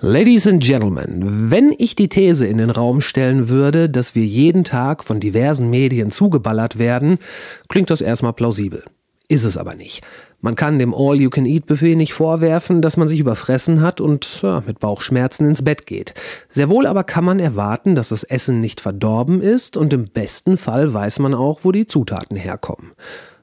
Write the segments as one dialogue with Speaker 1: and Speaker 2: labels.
Speaker 1: Ladies and Gentlemen, wenn ich die These in den Raum stellen würde, dass wir jeden Tag von diversen Medien zugeballert werden, klingt das erstmal plausibel. Ist es aber nicht. Man kann dem All-You-Can-Eat-Buffet nicht vorwerfen, dass man sich überfressen hat und ja, mit Bauchschmerzen ins Bett geht. Sehr wohl aber kann man erwarten, dass das Essen nicht verdorben ist und im besten Fall weiß man auch, wo die Zutaten herkommen.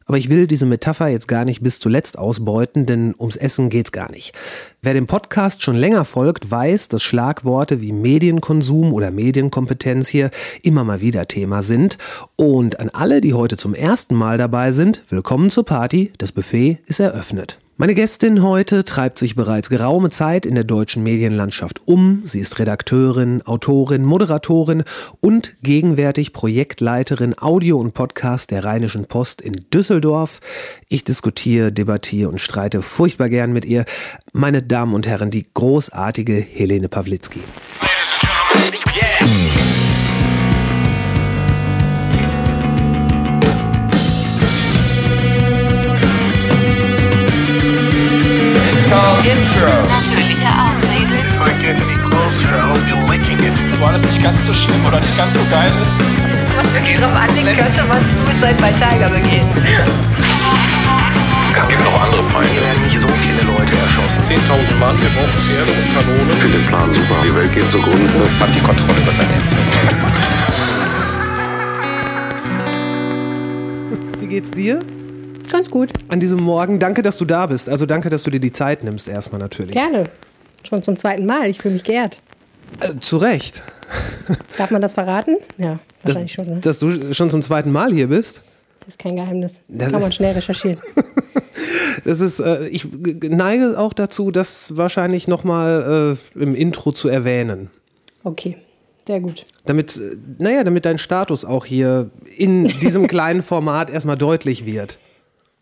Speaker 1: Aber ich will diese Metapher jetzt gar nicht bis zuletzt ausbeuten, denn ums Essen geht's gar nicht. Wer dem Podcast schon länger folgt, weiß, dass Schlagworte wie Medienkonsum oder Medienkompetenz hier immer mal wieder Thema sind. Und an alle, die heute zum ersten Mal dabei sind, willkommen zur Party. Das Buffet ist eröffnet. Meine Gästin heute treibt sich bereits geraume Zeit in der deutschen Medienlandschaft um. Sie ist Redakteurin, Autorin, Moderatorin und gegenwärtig Projektleiterin Audio und Podcast der Rheinischen Post in Düsseldorf. Ich diskutiere, debattiere und streite furchtbar gern mit ihr. Meine Damen und Herren, die großartige Helene Pawlitzki.
Speaker 2: Called intro.
Speaker 3: Natürliche Auslese.
Speaker 2: If I get any closer, I'll be licking it.
Speaker 4: War das nicht ganz so schlimm oder nicht ganz so geil?
Speaker 5: was wirklich drauf anlegt, könnte man Suicide by Tiger begehen.
Speaker 6: Es gibt noch andere Feinde. Hier werden nicht so viele Leute erschossen.
Speaker 4: 10.000 Mann, wir brauchen Pferde und Kanonen.
Speaker 6: Ich finde den Plan super. Die Welt geht zugrunde.
Speaker 4: Hat die Kontrolle über sein Leben.
Speaker 1: Wie geht's dir
Speaker 5: Ganz gut.
Speaker 1: an diesem Morgen? Danke, dass du da bist. Also danke, dass du dir die Zeit nimmst erstmal natürlich.
Speaker 5: Gerne. Schon zum zweiten Mal. Ich fühle mich geehrt.
Speaker 1: Äh, zu Recht.
Speaker 5: Darf man das verraten? Ja,
Speaker 1: Dass,
Speaker 5: wahrscheinlich schon. Ne?
Speaker 1: dass du schon zum zweiten Mal hier bist.
Speaker 5: Das ist kein Geheimnis.
Speaker 1: Das
Speaker 5: Kann man schnell recherchieren.
Speaker 1: Das ist, äh, ich neige auch dazu, das wahrscheinlich nochmal äh, im Intro zu erwähnen.
Speaker 5: Okay, sehr gut.
Speaker 1: Damit, äh, naja, damit dein Status auch hier in diesem kleinen Format erstmal deutlich wird.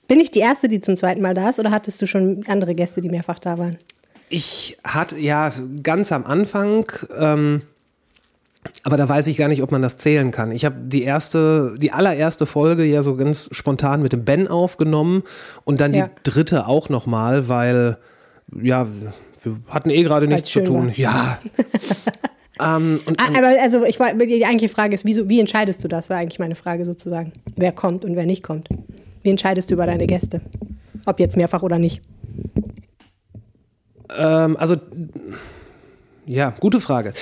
Speaker 5: Bin ich die Erste, die zum zweiten Mal da ist, oder hattest du schon andere Gäste, die mehrfach da waren?
Speaker 1: Ich hatte ja ganz am Anfang, ähm, aber da weiß ich gar nicht, ob man das zählen kann. Ich habe die erste, die allererste Folge ja so ganz spontan mit dem Ben aufgenommen und dann
Speaker 5: Ja.
Speaker 1: die dritte auch nochmal, weil ja, wir hatten eh gerade nichts zu tun.
Speaker 5: war.
Speaker 1: Ja. ähm, und
Speaker 5: Ah, aber also ich war, die eigentliche Frage ist, wieso, wie entscheidest du das? War eigentlich meine Frage sozusagen. Wer kommt und wer nicht kommt? Wie entscheidest du über deine Gäste? Ob jetzt mehrfach oder nicht?
Speaker 1: Ähm, also, ja, gute Frage.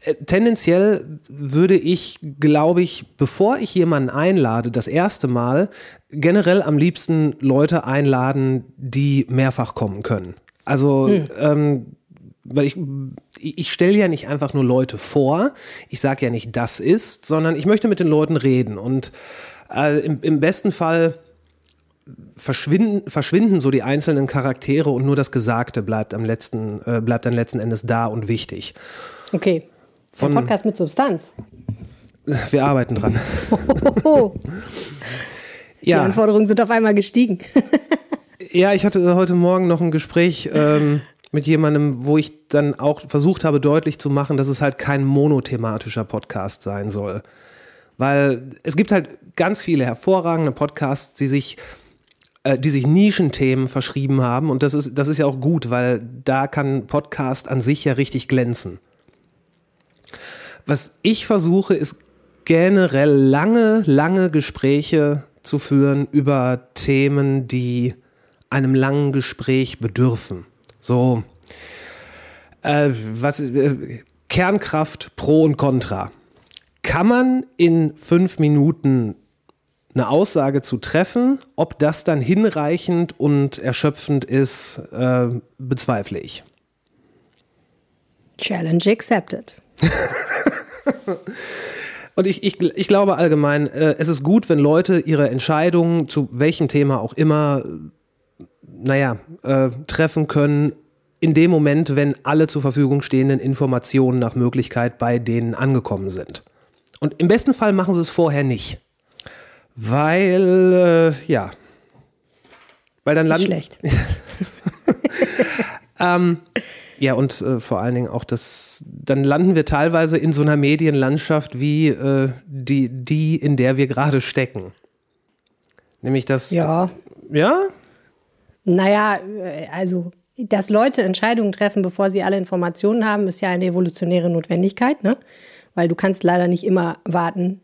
Speaker 1: Äh, Tendenziell würde ich, glaube ich, bevor ich jemanden einlade, das erste Mal, generell am liebsten Leute einladen, die mehrfach kommen können. Also, ähm, weil ich, ich stelle ja nicht einfach nur Leute vor, ich sage ja nicht, das ist, sondern ich möchte mit den Leuten reden. Und äh, im, im besten Fall verschwinden, verschwinden so die einzelnen Charaktere und nur das Gesagte bleibt am letzten, äh, bleibt dann letzten Endes da und wichtig.
Speaker 5: Okay. Ist ein
Speaker 1: Von-
Speaker 5: Podcast mit Substanz.
Speaker 1: Wir arbeiten dran.
Speaker 5: Die
Speaker 1: Ja,
Speaker 5: Anforderungen sind auf einmal gestiegen.
Speaker 1: ja, ich hatte heute Morgen noch ein Gespräch ähm, mit jemandem, wo ich dann auch versucht habe, deutlich zu machen, dass es halt kein monothematischer Podcast sein soll. Weil es gibt halt ganz viele hervorragende Podcasts, die sich äh, die sich Nischenthemen verschrieben haben. Und das ist, das ist ja auch gut, weil da kann Podcast an sich ja richtig glänzen. Was ich versuche, ist generell lange, lange Gespräche zu führen über Themen, die einem langen Gespräch bedürfen. So, äh, was, äh, Kernkraft, Pro und Contra. Kann man in fünf Minuten eine Aussage zu treffen, ob das dann hinreichend und erschöpfend ist, äh, bezweifle ich.
Speaker 5: Challenge accepted.
Speaker 1: Und ich, ich, ich glaube allgemein, äh, es ist gut, wenn Leute ihre Entscheidungen zu welchem Thema auch immer, naja, äh, treffen können, in dem Moment, wenn alle zur Verfügung stehenden Informationen nach Möglichkeit bei denen angekommen sind. Und im besten Fall machen sie es vorher nicht. Weil, äh, ja. Weil dann landen.
Speaker 5: schlecht.
Speaker 1: Ja, und äh, vor allen Dingen auch das, dann landen wir teilweise in so einer Medienlandschaft wie äh, die, die, in der wir gerade stecken. Nämlich das.
Speaker 5: Ja.
Speaker 1: Ja?
Speaker 5: Naja, äh, also dass Leute Entscheidungen treffen, bevor sie alle Informationen haben, ist ja eine evolutionäre Notwendigkeit, ne? Weil du kannst leider nicht immer warten,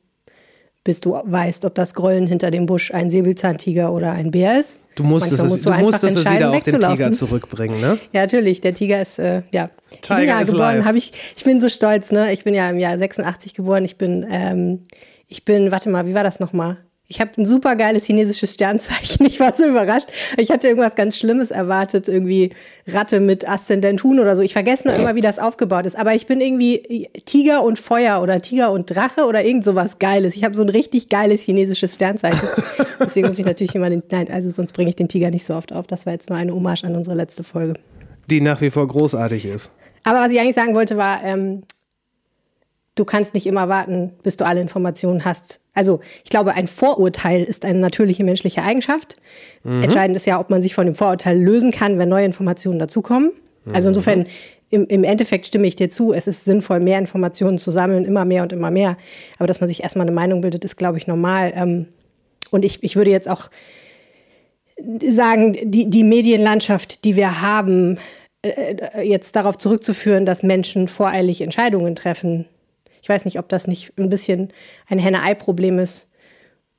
Speaker 5: bis du weißt, ob das Grollen hinter dem Busch ein Säbelzahntiger oder ein Bär ist.
Speaker 1: Du musstest,
Speaker 5: Manchmal
Speaker 1: es,
Speaker 5: musst
Speaker 1: du
Speaker 5: einfach
Speaker 1: musstest es
Speaker 5: entscheiden,
Speaker 1: wieder auf den. Tiger zurückbringen, ne?
Speaker 5: Ja, natürlich. Der Tiger ist, äh, ja.
Speaker 1: Tiger
Speaker 5: ich bin ja geboren, habe ich, ich bin so stolz, ne? Ich bin ja im Jahr 86 geboren. Ich bin, ähm, ich bin, warte mal, wie war das nochmal? Ich habe ein super geiles chinesisches Sternzeichen. Ich war so überrascht. Ich hatte irgendwas ganz Schlimmes erwartet, irgendwie Ratte mit Aszendent Huhn oder so. Ich vergesse nur immer, wie das aufgebaut ist. Aber ich bin irgendwie Tiger und Feuer oder Tiger und Drache oder irgend sowas Geiles. Ich habe so ein richtig geiles chinesisches Sternzeichen. Deswegen muss ich natürlich immer den, nein, also sonst bringe ich den Tiger nicht so oft auf. Das war jetzt nur eine Hommage an unsere letzte Folge.
Speaker 1: Die nach wie vor großartig ist.
Speaker 5: Aber was ich eigentlich sagen wollte, war, ähm, du kannst nicht immer warten, bis du alle Informationen hast. Also ich glaube, ein Vorurteil ist eine natürliche menschliche Eigenschaft. Entscheidend ist ja, ob man sich von dem Vorurteil lösen kann, wenn neue Informationen dazukommen. Also insofern, im, im Endeffekt stimme ich dir zu, es ist sinnvoll, mehr Informationen zu sammeln, immer mehr und immer mehr. Aber dass man sich erstmal eine Meinung bildet, ist, glaube ich, normal. Ähm, und ich, ich würde jetzt auch sagen, die, die Medienlandschaft, die wir haben, äh, jetzt darauf zurückzuführen, dass Menschen voreilig Entscheidungen treffen. Ich weiß nicht, ob das nicht ein bisschen ein Henne-Ei-Problem ist.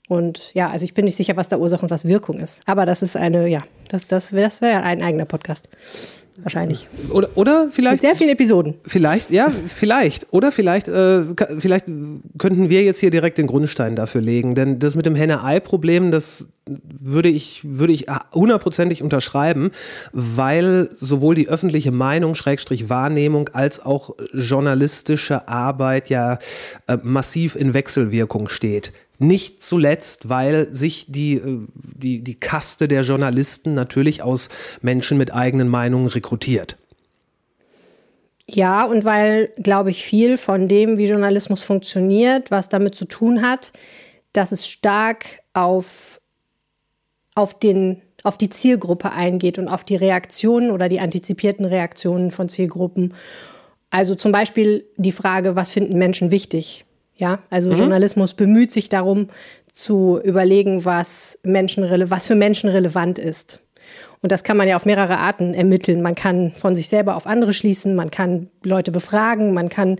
Speaker 5: Und ja, also ich bin nicht sicher, was da Ursache und was Wirkung ist. Aber das ist eine, ja, das, das, das wäre ein eigener Podcast. Wahrscheinlich.
Speaker 1: Oder, oder
Speaker 5: Mit
Speaker 1: vielleicht.
Speaker 5: sehr vielen Episoden.
Speaker 1: Vielleicht, ja, vielleicht. Oder vielleicht, äh, vielleicht könnten wir jetzt hier direkt den Grundstein dafür legen. Denn das mit dem Henne-Ei-Problem, das würde ich, würde ich hundertprozentig unterschreiben, weil sowohl die öffentliche Meinung, Schrägstrich Wahrnehmung, als auch journalistische Arbeit ja äh, massiv in Wechselwirkung steht. Nicht zuletzt, weil sich die, äh, die, die Kaste der Journalisten natürlich aus Menschen mit eigenen Meinungen rekrutiert.
Speaker 5: Ja, und weil, glaube ich, viel von dem, wie Journalismus funktioniert, was damit zu tun hat, dass es stark auf, auf, den, auf die Zielgruppe eingeht und auf die Reaktionen oder die antizipierten Reaktionen von Zielgruppen. Also zum Beispiel die Frage, was finden Menschen wichtig? Ja, also Journalismus bemüht sich darum zu überlegen, was, Menschen, was für Menschen relevant ist. Und das kann man ja auf mehrere Arten ermitteln. Man kann von sich selber auf andere schließen, man kann Leute befragen, man kann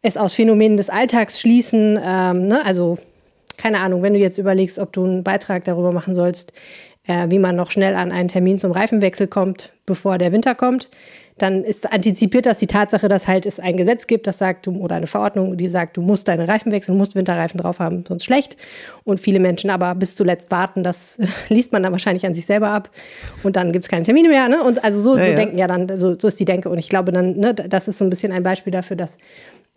Speaker 5: es aus Phänomenen des Alltags schließen. Ähm, ne? Also keine Ahnung, wenn du jetzt überlegst, ob du einen Beitrag darüber machen sollst, äh, wie man noch schnell an einen Termin zum Reifenwechsel kommt, bevor der Winter kommt, dann ist antizipiert das die Tatsache, dass halt es ein Gesetz gibt, das sagt, oder eine Verordnung, die sagt, du musst deine Reifen wechseln, du musst Winterreifen drauf haben, sonst schlecht. Und viele Menschen aber bis zuletzt warten, das liest man dann wahrscheinlich an sich selber ab und dann gibt es keine Termine mehr. Ne? Und also so,
Speaker 1: Ja,
Speaker 5: so
Speaker 1: ja.
Speaker 5: denken ja dann, so, so ist die Denke. Und ich glaube dann, ne, das ist so ein bisschen ein Beispiel dafür, dass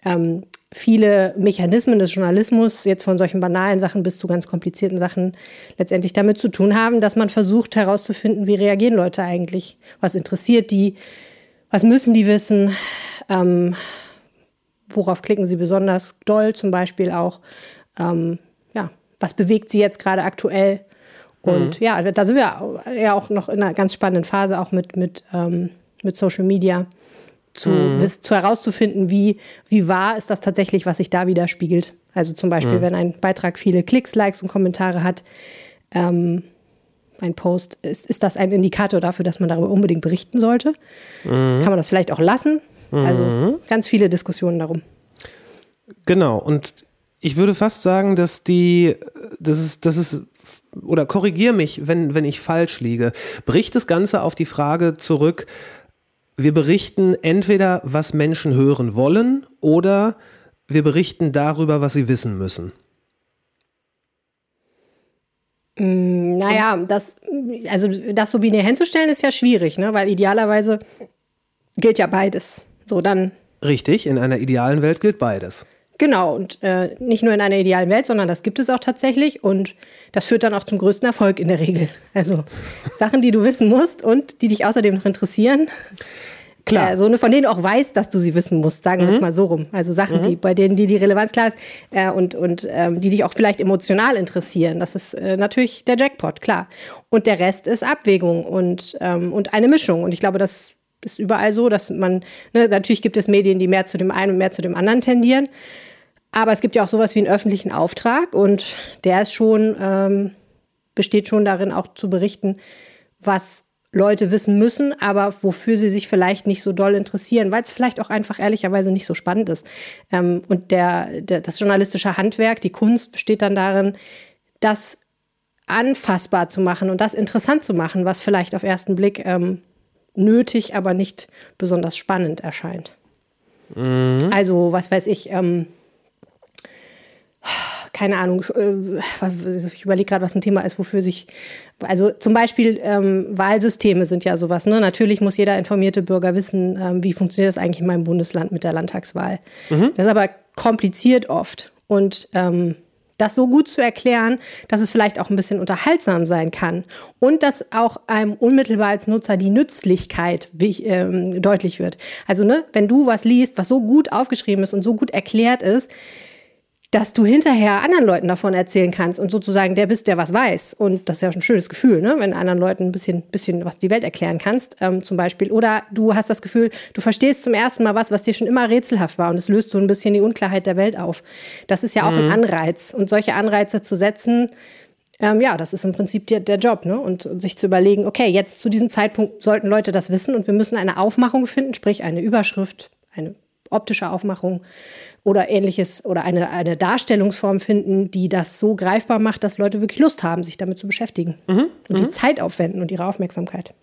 Speaker 5: ähm, viele Mechanismen des Journalismus, jetzt von solchen banalen Sachen bis zu ganz komplizierten Sachen, letztendlich damit zu tun haben, dass man versucht herauszufinden, wie reagieren Leute eigentlich, was interessiert die, was müssen die wissen, ähm, worauf klicken sie besonders doll zum Beispiel auch, ähm, ja, was bewegt sie jetzt gerade aktuell. Und ja, da sind wir ja auch noch in einer ganz spannenden Phase, auch mit, mit, ähm, mit Social Media zu, wiss, zu herauszufinden, wie, wie wahr ist das tatsächlich, was sich da widerspiegelt. Also zum Beispiel, wenn ein Beitrag viele Klicks, Likes und Kommentare hat, ähm, ein Post, ist, ist das ein Indikator dafür, dass man darüber unbedingt berichten sollte? Kann man das vielleicht auch lassen? Also ganz viele Diskussionen darum.
Speaker 1: Genau, und ich würde fast sagen, dass die, das ist, das ist, oder korrigier mich, wenn, wenn ich falsch liege, bricht das Ganze auf die Frage zurück, wir berichten entweder, was Menschen hören wollen, oder wir berichten darüber, was sie wissen müssen.
Speaker 5: Naja, das, also das so binär hinzustellen, ist ja schwierig, ne? weil idealerweise gilt ja beides. So, dann
Speaker 1: Richtig, in einer idealen Welt gilt beides.
Speaker 5: Genau, und äh, nicht nur in einer idealen Welt, sondern das gibt es auch tatsächlich. Und das führt dann auch zum größten Erfolg in der Regel. Also Sachen, die du wissen musst und die dich außerdem noch interessieren.
Speaker 1: Klar.
Speaker 5: Äh, so eine, von denen du auch weißt, dass du sie wissen musst, sagen wir es mal so rum. Also Sachen, die, bei denen die, die Relevanz klar ist äh, und, und ähm, die dich auch vielleicht emotional interessieren. Das ist äh, natürlich der Jackpot, klar. Und der Rest ist Abwägung und, ähm, und eine Mischung. Und ich glaube, das ist überall so, dass man, ne, natürlich gibt es Medien, die mehr zu dem einen und mehr zu dem anderen tendieren. Aber es gibt ja auch sowas wie einen öffentlichen Auftrag und der ist schon, ähm, besteht schon darin, auch zu berichten, was Leute wissen müssen, aber wofür sie sich vielleicht nicht so doll interessieren, weil es vielleicht auch einfach ehrlicherweise nicht so spannend ist. Ähm, und der, der, das journalistische Handwerk, die Kunst besteht dann darin, das anfassbar zu machen und das interessant zu machen, was vielleicht auf ersten Blick ähm, nötig, aber nicht besonders spannend erscheint. Also, was weiß ich, ähm, keine Ahnung, äh, ich überlege gerade, was ein Thema ist, wofür sich, also zum Beispiel ähm, Wahlsysteme sind ja sowas. Ne? Natürlich muss jeder informierte Bürger wissen, ähm, wie funktioniert das eigentlich in meinem Bundesland mit der Landtagswahl. Das ist aber kompliziert oft. Und ähm, das so gut zu erklären, dass es vielleicht auch ein bisschen unterhaltsam sein kann und dass auch einem unmittelbar als Nutzer die Nützlichkeit ähm, deutlich wird. Also ne, wenn du was liest, was so gut aufgeschrieben ist und so gut erklärt ist, dass du hinterher anderen Leuten davon erzählen kannst und sozusagen der bist, der was weiß. Und das ist ja schon ein schönes Gefühl, ne? wenn anderen Leuten ein bisschen, bisschen was die Welt erklären kannst, ähm, zum Beispiel. Oder du hast das Gefühl, du verstehst zum ersten Mal was, was dir schon immer rätselhaft war und es löst so ein bisschen die Unklarheit der Welt auf. Das ist ja auch ein Anreiz. Und solche Anreize zu setzen, ähm, ja, das ist im Prinzip der, der Job, ne? Und, und sich zu überlegen, okay, jetzt zu diesem Zeitpunkt sollten Leute das wissen und wir müssen eine Aufmachung finden, sprich eine Überschrift, eine optische Aufmachung oder ähnliches oder eine, eine Darstellungsform finden, die das so greifbar macht, dass Leute wirklich Lust haben, sich damit zu beschäftigen und die Zeit aufwenden und ihre Aufmerksamkeit.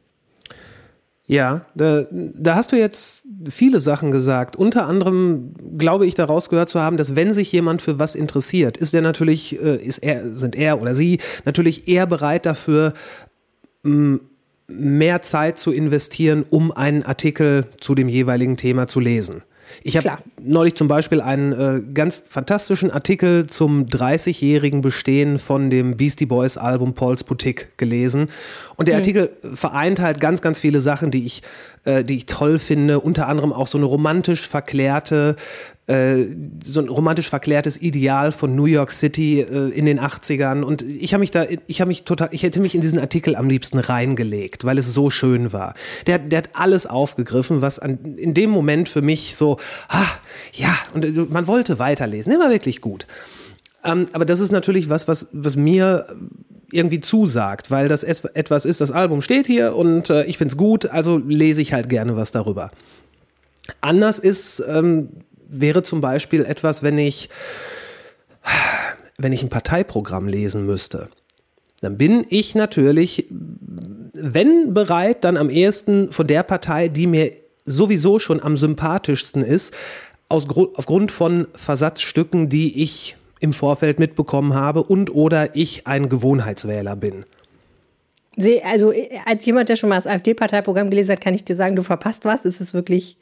Speaker 1: Ja, da, da hast du jetzt viele Sachen gesagt. Unter anderem glaube ich daraus gehört zu haben, dass wenn sich jemand für was interessiert, ist er natürlich, äh, ist er, sind er oder sie natürlich eher bereit dafür, mehr Zeit zu investieren, um einen Artikel zu dem jeweiligen Thema zu lesen. Ich habe neulich zum Beispiel einen äh, ganz fantastischen Artikel zum 30-jährigen Bestehen von dem Beastie Boys Album Paul's Boutique gelesen. Und der Artikel vereint halt ganz, ganz viele Sachen, die ich, äh, die ich toll finde. Unter anderem auch so eine romantisch verklärte, äh, so ein romantisch verklärtes Ideal von New York City äh, in den 80ern. Und ich habe mich da, ich habe mich total, ich hätte mich in diesen Artikel am liebsten reingelegt, weil es so schön war. Der, der hat alles aufgegriffen, was an, in dem Moment für mich so, ah, ja, und äh, man wollte weiterlesen. Der war wirklich gut. Ähm, aber das ist natürlich was, was, was mir irgendwie zusagt, weil das etwas ist, das Album steht hier und äh, ich finde es gut, also lese ich halt gerne was darüber. Anders ist, ähm, wäre zum Beispiel etwas, wenn ich, wenn ich ein Parteiprogramm lesen müsste. Dann bin ich natürlich, wenn bereit, dann am ehesten von der Partei, die mir sowieso schon am sympathischsten ist, aus, Gru- aufgrund von Versatzstücken, die ich im Vorfeld mitbekommen habe und oder ich ein Gewohnheitswähler bin.
Speaker 5: Seh- Also äh, als jemand, der schon mal das AfD-Parteiprogramm gelesen hat, kann ich dir sagen, du verpasst was. Es ist wirklich,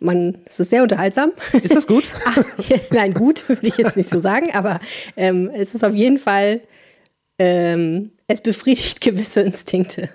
Speaker 5: man, es ist sehr unterhaltsam.
Speaker 1: Ist das gut?
Speaker 5: Ah, Nein, gut, will ich jetzt nicht so sagen, aber ähm, es ist auf jeden Fall, ähm, es befriedigt gewisse Instinkte.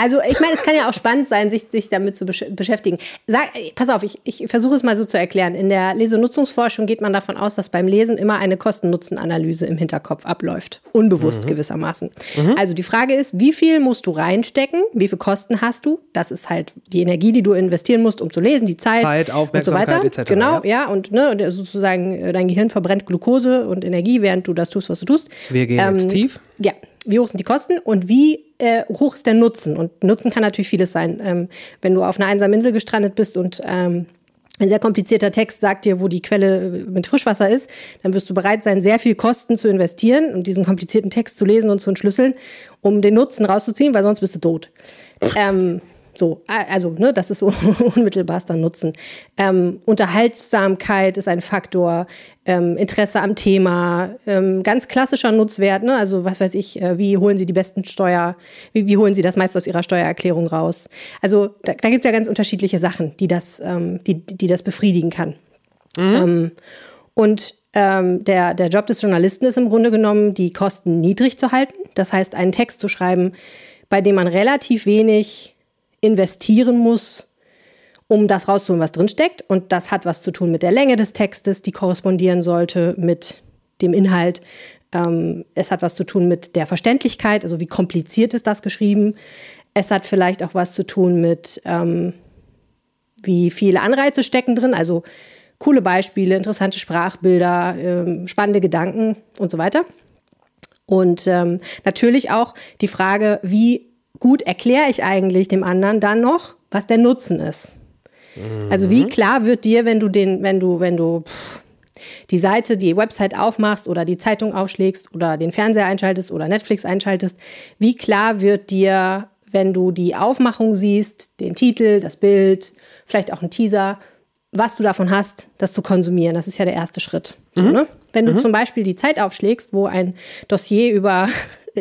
Speaker 5: Also ich meine, es kann ja auch spannend sein, sich, sich damit zu besch beschäftigen. Sag, äh, pass auf, ich, ich versuche es mal so zu erklären. In der Lesenutzungsforschung geht man davon aus, dass beim Lesen immer eine Kosten-Nutzen-Analyse im Hinterkopf abläuft. Unbewusst gewissermaßen. Also die Frage ist, wie viel musst du reinstecken? Wie viel Kosten hast du? Das ist halt die Energie, die du investieren musst, um zu lesen, die Zeit,
Speaker 1: Zeit, Aufmerksamkeit
Speaker 5: und so weiter.
Speaker 1: etc.,
Speaker 5: Genau,
Speaker 1: ja.
Speaker 5: ja, und ne, und sozusagen äh, dein Gehirn verbrennt Glucose und Energie, während du das tust, was du tust.
Speaker 1: Wir gehen jetzt tief.
Speaker 5: Ja, wie hoch sind die Kosten und wie äh, hoch ist der Nutzen? Und Nutzen kann natürlich vieles sein. Ähm, wenn du auf einer einsamen Insel gestrandet bist und ähm, ein sehr komplizierter Text sagt dir, wo die Quelle mit Frischwasser ist, dann wirst du bereit sein, sehr viel Kosten zu investieren und diesen komplizierten Text zu lesen und zu entschlüsseln, um den Nutzen rauszuziehen, weil sonst bist du tot. Ähm, so, also, ne, das ist so unmittelbarster Nutzen. Ähm, Unterhaltsamkeit ist ein Faktor, ähm, Interesse am Thema, ähm, ganz klassischer Nutzwert, ne, also was weiß ich, äh, wie holen Sie die besten Steuer, wie, wie holen Sie das meiste aus Ihrer Steuererklärung raus? Also, da, da gibt es ja ganz unterschiedliche Sachen, die das, ähm, die, die das befriedigen kann. Ähm, und ähm, der, der Job des Journalisten ist im Grunde genommen, die Kosten niedrig zu halten. Das heißt, einen Text zu schreiben, bei dem man relativ wenig investieren muss, um das rauszuholen, was drinsteckt. Und das hat was zu tun mit der Länge des Textes, die korrespondieren sollte mit dem Inhalt. Ähm, es hat was zu tun mit der Verständlichkeit, also wie kompliziert ist das geschrieben. Es hat vielleicht auch was zu tun mit ähm, wie viele Anreize stecken drin, also coole Beispiele, interessante Sprachbilder, ähm, spannende Gedanken und so weiter. Und ähm, natürlich auch die Frage, wie gut erkläre ich eigentlich dem anderen dann noch, was der Nutzen ist. Also wie klar wird dir, wenn du den, wenn du, wenn du pff, die Seite, die Website aufmachst oder die Zeitung aufschlägst oder den Fernseher einschaltest oder Netflix einschaltest, wie klar wird dir, wenn du die Aufmachung siehst, den Titel, das Bild, vielleicht auch ein Teaser, was du davon hast, das zu konsumieren. Das ist ja der erste Schritt. So, ne? Wenn du zum Beispiel die Zeit aufschlägst, wo ein Dossier über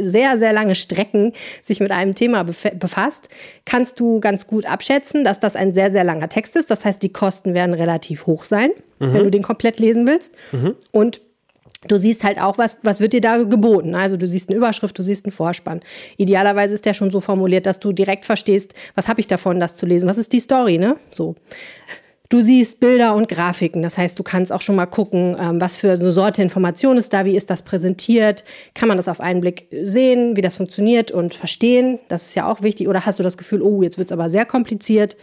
Speaker 5: sehr, sehr lange Strecken sich mit einem Thema bef- befasst, kannst du ganz gut abschätzen, dass das ein sehr, sehr langer Text ist. Das heißt, die Kosten werden relativ hoch sein, wenn du den komplett lesen willst. Und Du siehst halt auch, was, was wird dir da geboten. Also du siehst eine Überschrift, du siehst einen Vorspann. Idealerweise ist der schon so formuliert, dass du direkt verstehst, was habe ich davon, das zu lesen. Was ist die Story, ne? So. Du siehst Bilder und Grafiken. Das heißt, du kannst auch schon mal gucken, ähm, was für eine Sorte Information ist da, wie ist das präsentiert. Kann man das auf einen Blick sehen, wie das funktioniert und verstehen? Das ist ja auch wichtig. Oder hast du das Gefühl, oh, jetzt wird es aber sehr kompliziert?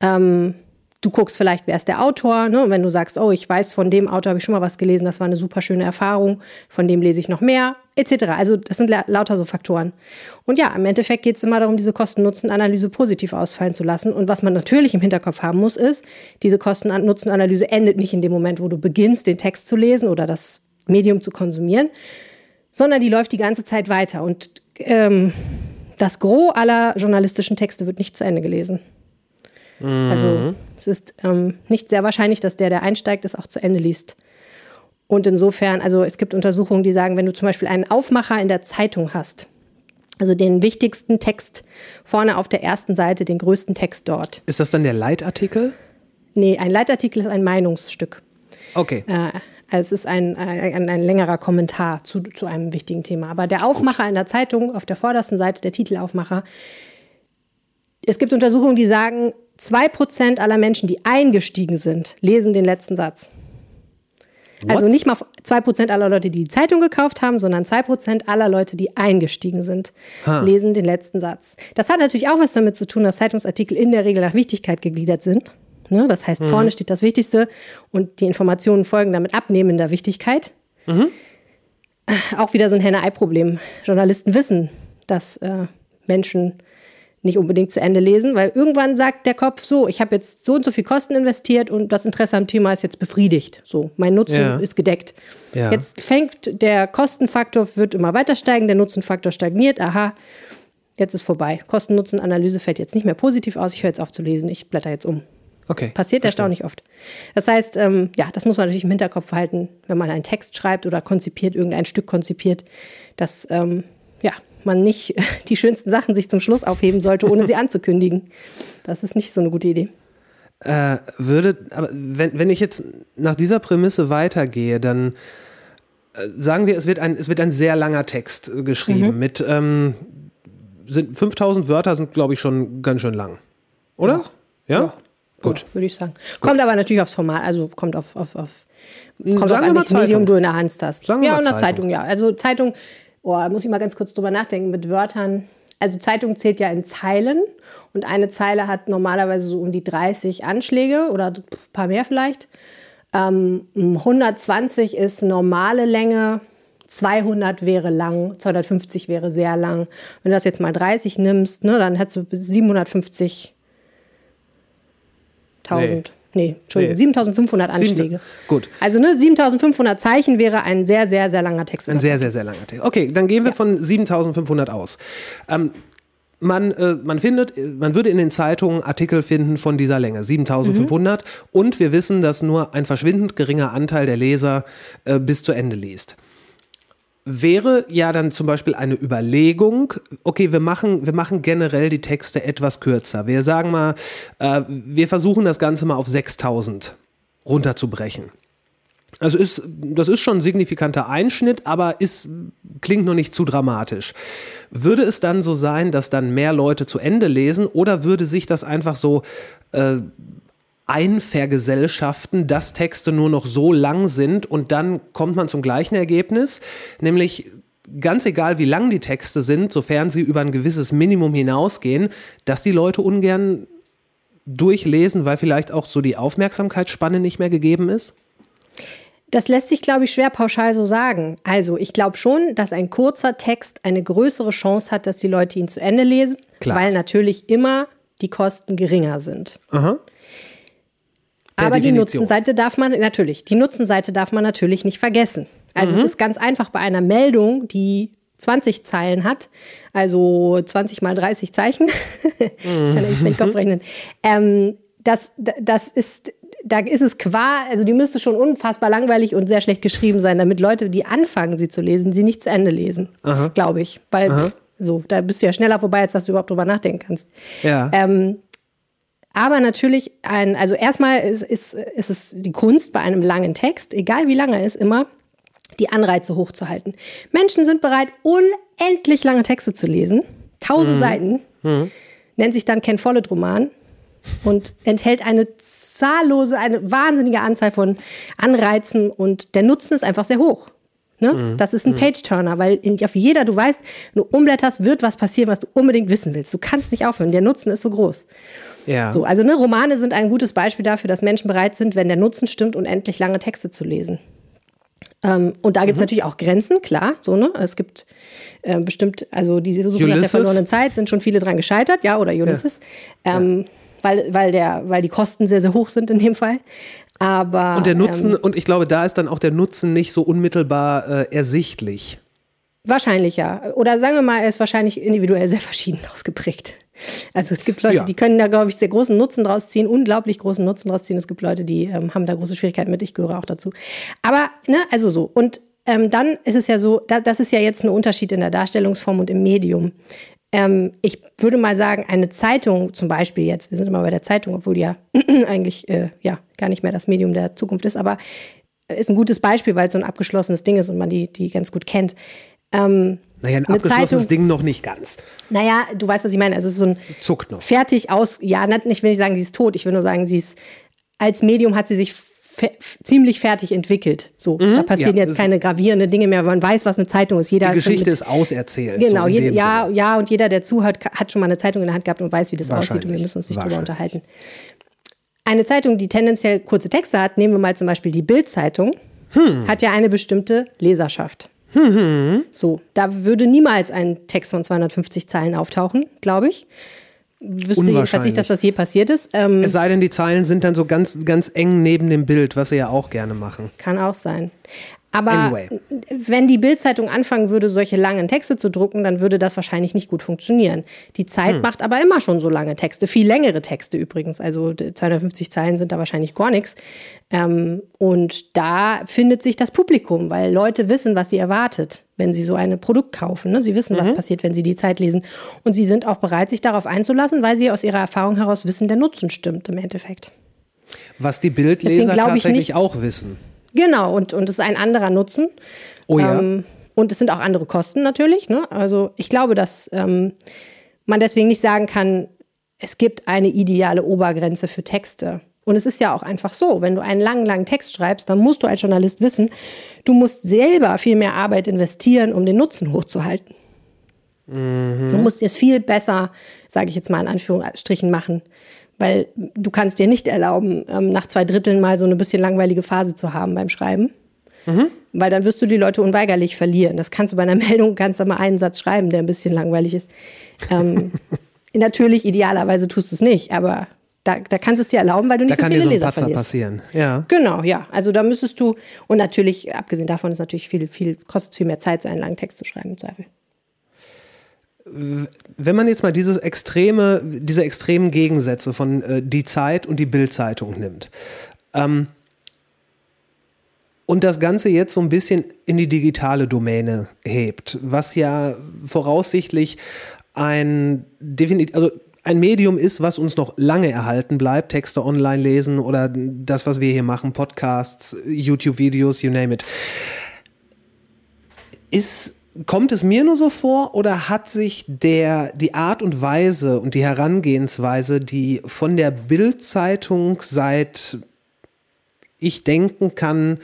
Speaker 5: Ähm, du guckst vielleicht, wer ist der Autor. Ne? Wenn du sagst, oh, ich weiß, von dem Autor habe ich schon mal was gelesen, das war eine super schöne Erfahrung, von dem lese ich noch mehr, etc. Also das sind la lauter so Faktoren. Und ja, im Endeffekt geht es immer darum, diese Kosten-Nutzen-Analyse positiv ausfallen zu lassen. Und was man natürlich im Hinterkopf haben muss, ist, diese Kosten-Nutzen-Analyse endet nicht in dem Moment, wo du beginnst, den Text zu lesen oder das Medium zu konsumieren, sondern die läuft die ganze Zeit weiter. Und ähm, das Gros aller journalistischen Texte wird nicht zu Ende gelesen. Also es ist ähm, nicht sehr wahrscheinlich, dass der, der einsteigt, es auch zu Ende liest. Und insofern, also es gibt Untersuchungen, die sagen, wenn du zum Beispiel einen Aufmacher in der Zeitung hast, also den wichtigsten Text vorne auf der ersten Seite, den größten Text dort.
Speaker 1: Ist das dann der Leitartikel?
Speaker 5: Nee, ein Leitartikel ist ein Meinungsstück.
Speaker 1: Okay.
Speaker 5: Äh, also es ist ein, ein, ein längerer Kommentar zu, zu einem wichtigen Thema. Aber der Aufmacher in der Zeitung, auf der vordersten Seite, der Titelaufmacher, es gibt Untersuchungen, die sagen, 2% aller Menschen, die eingestiegen sind, lesen den letzten Satz. Also nicht mal 2% aller Leute, die die Zeitung gekauft haben, sondern 2% aller Leute, die eingestiegen sind, lesen den letzten Satz. Das hat natürlich auch was damit zu tun, dass Zeitungsartikel in der Regel nach Wichtigkeit gegliedert sind. Ne? Das heißt, vorne steht das Wichtigste und die Informationen folgen damit abnehmender Wichtigkeit. Auch wieder so ein Henne-Ei-Problem. Journalisten wissen, dass äh, Menschen nicht unbedingt zu Ende lesen, weil irgendwann sagt der Kopf so, ich habe jetzt so und so viel Kosten investiert und das Interesse am Thema ist jetzt befriedigt. So, mein Nutzen
Speaker 1: Ja.
Speaker 5: ist gedeckt.
Speaker 1: Ja.
Speaker 5: Jetzt fängt der Kostenfaktor, wird immer weiter steigen, der Nutzenfaktor stagniert, aha, jetzt ist vorbei. Kosten-Nutzen-Analyse fällt jetzt nicht mehr positiv aus, ich höre jetzt auf zu lesen, ich blätter jetzt um.
Speaker 1: Okay.
Speaker 5: Passiert erstaunlich oft. Das heißt, ähm, ja, das muss man natürlich im Hinterkopf behalten, wenn man einen Text schreibt oder konzipiert, irgendein Stück konzipiert, dass ähm, ja, man nicht die schönsten Sachen sich zum Schluss aufheben sollte, ohne sie anzukündigen. Das ist nicht so eine gute Idee.
Speaker 1: Äh, würde, aber wenn, wenn ich jetzt nach dieser Prämisse weitergehe, dann äh, sagen wir, es wird ein, es wird ein sehr langer Text äh, geschrieben mit ähm, sind 5000 Wörter sind glaube ich schon ganz schön lang, oder? Ja. Gut.
Speaker 5: Gut. Würde ich sagen. Kommt aber natürlich aufs Format, also kommt auf, auf, auf kommt
Speaker 1: Sagen
Speaker 5: auf
Speaker 1: wir
Speaker 5: an,
Speaker 1: mal
Speaker 5: welches Medium du in der Hand hast.
Speaker 1: Sagen
Speaker 5: ja, und eine
Speaker 1: Zeitung.
Speaker 5: Zeitung, ja. Also Zeitung, oh, muss ich mal ganz kurz drüber nachdenken mit Wörtern. Also Zeitung zählt ja in Zeilen und eine Zeile hat normalerweise so um die 30 Anschläge oder ein paar mehr vielleicht. Ähm, 120 ist normale Länge, 200 wäre lang, 250 wäre sehr lang. Wenn du das jetzt mal 30 nimmst, ne, dann hättest du bis 750 1000. Nee, Entschuldigung,
Speaker 1: Nee.
Speaker 5: 7500 Anschläge.
Speaker 1: Gut.
Speaker 5: Also ne, 7500 Zeichen wäre ein sehr, sehr, sehr langer Text.
Speaker 1: Ein sehr, sehr, sehr langer Text. Okay, dann gehen wir von 7500 aus. Ähm, man, äh, man findet, äh, man würde in den Zeitungen Artikel finden von dieser Länge, 7500. Und wir wissen, dass nur ein verschwindend geringer Anteil der Leser äh, bis zu Ende liest. Wäre ja dann zum Beispiel eine Überlegung, okay, wir machen, wir machen generell die Texte etwas kürzer. Wir sagen mal, äh, wir versuchen das Ganze mal auf 6000 runterzubrechen. Also ist, das ist schon ein signifikanter Einschnitt, aber ist, klingt noch nicht zu dramatisch. Würde es dann so sein, dass dann mehr Leute zu Ende lesen oder würde sich das einfach so äh, einvergesellschaften, dass Texte nur noch so lang sind und dann kommt man zum gleichen Ergebnis, nämlich ganz egal wie lang die Texte sind, sofern sie über ein gewisses Minimum hinausgehen, dass die Leute ungern durchlesen, weil vielleicht auch so die Aufmerksamkeitsspanne nicht mehr gegeben ist?
Speaker 5: Das lässt sich, glaube ich, schwer pauschal so sagen. Also, ich glaube schon, dass ein kurzer Text eine größere Chance hat, dass die Leute ihn zu Ende lesen,
Speaker 1: Klar.
Speaker 5: weil natürlich immer die Kosten geringer sind.
Speaker 1: Aha.
Speaker 5: Aber die
Speaker 1: Definition.
Speaker 5: Nutzenseite darf man natürlich, die Nutzenseite darf man natürlich nicht vergessen. Also
Speaker 1: Mhm.
Speaker 5: es ist ganz einfach bei einer Meldung, die 20 Zeilen hat, also 20 mal 30 Zeichen,
Speaker 1: Mhm.
Speaker 5: kann ich schlecht Kopf rechnen. Ähm, das, das ist, da ist es qua, also die müsste schon unfassbar langweilig und sehr schlecht geschrieben sein, damit Leute, die anfangen, sie zu lesen, sie nicht zu Ende lesen, glaube ich. Weil pff, so, da bist du ja schneller vorbei, als dass du überhaupt drüber nachdenken kannst.
Speaker 1: Ja.
Speaker 5: Ähm, aber natürlich ein, also erstmal ist, ist, ist es die Kunst bei einem langen Text, egal wie lang er ist, immer die Anreize hochzuhalten. Menschen sind bereit, unendlich lange Texte zu lesen. Tausend Seiten. Nennt sich dann Ken Follett Roman und enthält eine zahllose, eine wahnsinnige Anzahl von Anreizen und der Nutzen ist einfach sehr hoch. Ne? Das ist ein Page-Turner, weil in, auf jeder, du weißt, wenn du umblätterst, wird was passieren, was du unbedingt wissen willst. Du kannst nicht aufhören. Der Nutzen ist so groß.
Speaker 1: Ja.
Speaker 5: So, also ne, Romane sind ein gutes Beispiel dafür, dass Menschen bereit sind, wenn der Nutzen stimmt, unendlich lange Texte zu lesen. Ähm, und da gibt es natürlich auch Grenzen, klar. So, ne? Es gibt äh, bestimmt, also die Suche nach der verlorenen Zeit sind schon viele dran gescheitert, ja, oder Ulysses. Ähm, weil, weil, der, weil die Kosten sehr, sehr hoch sind in dem Fall. Aber
Speaker 1: Und der Nutzen,
Speaker 5: ähm,
Speaker 1: und ich glaube, da ist dann auch der Nutzen nicht so unmittelbar äh, ersichtlich.
Speaker 5: Wahrscheinlich ja. Oder sagen wir mal, er ist wahrscheinlich individuell sehr verschieden ausgeprägt. Also es gibt Leute,
Speaker 1: Ja.
Speaker 5: die können da, glaube ich, sehr großen Nutzen draus ziehen, unglaublich großen Nutzen draus ziehen. Es gibt Leute, die ähm, haben da große Schwierigkeiten mit. Ich gehöre auch dazu. Aber, ne, also so. Und ähm, dann ist es ja so, da, das ist ja jetzt ein Unterschied in der Darstellungsform und im Medium. Ähm, ich würde mal sagen, eine Zeitung zum Beispiel jetzt, wir sind immer bei der Zeitung, obwohl die ja eigentlich äh, ja gar nicht mehr das Medium der Zukunft ist, aber ist ein gutes Beispiel, weil es so ein abgeschlossenes Ding ist und man die, die ganz gut kennt. Ähm,
Speaker 1: Naja, ein abgeschlossenes
Speaker 5: Zeitung-
Speaker 1: Ding noch nicht ganz.
Speaker 5: naja, du weißt, was ich meine. Also es ist so ein
Speaker 1: Zuckt noch.
Speaker 5: fertig aus, ja, nicht, ich will nicht sagen, sie ist tot, ich will nur sagen, sie ist, als Medium hat sie sich fe ziemlich fertig entwickelt. So, da passieren
Speaker 1: Mhm. ja,
Speaker 5: jetzt keine gravierenden Dinge mehr, man weiß, was eine Zeitung ist. Jeder
Speaker 1: Die Geschichte
Speaker 5: mit-
Speaker 1: ist auserzählt.
Speaker 5: Genau,
Speaker 1: so
Speaker 5: je, ja,
Speaker 1: Sinne.
Speaker 5: ja, und jeder, der zuhört, hat schon mal eine Zeitung in der Hand gehabt und weiß, wie das aussieht und wir müssen uns nicht drüber unterhalten. Eine Zeitung, die tendenziell kurze Texte hat, nehmen wir mal zum Beispiel die Bild-Zeitung,
Speaker 1: Hm.
Speaker 5: hat ja eine bestimmte Leserschaft. So, da würde niemals ein Text von 250 Zeilen auftauchen, glaube ich. Wüsste jedenfalls nicht, dass das je passiert ist. Ähm,
Speaker 1: Es sei denn, die Zeilen sind dann so ganz, ganz eng neben dem Bild, was sie ja auch gerne machen.
Speaker 5: Kann auch sein. Aber
Speaker 1: Anyway.
Speaker 5: wenn die Bildzeitung anfangen würde, solche langen Texte zu drucken, dann würde das wahrscheinlich nicht gut funktionieren. Die
Speaker 1: Hm.
Speaker 5: Zeit macht aber immer schon so lange Texte, viel längere Texte übrigens. Also d- 250 Zeilen sind da wahrscheinlich gar nichts. Ähm, und da findet sich das Publikum, weil Leute wissen, was sie erwartet, wenn sie so ein Produkt kaufen. Ne? Sie wissen, was
Speaker 1: Mhm.
Speaker 5: passiert, wenn sie die Zeit lesen. Und sie sind auch bereit, sich darauf einzulassen, weil sie aus ihrer Erfahrung heraus wissen, der Nutzen stimmt im Endeffekt.
Speaker 1: Was die Bildleser tatsächlich
Speaker 5: nicht-
Speaker 1: auch wissen.
Speaker 5: Genau, und, und es ist ein anderer Nutzen.
Speaker 1: Oh ja.
Speaker 5: Ähm, und es sind auch andere Kosten natürlich. Ne? Also ich glaube, dass ähm, man deswegen nicht sagen kann, es gibt eine ideale Obergrenze für Texte. Und es ist ja auch einfach so, wenn du einen langen, langen Text schreibst, dann musst du als Journalist wissen, du musst selber viel mehr Arbeit investieren, um den Nutzen hochzuhalten. Du musst es viel besser, sage ich jetzt mal in Anführungsstrichen, machen. Weil du kannst dir nicht erlauben, ähm, nach zwei Dritteln mal so eine bisschen langweilige Phase zu haben beim Schreiben. Weil dann wirst du die Leute unweigerlich verlieren. Das kannst du bei einer Meldung, kannst du mal einen Satz schreiben, der ein bisschen langweilig ist. Ähm, natürlich, idealerweise tust du es nicht, aber da, da kannst du es dir erlauben, weil du
Speaker 1: Da
Speaker 5: nicht so
Speaker 1: kann dir
Speaker 5: viele
Speaker 1: so ein
Speaker 5: Leser
Speaker 1: Patzer
Speaker 5: verlierst.
Speaker 1: passieren. Ja.
Speaker 5: Genau, ja. Also da müsstest du, und natürlich, abgesehen davon ist natürlich viel, viel, kostet es viel mehr Zeit, so einen langen Text zu schreiben, im Zweifel.
Speaker 1: Wenn man jetzt mal dieses extreme, diese extremen Gegensätze von äh, die Zeit und die Bildzeitung nimmt ähm, und das Ganze jetzt so ein bisschen in die digitale Domäne hebt, was ja voraussichtlich ein definitiv, also ein Medium ist, was uns noch lange erhalten bleibt, Texte online lesen oder das, was wir hier machen, Podcasts, YouTube-Videos, you name it. Ist, kommt es mir nur so vor oder hat sich der, die Art und Weise und die Herangehensweise, die von der Bild-Zeitung seit ich denken kann,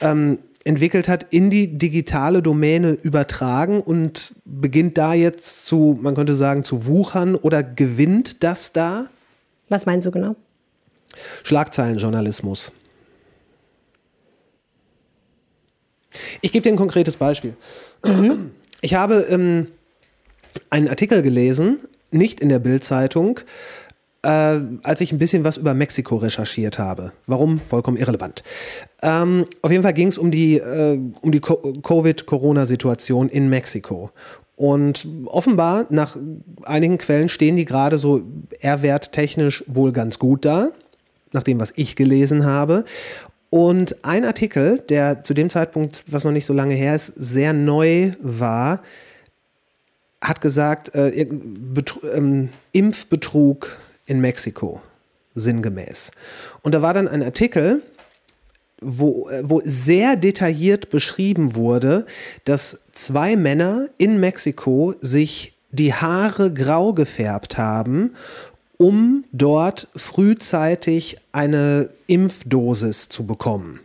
Speaker 1: ähm, entwickelt hat, in die digitale Domäne übertragen und beginnt da jetzt zu, man könnte sagen, zu wuchern oder gewinnt das da?
Speaker 5: Was meinst du genau?
Speaker 1: Schlagzeilenjournalismus. Ich gebe dir ein konkretes Beispiel. Ich habe ähm, einen Artikel gelesen, nicht in der Bildzeitung, äh, als ich ein bisschen was über Mexiko recherchiert habe. Warum? Vollkommen irrelevant. Ähm, auf jeden Fall ging es um die, äh, um die Co- Covid-Corona-Situation in Mexiko. Und offenbar, nach einigen Quellen stehen die gerade so R-Wert-technisch wohl ganz gut da, nach dem, was ich gelesen habe. Und ein Artikel, der zu dem Zeitpunkt, was noch nicht so lange her ist, sehr neu war, hat gesagt, äh, ähm, Impfbetrug in Mexiko, sinngemäß. Und da war dann ein Artikel, wo, äh, wo sehr detailliert beschrieben wurde, dass zwei Männer in Mexiko sich die Haare grau gefärbt haben, um dort frühzeitig eine Impfdosis zu bekommen.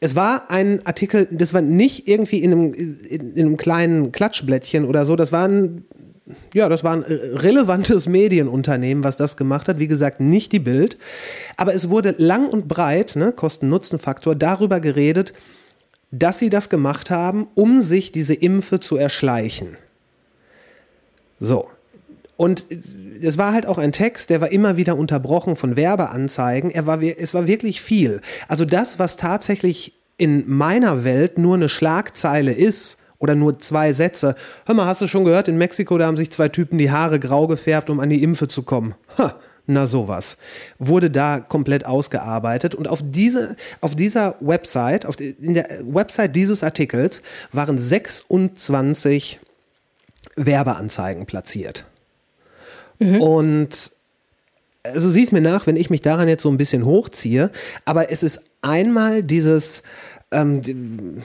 Speaker 1: Es war ein Artikel, das war nicht irgendwie in einem, in, in einem kleinen Klatschblättchen oder so, das war ein, ja, das war ein relevantes Medienunternehmen, was das gemacht hat. Wie gesagt, nicht die Bild. Aber es wurde lang und breit, ne, Kosten-Nutzen-Faktor, darüber geredet, dass sie das gemacht haben, um sich diese Impfe zu erschleichen. So. Und es war halt auch ein Text, der war immer wieder unterbrochen von Werbeanzeigen. Er war, es war wirklich viel. Also das, was tatsächlich in meiner Welt nur eine Schlagzeile ist oder nur zwei Sätze. Hör mal, hast du schon gehört, in Mexiko, da haben sich zwei Typen die Haare grau gefärbt, um an die Impfe zu kommen. Ha, na sowas. Wurde da komplett ausgearbeitet. Und auf, diese, auf dieser Website, auf, die- in der Website dieses Artikels waren 26 Werbeanzeigen platziert. Und also sieh es mir nach, wenn ich mich daran jetzt so ein bisschen hochziehe, aber es ist einmal dieses, ähm,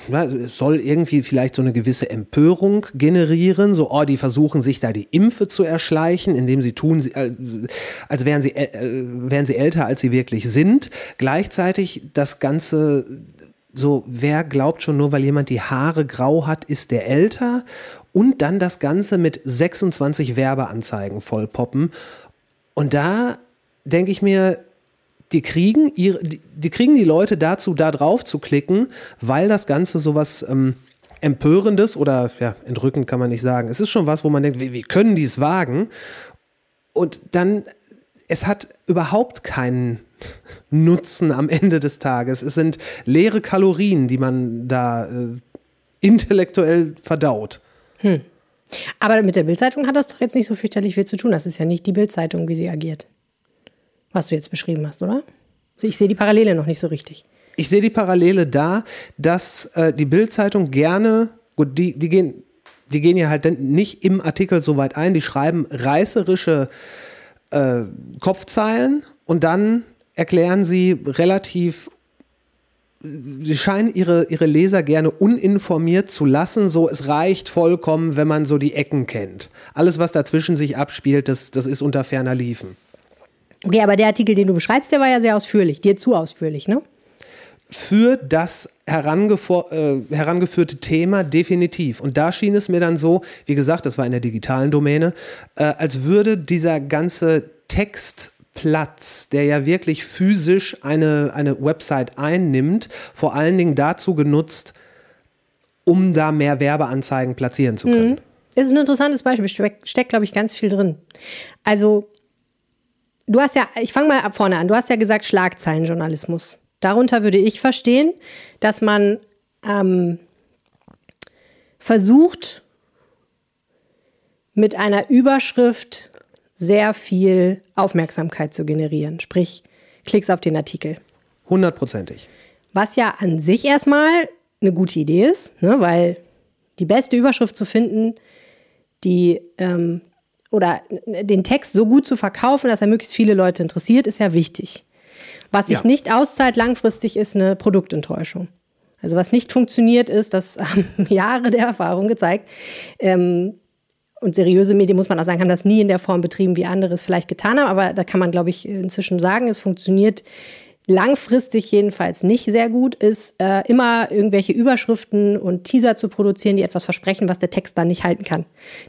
Speaker 1: na, es soll irgendwie vielleicht so eine gewisse Empörung generieren, so, oh, die versuchen sich da die Impfe zu erschleichen, indem sie tun, äh, als wären sie, äl- äh, wären sie älter, als sie wirklich sind. Gleichzeitig das Ganze so, wer glaubt schon nur, weil jemand die Haare grau hat, ist der älter? Und dann das Ganze mit 26 Werbeanzeigen vollpoppen. Und da denke ich mir, die kriegen, ihre, die, kriegen die Leute dazu, da drauf zu klicken, weil das Ganze sowas ähm, Empörendes oder ja, entrückend kann man nicht sagen. Es ist schon was, wo man denkt, wie, wie können die es wagen? Und dann, es hat überhaupt keinen Nutzen am Ende des Tages. Es sind leere Kalorien, die man da äh, intellektuell verdaut.
Speaker 5: Aber mit der Bildzeitung hat das doch jetzt nicht so fürchterlich viel zu tun. Das ist ja nicht die Bildzeitung, wie sie agiert. Was du jetzt beschrieben hast, oder? Ich sehe die Parallele noch nicht so richtig.
Speaker 1: Ich sehe die Parallele da, dass äh, die Bild-Zeitung gerne, gut, die, die gehen, die gehen ja halt nicht im Artikel so weit ein, die schreiben reißerische äh, Kopfzeilen und dann erklären sie relativ sie scheinen ihre, ihre Leser gerne uninformiert zu lassen. So, es reicht vollkommen, wenn man so die Ecken kennt. Alles, was dazwischen sich abspielt, das, das ist unter ferner Liefen.
Speaker 5: Okay, aber der Artikel, den du beschreibst, der war ja sehr ausführlich. Dir zu ausführlich, ne?
Speaker 1: für das äh, herangeführte Thema definitiv. Und da schien es mir dann so, wie gesagt, das war in der digitalen Domäne, äh, als würde dieser ganze Textplatz, der ja wirklich physisch eine, eine Website einnimmt, vor allen Dingen dazu genutzt, um da mehr Werbeanzeigen platzieren zu können.
Speaker 5: Ist ein interessantes Beispiel. Steckt, steckt glaube ich, ganz viel drin. Also, du hast ja, ich fange mal ab vorne an. Du hast ja gesagt Schlagzeilenjournalismus. Darunter würde ich verstehen, dass man ähm, versucht, mit einer Überschrift sehr viel Aufmerksamkeit zu generieren. Sprich, Klicks auf den Artikel.
Speaker 1: Hundertprozentig.
Speaker 5: Was ja an sich erstmal eine gute Idee ist, ne? weil die beste Überschrift zu finden, die ähm, oder den Text so gut zu verkaufen, dass er möglichst viele Leute interessiert, ist ja wichtig. Was sich
Speaker 1: Ja.
Speaker 5: nicht auszahlt langfristig, ist eine Produktenttäuschung. Also was nicht funktioniert, ist, das haben Jahre der Erfahrung gezeigt. Ähm, und seriöse Medien, muss man auch sagen, haben das nie in der Form betrieben, wie andere es vielleicht getan haben. Aber da kann man, glaube ich, inzwischen sagen, es funktioniert langfristig jedenfalls nicht sehr gut, ist äh, immer irgendwelche Überschriften und Teaser zu produzieren, die etwas versprechen, was der Text dann nicht halten kann.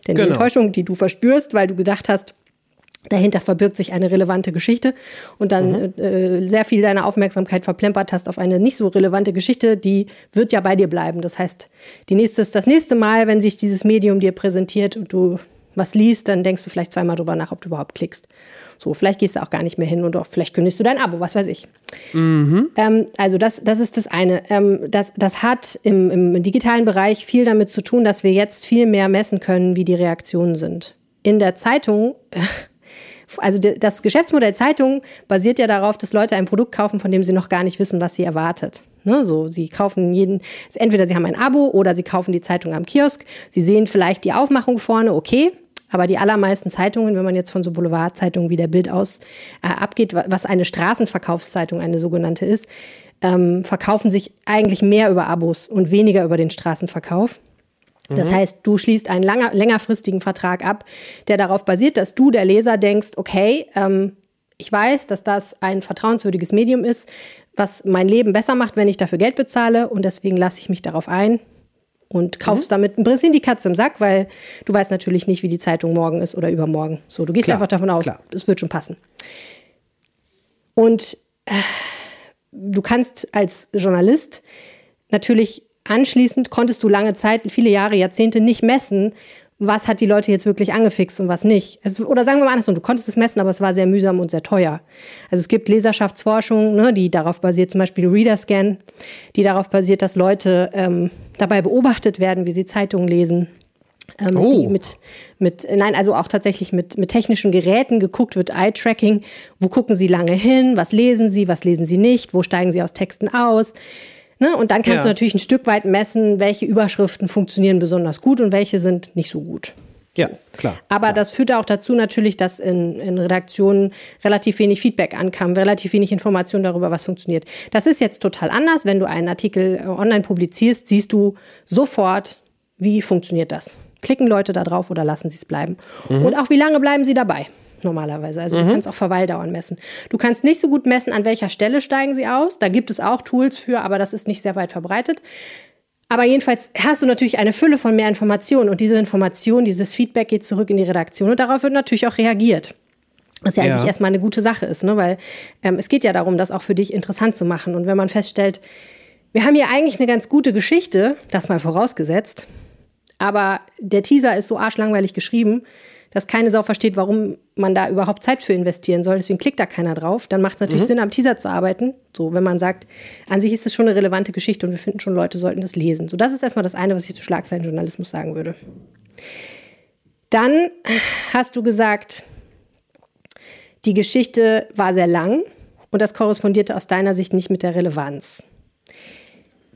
Speaker 5: Denn die
Speaker 1: Genau.
Speaker 5: Enttäuschung, die du verspürst, weil du gedacht hast, dahinter verbirgt sich eine relevante Geschichte und dann äh, sehr viel deiner Aufmerksamkeit verplempert hast auf eine nicht so relevante Geschichte, die wird ja bei dir bleiben. Das heißt, die nächste, das nächste Mal, wenn sich dieses Medium dir präsentiert und du was liest, dann denkst du vielleicht zweimal drüber nach, ob du überhaupt klickst. So, vielleicht gehst du auch gar nicht mehr hin und auch vielleicht kündigst du dein Abo, was weiß ich. Ähm, also das, das ist das eine. Ähm, das, das hat im, im digitalen Bereich viel damit zu tun, dass wir jetzt viel mehr messen können, wie die Reaktionen sind. In der Zeitung, also das Geschäftsmodell Zeitung basiert ja darauf, dass Leute ein Produkt kaufen, von dem sie noch gar nicht wissen, was sie erwartet. Ne, so, sie kaufen jeden, entweder sie haben ein Abo oder sie kaufen die Zeitung am Kiosk. Sie sehen vielleicht die Aufmachung vorne, okay. Aber die allermeisten Zeitungen, wenn man jetzt von so Boulevardzeitungen wie der Bild aus äh, abgeht, wa- was eine Straßenverkaufszeitung, eine sogenannte ist, ähm, verkaufen sich eigentlich mehr über Abos und weniger über den Straßenverkauf. Das heißt, du schließt einen langer, längerfristigen Vertrag ab, der darauf basiert, dass du, der Leser, denkst, okay, ähm, ich weiß, dass das ein vertrauenswürdiges Medium ist, was mein Leben besser macht, wenn ich dafür Geld bezahle und deswegen lasse ich mich darauf ein und kaufst damit ein bisschen die Katze im Sack, weil du weißt natürlich nicht, wie die Zeitung morgen ist oder übermorgen. So, du gehst
Speaker 1: Klar,
Speaker 5: einfach davon aus, es wird schon passen. Und äh, du kannst als Journalist natürlich anschließend konntest du lange Zeit, viele Jahre, Jahrzehnte nicht messen, was hat die Leute jetzt wirklich angefixt und was nicht. Also, oder sagen wir mal andersrum, du konntest es messen, aber es war sehr mühsam und sehr teuer. Also es gibt Leserschaftsforschung, ne, die darauf basiert, zum Beispiel Readerscan, die darauf basiert, dass Leute ähm, dabei beobachtet werden, wie sie Zeitungen lesen. Ähm,
Speaker 1: Oh.
Speaker 5: mit, mit, nein, also auch tatsächlich mit, mit technischen Geräten geguckt wird, Eye-Tracking. Wo gucken sie lange hin? Was lesen sie? Was lesen sie nicht? Wo steigen sie aus Texten aus? Ne? Und dann kannst
Speaker 1: Ja.
Speaker 5: du natürlich ein Stück weit messen, welche Überschriften funktionieren besonders gut und welche sind nicht so gut.
Speaker 1: Ja, klar.
Speaker 5: Aber das führte auch dazu natürlich, dass in, in Redaktionen relativ wenig Feedback ankam, relativ wenig Information darüber, was funktioniert. Das ist jetzt total anders. Wenn du einen Artikel äh, online publizierst, siehst du sofort, wie funktioniert das. Klicken Leute da drauf oder lassen sie es bleiben? Und auch wie lange bleiben sie dabei? Normalerweise. Also du kannst auch Verweildauern messen. Du kannst nicht so gut messen, an welcher Stelle steigen sie aus. Da gibt es auch Tools für, aber das ist nicht sehr weit verbreitet. Aber jedenfalls hast du natürlich eine Fülle von mehr Informationen und diese Information, dieses Feedback geht zurück in die Redaktion und darauf wird natürlich auch reagiert. Was ja,
Speaker 1: Ja.
Speaker 5: eigentlich erstmal eine gute Sache ist, ne? weil ähm, es geht ja darum, das auch für dich interessant zu machen. Und wenn man feststellt, wir haben hier eigentlich eine ganz gute Geschichte, das mal vorausgesetzt, aber der Teaser ist so arschlangweilig geschrieben, dass keine Sau versteht, warum man da überhaupt Zeit für investieren soll. Deswegen klickt da keiner drauf. Dann macht es natürlich Sinn, am Teaser zu arbeiten. So, wenn man sagt, an sich ist es schon eine relevante Geschichte und wir finden schon, Leute sollten das lesen. So, das ist erstmal das eine, was ich zu Schlagzeilenjournalismus sagen würde. Dann hast du gesagt, die Geschichte war sehr lang und das korrespondierte aus deiner Sicht nicht mit der Relevanz.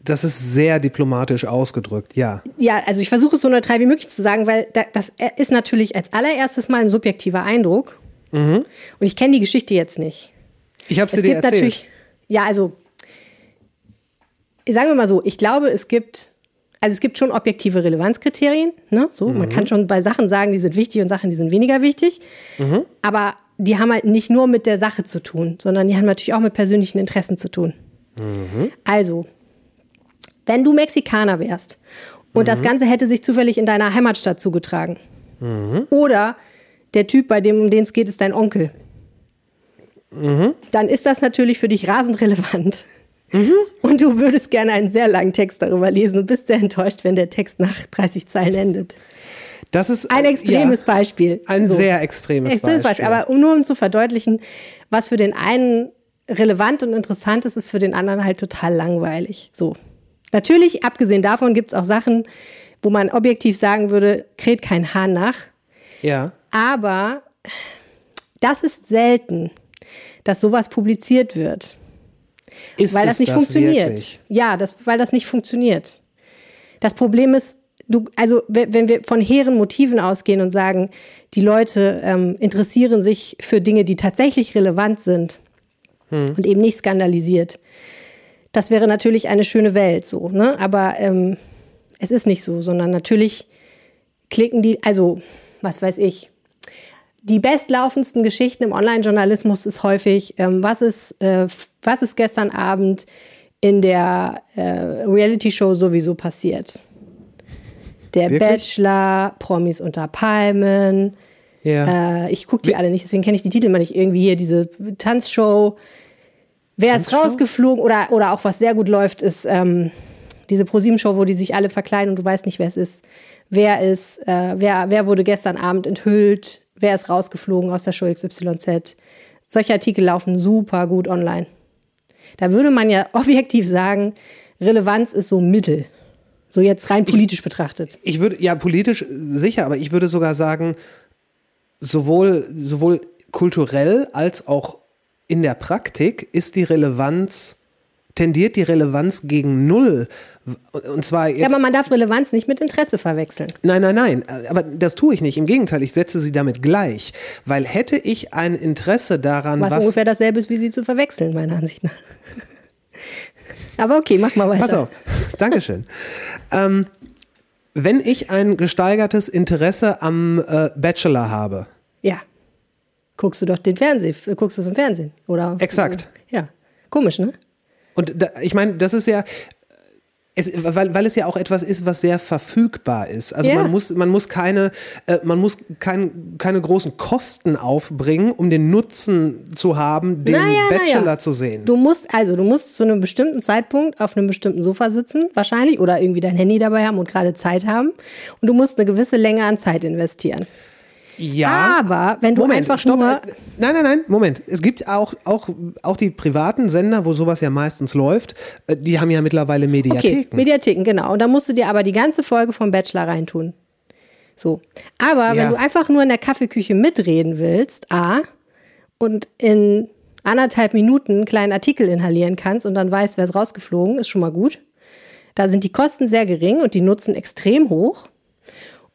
Speaker 1: Das ist sehr diplomatisch ausgedrückt, ja.
Speaker 5: Ja, also ich versuche es so neutral wie möglich zu sagen, weil da, das ist natürlich als allererstes mal ein subjektiver Eindruck. Und ich kenne die Geschichte jetzt nicht.
Speaker 1: Ich habe sie
Speaker 5: Es
Speaker 1: dir
Speaker 5: gibt
Speaker 1: erzählt.
Speaker 5: natürlich, ja, also sagen wir mal so, ich glaube, es gibt, also es gibt schon objektive Relevanzkriterien. Ne? So, man kann schon bei Sachen sagen, die sind wichtig und Sachen, die sind weniger wichtig. Aber die haben halt nicht nur mit der Sache zu tun, sondern die haben natürlich auch mit persönlichen Interessen zu tun. Also, wenn du Mexikaner wärst und das Ganze hätte sich zufällig in deiner Heimatstadt zugetragen, oder der Typ, bei dem um den es geht, ist dein Onkel, dann ist das natürlich für dich rasend relevant. Und du würdest gerne einen sehr langen Text darüber lesen und bist sehr enttäuscht, wenn der Text nach 30 Zeilen endet.
Speaker 1: Das ist
Speaker 5: Ein
Speaker 1: äh,
Speaker 5: extremes
Speaker 1: ja,
Speaker 5: Beispiel.
Speaker 1: Ein
Speaker 5: So.
Speaker 1: sehr extremes,
Speaker 5: Extremes Beispiel.
Speaker 1: Beispiel.
Speaker 5: Aber nur um zu verdeutlichen, was für den einen relevant und interessant ist, ist für den anderen halt total langweilig. So. Natürlich, abgesehen davon gibt es auch Sachen, wo man objektiv sagen würde, kräht kein Hahn nach.
Speaker 1: ja.
Speaker 5: Aber das ist selten, dass sowas publiziert wird.
Speaker 1: Ist
Speaker 5: weil das nicht funktioniert.
Speaker 1: Wirklich?
Speaker 5: Ja, das, weil das nicht funktioniert. Das Problem ist, du, also we- wenn wir von hehren Motiven ausgehen und sagen, die Leute ähm, interessieren sich für Dinge, die tatsächlich relevant sind und eben nicht skandalisiert, das wäre natürlich eine schöne Welt so, ne? Aber ähm, es ist nicht so, sondern natürlich klicken die, also was weiß ich, die bestlaufendsten Geschichten im Online-Journalismus ist häufig, ähm, was, ist, äh, was ist gestern Abend in der äh, Reality-Show sowieso passiert. Der
Speaker 1: Wirklich?
Speaker 5: Bachelor, Promis unter Palmen,
Speaker 1: Ja.
Speaker 5: Äh, ich gucke die alle nicht, deswegen kenne ich die Titel immer nicht. Irgendwie hier diese Tanzshow. Wer ist rausgeflogen? Oder, oder auch was sehr gut läuft, ist ähm, diese ProSieben-Show, wo die sich alle verkleiden und du weißt nicht, wer es ist. Wer ist, äh, wer, wer wurde gestern Abend enthüllt? Wer ist rausgeflogen aus der Show XYZ? Solche Artikel laufen super gut online. Da würde man ja objektiv sagen, Relevanz ist so Mittel. So jetzt rein politisch betrachtet.
Speaker 1: Ich würde, ja, politisch sicher, aber ich würde sogar sagen, sowohl, sowohl kulturell als auch in der Praktik ist die Relevanz, tendiert die Relevanz gegen Null. Und zwar jetzt.
Speaker 5: Ja, aber man darf Relevanz nicht mit Interesse verwechseln.
Speaker 1: Nein, nein, nein. Aber das tue ich nicht. Im Gegenteil, ich setze sie damit gleich. Weil hätte ich ein Interesse daran,
Speaker 5: Was,
Speaker 1: was.
Speaker 5: ungefähr dasselbe ist, wie sie zu verwechseln, meiner Ansicht nach. Aber okay, mach mal weiter.
Speaker 1: Pass auf. Dankeschön. ähm, wenn ich ein gesteigertes Interesse am äh, Bachelor habe,
Speaker 5: Ja. Guckst du doch den Fernseh, guckst du es im Fernsehen, oder?
Speaker 1: Exakt.
Speaker 5: Ja. Komisch, ne?
Speaker 1: Und da, ich meine, das ist ja, es, weil, weil es ja auch etwas ist, was sehr verfügbar ist. Also
Speaker 5: Ja.
Speaker 1: man muss, man muss keine, äh, man muss kein, keine großen Kosten aufbringen, um den Nutzen zu haben, den
Speaker 5: Naja,
Speaker 1: Bachelor
Speaker 5: naja.
Speaker 1: zu sehen.
Speaker 5: Du musst, also du musst zu einem bestimmten Zeitpunkt auf einem bestimmten Sofa sitzen, wahrscheinlich, oder irgendwie dein Handy dabei haben und gerade Zeit haben. Und du musst eine gewisse Länge an Zeit investieren.
Speaker 1: Ja.
Speaker 5: Aber wenn du
Speaker 1: Moment,
Speaker 5: einfach
Speaker 1: stopp.
Speaker 5: nur.
Speaker 1: Nein, nein, nein, Moment. Es gibt auch, auch, auch die privaten Sender, wo sowas ja meistens läuft, äh, die haben ja mittlerweile
Speaker 5: Okay,
Speaker 1: Mediatheken.
Speaker 5: Mediatheken, genau. Und da musst du dir aber die ganze Folge vom Bachelor reintun. So. Aber
Speaker 1: Ja.
Speaker 5: wenn du einfach nur in der Kaffeeküche mitreden willst, A, und in anderthalb Minuten einen kleinen Artikel inhalieren kannst und dann weißt, wer ist rausgeflogen, ist schon mal gut. Da sind die Kosten sehr gering und die Nutzen extrem hoch.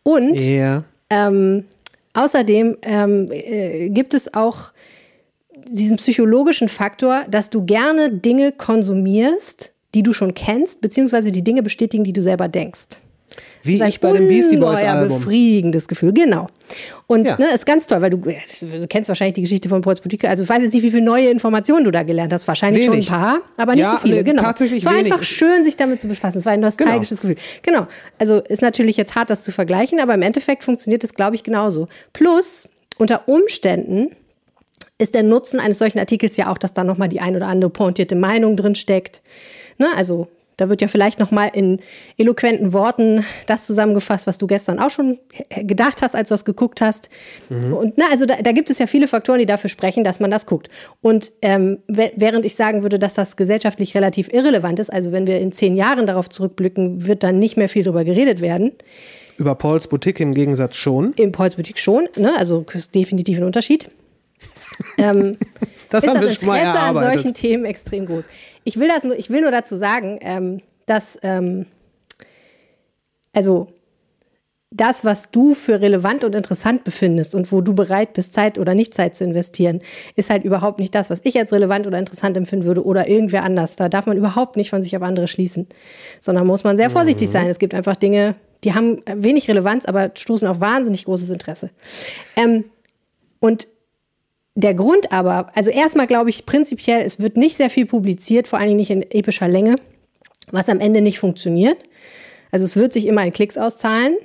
Speaker 5: Und
Speaker 1: ja.
Speaker 5: ähm, außerdem ähm, äh, gibt es auch diesen psychologischen Faktor, dass du gerne Dinge konsumierst, die du schon kennst, beziehungsweise die Dinge bestätigen, die du selber denkst.
Speaker 1: Wie
Speaker 5: Das ist
Speaker 1: ich bei dem Beastie Boys Album.
Speaker 5: befriedigendes Gefühl, genau. Und
Speaker 1: Ja.
Speaker 5: ne, ist ganz toll, weil du, du kennst wahrscheinlich die Geschichte von Pauls Boutique. Also ich weiß jetzt nicht, wie viele neue Informationen du da gelernt hast. Wahrscheinlich
Speaker 1: Wenig.
Speaker 5: schon ein paar, aber nicht
Speaker 1: Ja,
Speaker 5: so viele.
Speaker 1: nee,
Speaker 5: genau.
Speaker 1: tatsächlich
Speaker 5: es war
Speaker 1: wenig.
Speaker 5: einfach schön, sich damit zu befassen. Es war ein nostalgisches Gefühl. Genau. Also ist natürlich jetzt hart, das zu vergleichen, aber im Endeffekt funktioniert es, glaube ich, genauso. Plus, unter Umständen ist der Nutzen eines solchen Artikels ja auch, dass da nochmal die ein oder andere pointierte Meinung drin steckt. Ne? Also da wird ja vielleicht nochmal in eloquenten Worten das zusammengefasst, was du gestern auch schon gedacht hast, als du das geguckt hast. Und na, also da, da gibt es ja viele Faktoren, die dafür sprechen, dass man das guckt. Und ähm, wä- während ich sagen würde, dass das gesellschaftlich relativ irrelevant ist, also wenn wir in zehn Jahren darauf zurückblicken, wird dann nicht mehr viel darüber geredet werden.
Speaker 1: Über Pauls Boutique im Gegensatz schon.
Speaker 5: Im Pauls Boutique schon, ne? also ist definitiv ein Unterschied. ähm,
Speaker 1: Das
Speaker 5: ist das Interesse an solchen Themen extrem groß. Ich will, das nur, ich will nur dazu sagen, ähm, dass ähm, also das, was du für relevant und interessant befindest und wo du bereit bist, Zeit oder nicht Zeit zu investieren, ist halt überhaupt nicht das, was ich als relevant oder interessant empfinden würde oder irgendwer anders. Da darf man überhaupt nicht von sich auf andere schließen, sondern muss man sehr vorsichtig sein. Es gibt einfach Dinge, die haben wenig Relevanz, aber stoßen auf wahnsinnig großes Interesse. Ähm, und der Grund aber, also erstmal glaube ich prinzipiell, es wird nicht sehr viel publiziert, vor allen Dingen nicht in epischer Länge, was am Ende nicht funktioniert. Also es wird sich immer in Klicks auszahlen.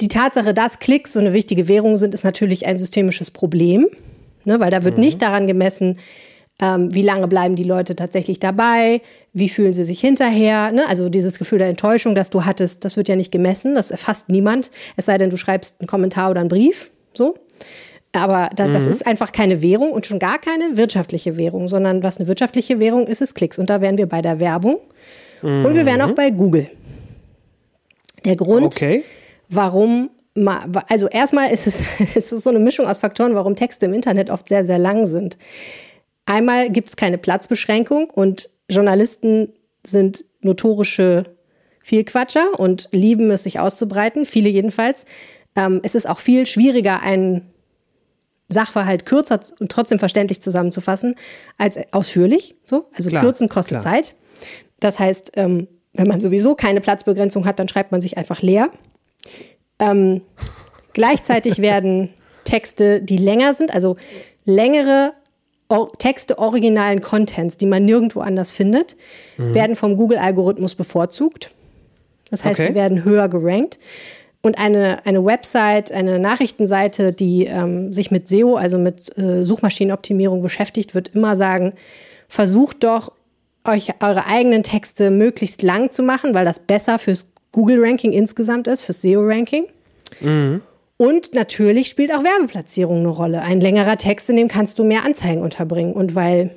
Speaker 5: Die Tatsache, dass Klicks so eine wichtige Währung sind, ist natürlich ein systemisches Problem, ne, weil da wird nicht daran gemessen, ähm, wie lange bleiben die Leute tatsächlich dabei, wie fühlen sie sich hinterher. Ne? Also dieses Gefühl der Enttäuschung, das du hattest, das wird ja nicht gemessen, das erfasst niemand, es sei denn, du schreibst einen Kommentar oder einen Brief. So. Aber da, das ist einfach keine Währung und schon gar keine wirtschaftliche Währung, sondern was eine wirtschaftliche Währung ist, ist Klicks. Und da wären wir bei der Werbung und wir wären auch bei Google. Der Grund,
Speaker 1: Okay.
Speaker 5: warum, also erstmal ist es, es ist so eine Mischung aus Faktoren, warum Texte im Internet oft sehr, sehr lang sind. Einmal gibt es keine Platzbeschränkung und Journalisten sind notorische Vielquatscher und lieben es, sich auszubreiten, viele jedenfalls. Ähm, es ist auch viel schwieriger, einen Sachverhalt kürzer und trotzdem verständlich zusammenzufassen als ausführlich. So, also
Speaker 1: Klar,
Speaker 5: kürzen kostet
Speaker 1: klar.
Speaker 5: Zeit. Das heißt, ähm, wenn man sowieso keine Platzbegrenzung hat, dann schreibt man sich einfach leer. Ähm, gleichzeitig werden Texte, die länger sind, also längere Or Texte originalen Contents, die man nirgendwo anders findet, werden vom Google-Algorithmus bevorzugt. Das heißt,
Speaker 1: Okay.
Speaker 5: die werden höher gerankt. Und eine, eine Website, eine Nachrichtenseite, die ähm, sich mit SEO, also mit äh, Suchmaschinenoptimierung beschäftigt, wird immer sagen, versucht doch, euch eure eigenen Texte möglichst lang zu machen, weil das besser fürs Google-Ranking insgesamt ist, fürs SEO-Ranking. Und natürlich spielt auch Werbeplatzierung eine Rolle. Ein längerer Text, in dem kannst du mehr Anzeigen unterbringen. Und weil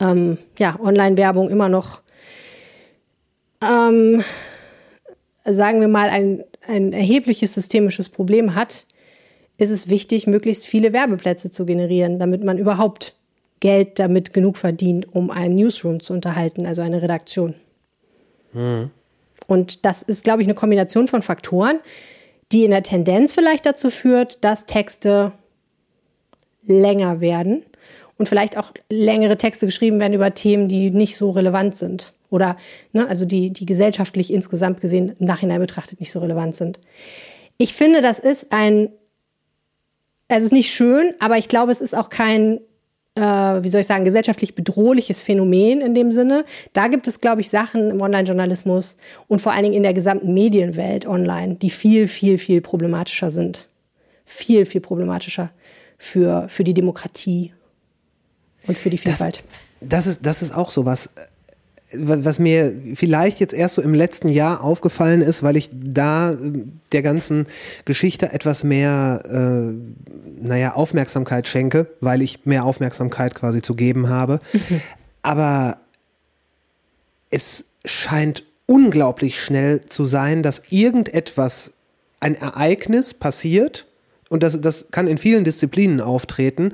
Speaker 5: ähm, ja, Online-Werbung immer noch, ähm, sagen wir mal, ein, ein erhebliches systemisches Problem hat, ist es wichtig, möglichst viele Werbeplätze zu generieren, damit man überhaupt Geld damit genug verdient, um einen Newsroom zu unterhalten, also eine Redaktion. Und das ist, glaube ich, eine Kombination von Faktoren, die in der Tendenz vielleicht dazu führt, dass Texte länger werden und vielleicht auch längere Texte geschrieben werden über Themen, die nicht so relevant sind. Oder ne, also die, die gesellschaftlich insgesamt gesehen im Nachhinein betrachtet nicht so relevant sind. Ich finde, das ist ein, also es ist nicht schön, aber ich glaube, es ist auch kein, äh, wie soll ich sagen, gesellschaftlich bedrohliches Phänomen in dem Sinne. Da gibt es, glaube ich, Sachen im Online-Journalismus und vor allen Dingen in der gesamten Medienwelt online, die viel, viel, viel problematischer sind. Viel, viel problematischer für, für die Demokratie und für die Vielfalt.
Speaker 1: Das ist, das ist auch so was, mir vielleicht jetzt erst so im letzten Jahr aufgefallen ist, weil ich da äh, der ganzen Geschichte etwas mehr, äh, naja, Aufmerksamkeit schenke, weil ich mehr Aufmerksamkeit quasi zu geben habe. Aber es scheint unglaublich schnell zu sein, dass irgendetwas, ein Ereignis passiert und das, das kann in vielen Disziplinen auftreten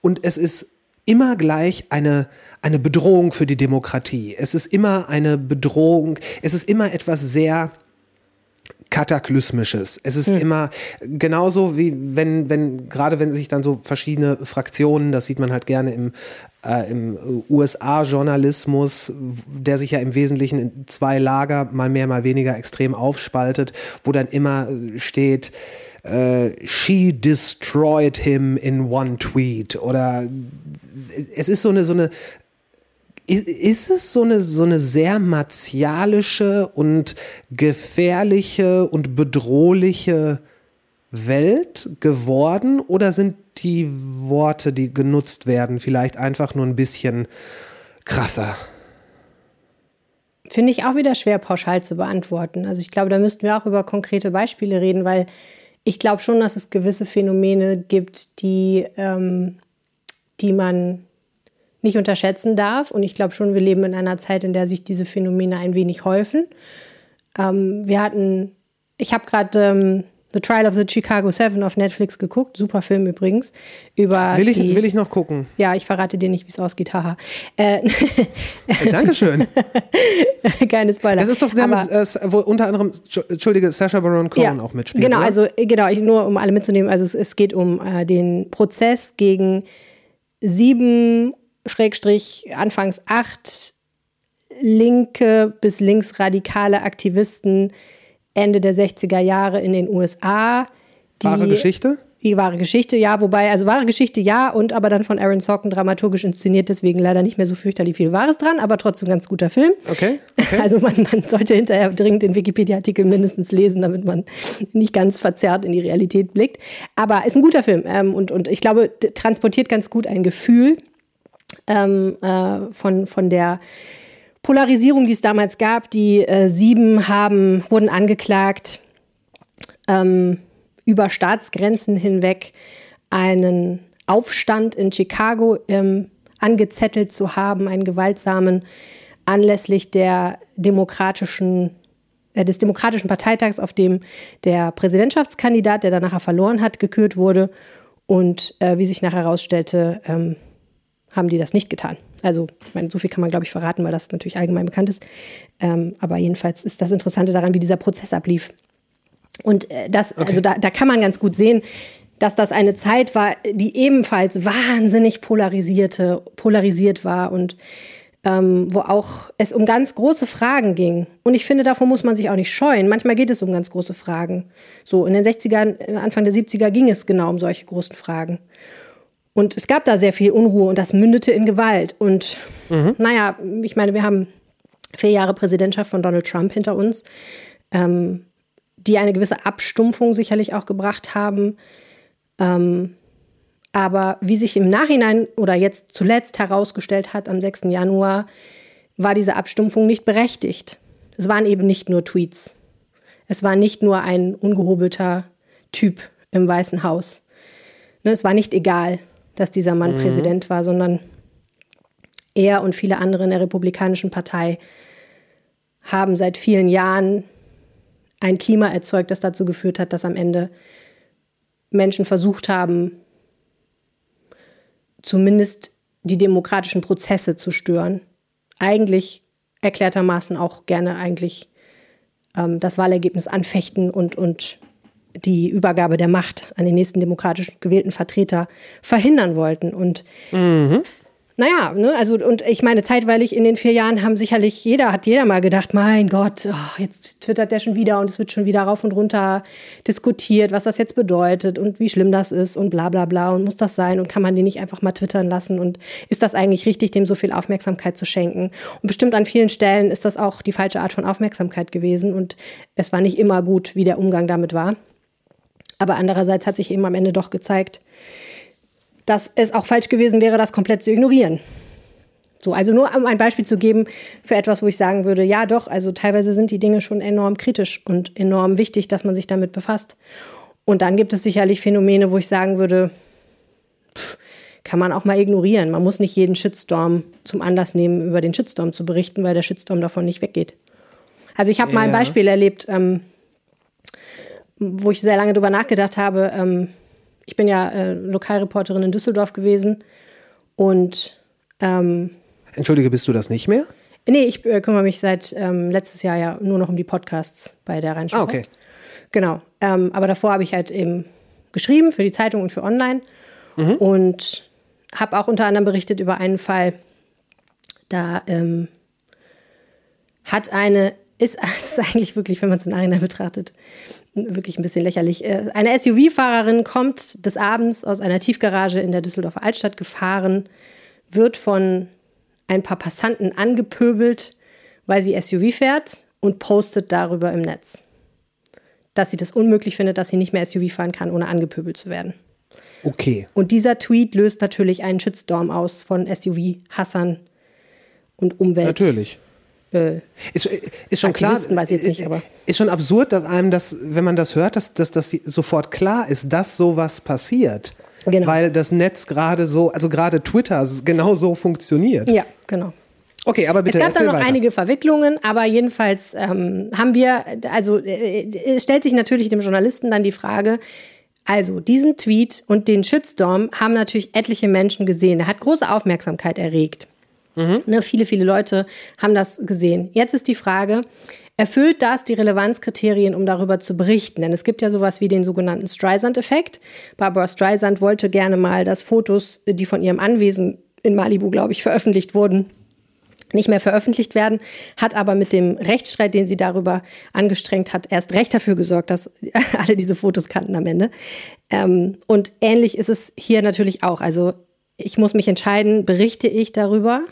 Speaker 1: und es ist immer gleich eine, eine Bedrohung für die Demokratie. Es ist immer eine Bedrohung, es ist immer etwas sehr Kataklysmisches. Es ist immer genauso wie wenn, wenn, gerade wenn sich dann so verschiedene Fraktionen, das sieht man halt gerne im, äh, im USA-Journalismus, der sich ja im Wesentlichen in zwei Lager, mal mehr, mal weniger extrem aufspaltet, wo dann immer steht, äh, she destroyed him in one tweet oder es ist so eine, so eine ist, es so eine, so eine sehr martialische und gefährliche und bedrohliche Welt geworden oder sind die Worte, die genutzt werden, vielleicht einfach nur ein bisschen krasser?
Speaker 5: Finde ich auch wieder schwer pauschal zu beantworten. Also ich glaube, da müssten wir auch über konkrete Beispiele reden, weil ich glaube schon, dass es gewisse Phänomene gibt, die, ähm, die man nicht unterschätzen darf. Und ich glaube schon, wir leben in einer Zeit, in der sich diese Phänomene ein wenig häufen. Ähm, wir hatten, ich habe gerade ähm, The Trial of the Chicago Seven auf Netflix geguckt, super Film übrigens. Über
Speaker 1: Will ich,
Speaker 5: die,
Speaker 1: will ich noch gucken?
Speaker 5: Ja, ich verrate dir nicht, wie es ausgeht, haha. Äh,
Speaker 1: Äh, Dankeschön.
Speaker 5: keine Spoiler.
Speaker 1: Das ist doch der mit, äh, wo unter anderem, Entschuldige, Sacha Baron Cohen auch mitspielt.
Speaker 5: Genau,
Speaker 1: oder?
Speaker 5: also äh, genau, ich, nur um alle mitzunehmen, also es, es geht um äh, den Prozess gegen sieben Schrägstrich anfangs acht linke bis linksradikale Aktivisten Ende der 60er Jahre in den USA. Die,
Speaker 1: Wahre Geschichte?
Speaker 5: Die wahre Geschichte, ja, wobei, also wahre Geschichte ja und aber dann von Aaron Sorkin dramaturgisch inszeniert, deswegen leider nicht mehr so fürchterlich viel Wahres dran, aber trotzdem ganz guter Film.
Speaker 1: Okay, okay.
Speaker 5: Also man, man sollte hinterher dringend den Wikipedia-Artikel mindestens lesen, damit man nicht ganz verzerrt in die Realität blickt. Aber ist ein guter Film ähm, und, und ich glaube, transportiert ganz gut ein Gefühl ähm, äh, von, von der Polarisierung, die es damals gab. Die äh, sieben haben, wurden angeklagt, ähm, über Staatsgrenzen hinweg einen Aufstand in Chicago ähm, angezettelt zu haben, einen gewaltsamen, anlässlich der demokratischen, äh, des demokratischen Parteitags, auf dem der Präsidentschaftskandidat, der dann nachher verloren hat, gekürt wurde. Und äh, wie sich nachher herausstellte, ähm, haben die das nicht getan. Also, ich meine, so viel kann man, glaube ich, verraten, weil das natürlich allgemein bekannt ist. Ähm, aber jedenfalls ist das Interessante daran, wie dieser Prozess ablief. Und äh, das, also da, da kann man ganz gut sehen, dass das eine Zeit war, die ebenfalls wahnsinnig polarisierte, polarisiert war und ähm, wo auch es um ganz große Fragen ging. Und ich finde, davor muss man sich auch nicht scheuen. Manchmal geht es um ganz große Fragen. So in den 60ern, äh, Anfang der 70er ging es genau um solche großen Fragen. Und es gab da sehr viel Unruhe und das mündete in Gewalt. Und naja, ich meine, wir haben vier Jahre Präsidentschaft von Donald Trump hinter uns. Ähm, die eine gewisse Abstumpfung sicherlich auch gebracht haben. Ähm, aber wie sich im Nachhinein oder jetzt zuletzt herausgestellt hat, am 6. Januar, war diese Abstumpfung nicht berechtigt. Es waren eben nicht nur Tweets. Es war nicht nur ein ungehobelter Typ im Weißen Haus. Ne, es war nicht egal, dass dieser Mann Präsident war, sondern er und viele andere in der Republikanischen Partei haben seit vielen Jahren ein Klima erzeugt, das dazu geführt hat, dass am Ende Menschen versucht haben, zumindest die demokratischen Prozesse zu stören. Eigentlich erklärtermaßen auch gerne eigentlich ähm, das Wahlergebnis anfechten und, und die Übergabe der Macht an den nächsten demokratisch gewählten Vertreter verhindern wollten. Und naja, ne, also und ich meine, zeitweilig in den vier Jahren haben sicherlich jeder, hat jeder mal gedacht, mein Gott, oh, jetzt twittert der schon wieder und es wird schon wieder rauf und runter diskutiert, was das jetzt bedeutet und wie schlimm das ist und bla bla bla und muss das sein und kann man den nicht einfach mal twittern lassen und ist das eigentlich richtig, dem so viel Aufmerksamkeit zu schenken? Und bestimmt an vielen Stellen ist das auch die falsche Art von Aufmerksamkeit gewesen und es war nicht immer gut, wie der Umgang damit war. Aber andererseits hat sich eben am Ende doch gezeigt, dass es auch falsch gewesen wäre, das komplett zu ignorieren. So, also nur um ein Beispiel zu geben für etwas, wo ich sagen würde, ja doch, also teilweise sind die Dinge schon enorm kritisch und enorm wichtig, dass man sich damit befasst. Und dann gibt es sicherlich Phänomene, wo ich sagen würde, pff, kann man auch mal ignorieren. Man muss nicht jeden Shitstorm zum Anlass nehmen, über den Shitstorm zu berichten, weil der Shitstorm davon nicht weggeht. Also ich habe mal ein
Speaker 1: Ja.
Speaker 5: Beispiel erlebt, ähm, wo ich sehr lange drüber nachgedacht habe. Ähm, ich bin ja äh, Lokalreporterin in Düsseldorf gewesen und ähm,
Speaker 1: Entschuldige, bist du das nicht mehr?
Speaker 5: nee, ich äh, kümmere mich seit ähm, letztes Jahr ja nur noch um die Podcasts bei der Rheinischen
Speaker 1: Ah, okay.
Speaker 5: Post. Genau. Ähm, aber davor habe ich halt eben geschrieben für die Zeitung und für online und habe auch unter anderem berichtet über einen Fall, da ähm, hat eine, ist, ist eigentlich wirklich, wenn man es im Nachhinein betrachtet, wirklich ein bisschen lächerlich. Äh, Eine SUV-Fahrerin kommt des Abends aus einer Tiefgarage in der Düsseldorfer Altstadt gefahren, wird von ein paar Passanten angepöbelt, weil sie SUV fährt und postet darüber im Netz, dass sie das unmöglich findet, dass sie nicht mehr SUV fahren kann, ohne angepöbelt zu werden.
Speaker 1: Okay.
Speaker 5: Und dieser Tweet löst natürlich einen Shitstorm aus von SUV-Hassern und Umwelt.
Speaker 1: Natürlich.
Speaker 5: Äh,
Speaker 1: Ist, ist schon klar.
Speaker 5: Aktivisten ich jetzt nicht,
Speaker 1: Ist schon absurd, dass einem das, wenn man das hört, dass, dass, sofort klar ist, dass sowas passiert.
Speaker 5: Genau.
Speaker 1: Weil das Netz gerade so, also gerade Twitter genau so funktioniert.
Speaker 5: ja, genau.
Speaker 1: Okay, aber bitte
Speaker 5: es gab dann noch
Speaker 1: weiter.
Speaker 5: einige Verwicklungen, aber jedenfalls ähm, haben wir, also äh, es stellt sich natürlich dem Journalisten dann die Frage, also diesen Tweet und den Shitstorm haben natürlich etliche Menschen gesehen. Er hat große Aufmerksamkeit erregt. Ne, viele, viele Leute haben das gesehen. Jetzt ist die Frage, erfüllt das die Relevanzkriterien, um darüber zu berichten? Denn es gibt ja sowas wie den sogenannten Streisand-Effekt. Barbara Streisand wollte gerne mal, dass Fotos, die von ihrem Anwesen in Malibu, glaube ich, veröffentlicht wurden, nicht mehr veröffentlicht werden, hat aber mit dem Rechtsstreit, den sie darüber angestrengt hat, erst recht dafür gesorgt, dass alle diese Fotos kannten am Ende. Ähm, und ähnlich ist es hier natürlich auch. Also ich muss mich entscheiden, berichte ich darüber,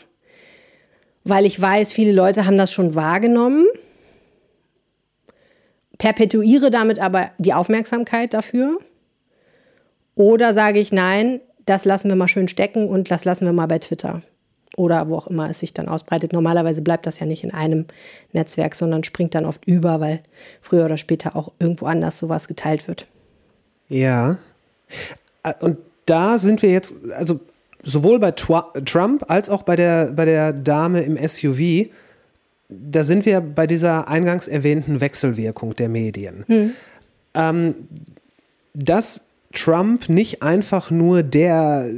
Speaker 5: weil ich weiß, viele Leute haben das schon wahrgenommen, perpetuiere damit aber die Aufmerksamkeit dafür. Oder sage ich, nein, das lassen wir mal schön stecken und das lassen wir mal bei Twitter oder wo auch immer es sich dann ausbreitet. Normalerweise bleibt das ja nicht in einem Netzwerk, sondern springt dann oft über, weil früher oder später auch irgendwo anders sowas geteilt wird.
Speaker 1: Ja. Äh, Und da sind wir jetzt, also sowohl bei Trump als auch bei der, bei der Dame im SUV, da sind wir bei dieser eingangs erwähnten Wechselwirkung der Medien. Ähm, dass Trump nicht einfach nur der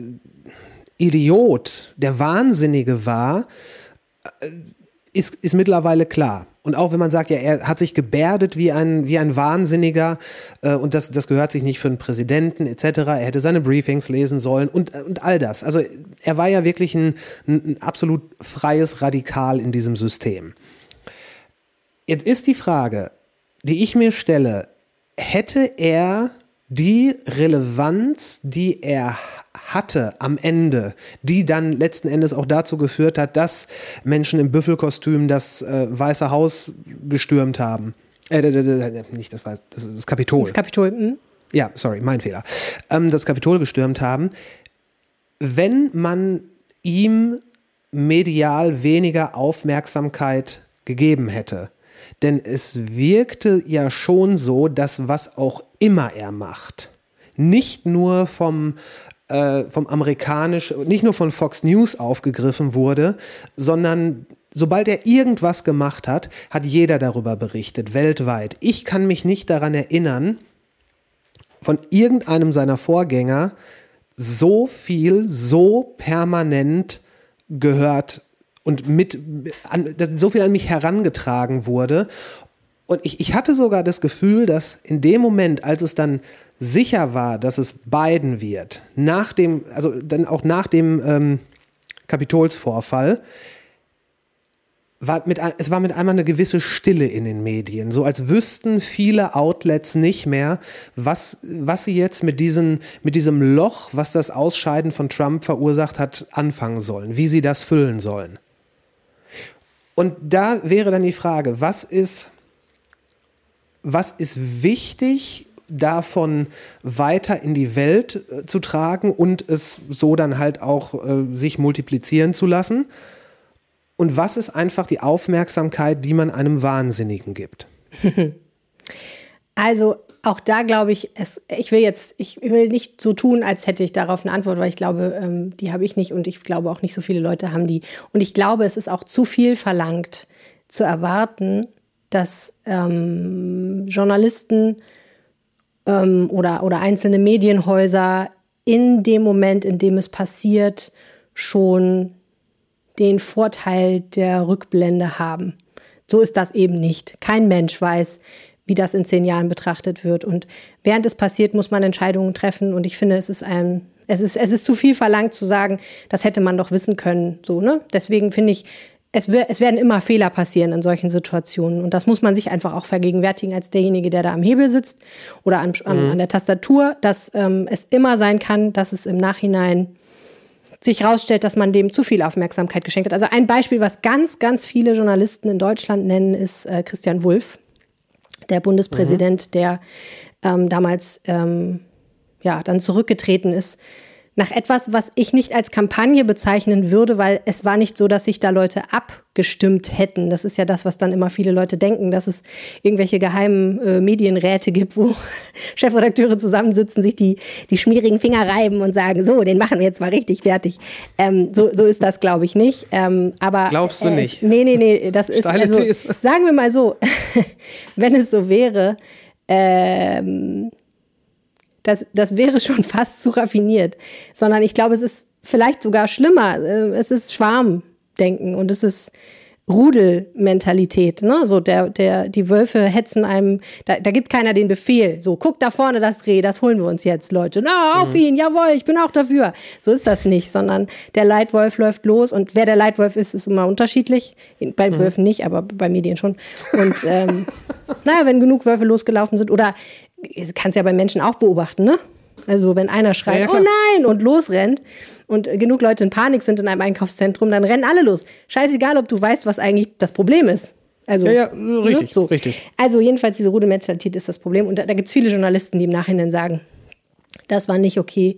Speaker 1: Idiot, der Wahnsinnige war, äh, ist, ist mittlerweile klar. Und auch wenn man sagt, ja, er hat sich gebärdet wie ein, wie ein Wahnsinniger äh, und das, das gehört sich nicht für einen Präsidenten etc., er hätte seine Briefings lesen sollen und, und all das. Also er war ja wirklich ein, ein, absolut freies Radikal in diesem System. Jetzt ist die Frage, die ich mir stelle, hätte er die Relevanz, die er hatte am Ende, die dann letzten Endes auch dazu geführt hat, dass Menschen im Büffelkostüm das äh, Weiße Haus gestürmt haben. Äh, nicht das weiß, das das Kapitol.
Speaker 5: Das Kapitol. Hm?
Speaker 1: Ja, sorry, mein Fehler. Ähm, das Kapitol gestürmt haben. Wenn man ihm medial weniger Aufmerksamkeit gegeben hätte, denn es wirkte ja schon so, dass was auch immer er macht, nicht nur vom äh, vom amerikanisch, nicht nur von Fox News aufgegriffen wurde, sondern sobald er irgendwas gemacht hat, hat jeder darüber berichtet, weltweit. Ich kann mich nicht daran erinnern, von irgendeinem seiner Vorgänger so viel, so permanent gehört und mit, an, so viel an mich herangetragen wurde. Und ich, ich hatte sogar das Gefühl, dass in dem Moment, als es dann sicher war, dass es Biden wird, nach dem, also dann auch nach dem ähm, Kapitolsvorfall, war mit, es war mit einmal eine gewisse Stille in den Medien, so als wüssten viele Outlets nicht mehr, was, was sie jetzt mit, diesen, mit diesem Loch, was das Ausscheiden von Trump verursacht hat, anfangen sollen, wie sie das füllen sollen. Und da wäre dann die Frage, was ist, was ist wichtig davon weiter in die Welt äh, zu tragen und es so dann halt auch äh, sich multiplizieren zu lassen? Und was ist einfach die Aufmerksamkeit, die man einem Wahnsinnigen gibt?
Speaker 5: Also auch da glaube ich, es, ich will jetzt, ich will nicht so tun, als hätte ich darauf eine Antwort, weil ich glaube, ähm, die habe ich nicht und ich glaube auch nicht so viele Leute haben die. Und ich glaube, es ist auch zu viel verlangt, zu erwarten, dass ähm, Journalisten ähm, oder, oder einzelne Medienhäuser in dem Moment, in dem es passiert, schon den Vorteil der Rückblende haben. So ist das eben nicht. Kein Mensch weiß, wie das in zehn Jahren betrachtet wird. Und während es passiert, muss man Entscheidungen treffen. Und ich finde, es ist ein, es ist, es ist zu viel verlangt zu sagen, das hätte man doch wissen können. So, ne? Deswegen finde ich, es, es werden immer Fehler passieren in solchen Situationen. Und das muss man sich einfach auch vergegenwärtigen als derjenige, der da am Hebel sitzt oder an, an, an der Tastatur, dass ähm, es immer sein kann, dass es im Nachhinein sich herausstellt, dass man dem zu viel Aufmerksamkeit geschenkt hat. Also ein Beispiel, was ganz, ganz viele Journalisten in Deutschland nennen, ist äh, Christian Wulff, der Bundespräsident, der ähm, damals ähm, ja dann zurückgetreten ist nach etwas, was ich nicht als Kampagne bezeichnen würde, weil es war nicht so, dass sich da Leute abgestimmt hätten. Das ist ja das, was dann immer viele Leute denken, dass es irgendwelche geheimen äh, Medienräte gibt, wo Chefredakteure zusammensitzen, sich die, die schmierigen Finger reiben und sagen, so, den machen wir jetzt mal richtig fertig. Ähm, so, so ist das, glaube ich, nicht. Ähm, aber
Speaker 1: Glaubst du
Speaker 5: äh,
Speaker 1: nicht?
Speaker 5: Nee, nee, nee, das ist also, sagen wir mal so, wenn es so wäre, ähm, das, das wäre schon fast zu raffiniert. Sondern ich glaube, es ist vielleicht sogar schlimmer. Äh, Es ist Schwarmdenken und es ist Rudelmentalität. Ne? So der, der, die Wölfe hetzen einem, da, da gibt keiner den Befehl. So, guck da vorne das Reh, das holen wir uns jetzt, Leute. Na, auf ihn, jawohl, ich bin auch dafür. So ist das nicht, sondern der Leitwolf läuft los und wer der Leitwolf ist, ist immer unterschiedlich. Bei den Wölfen nicht, aber bei Medien schon. Und ähm, naja, wenn genug Wölfe losgelaufen sind oder kannst ja bei Menschen auch beobachten, ne? Also wenn einer schreit,
Speaker 1: Ja,
Speaker 5: oh nein, und losrennt und genug Leute in Panik sind in einem Einkaufszentrum, dann rennen alle los. Scheißegal, ob du weißt, was eigentlich das Problem ist. Also,
Speaker 1: Ja, ja, richtig,
Speaker 5: ne? so.
Speaker 1: richtig.
Speaker 5: Also jedenfalls diese Rudelmentalität ist das Problem. Und da, da gibt es viele Journalisten, die im Nachhinein sagen, das war nicht okay.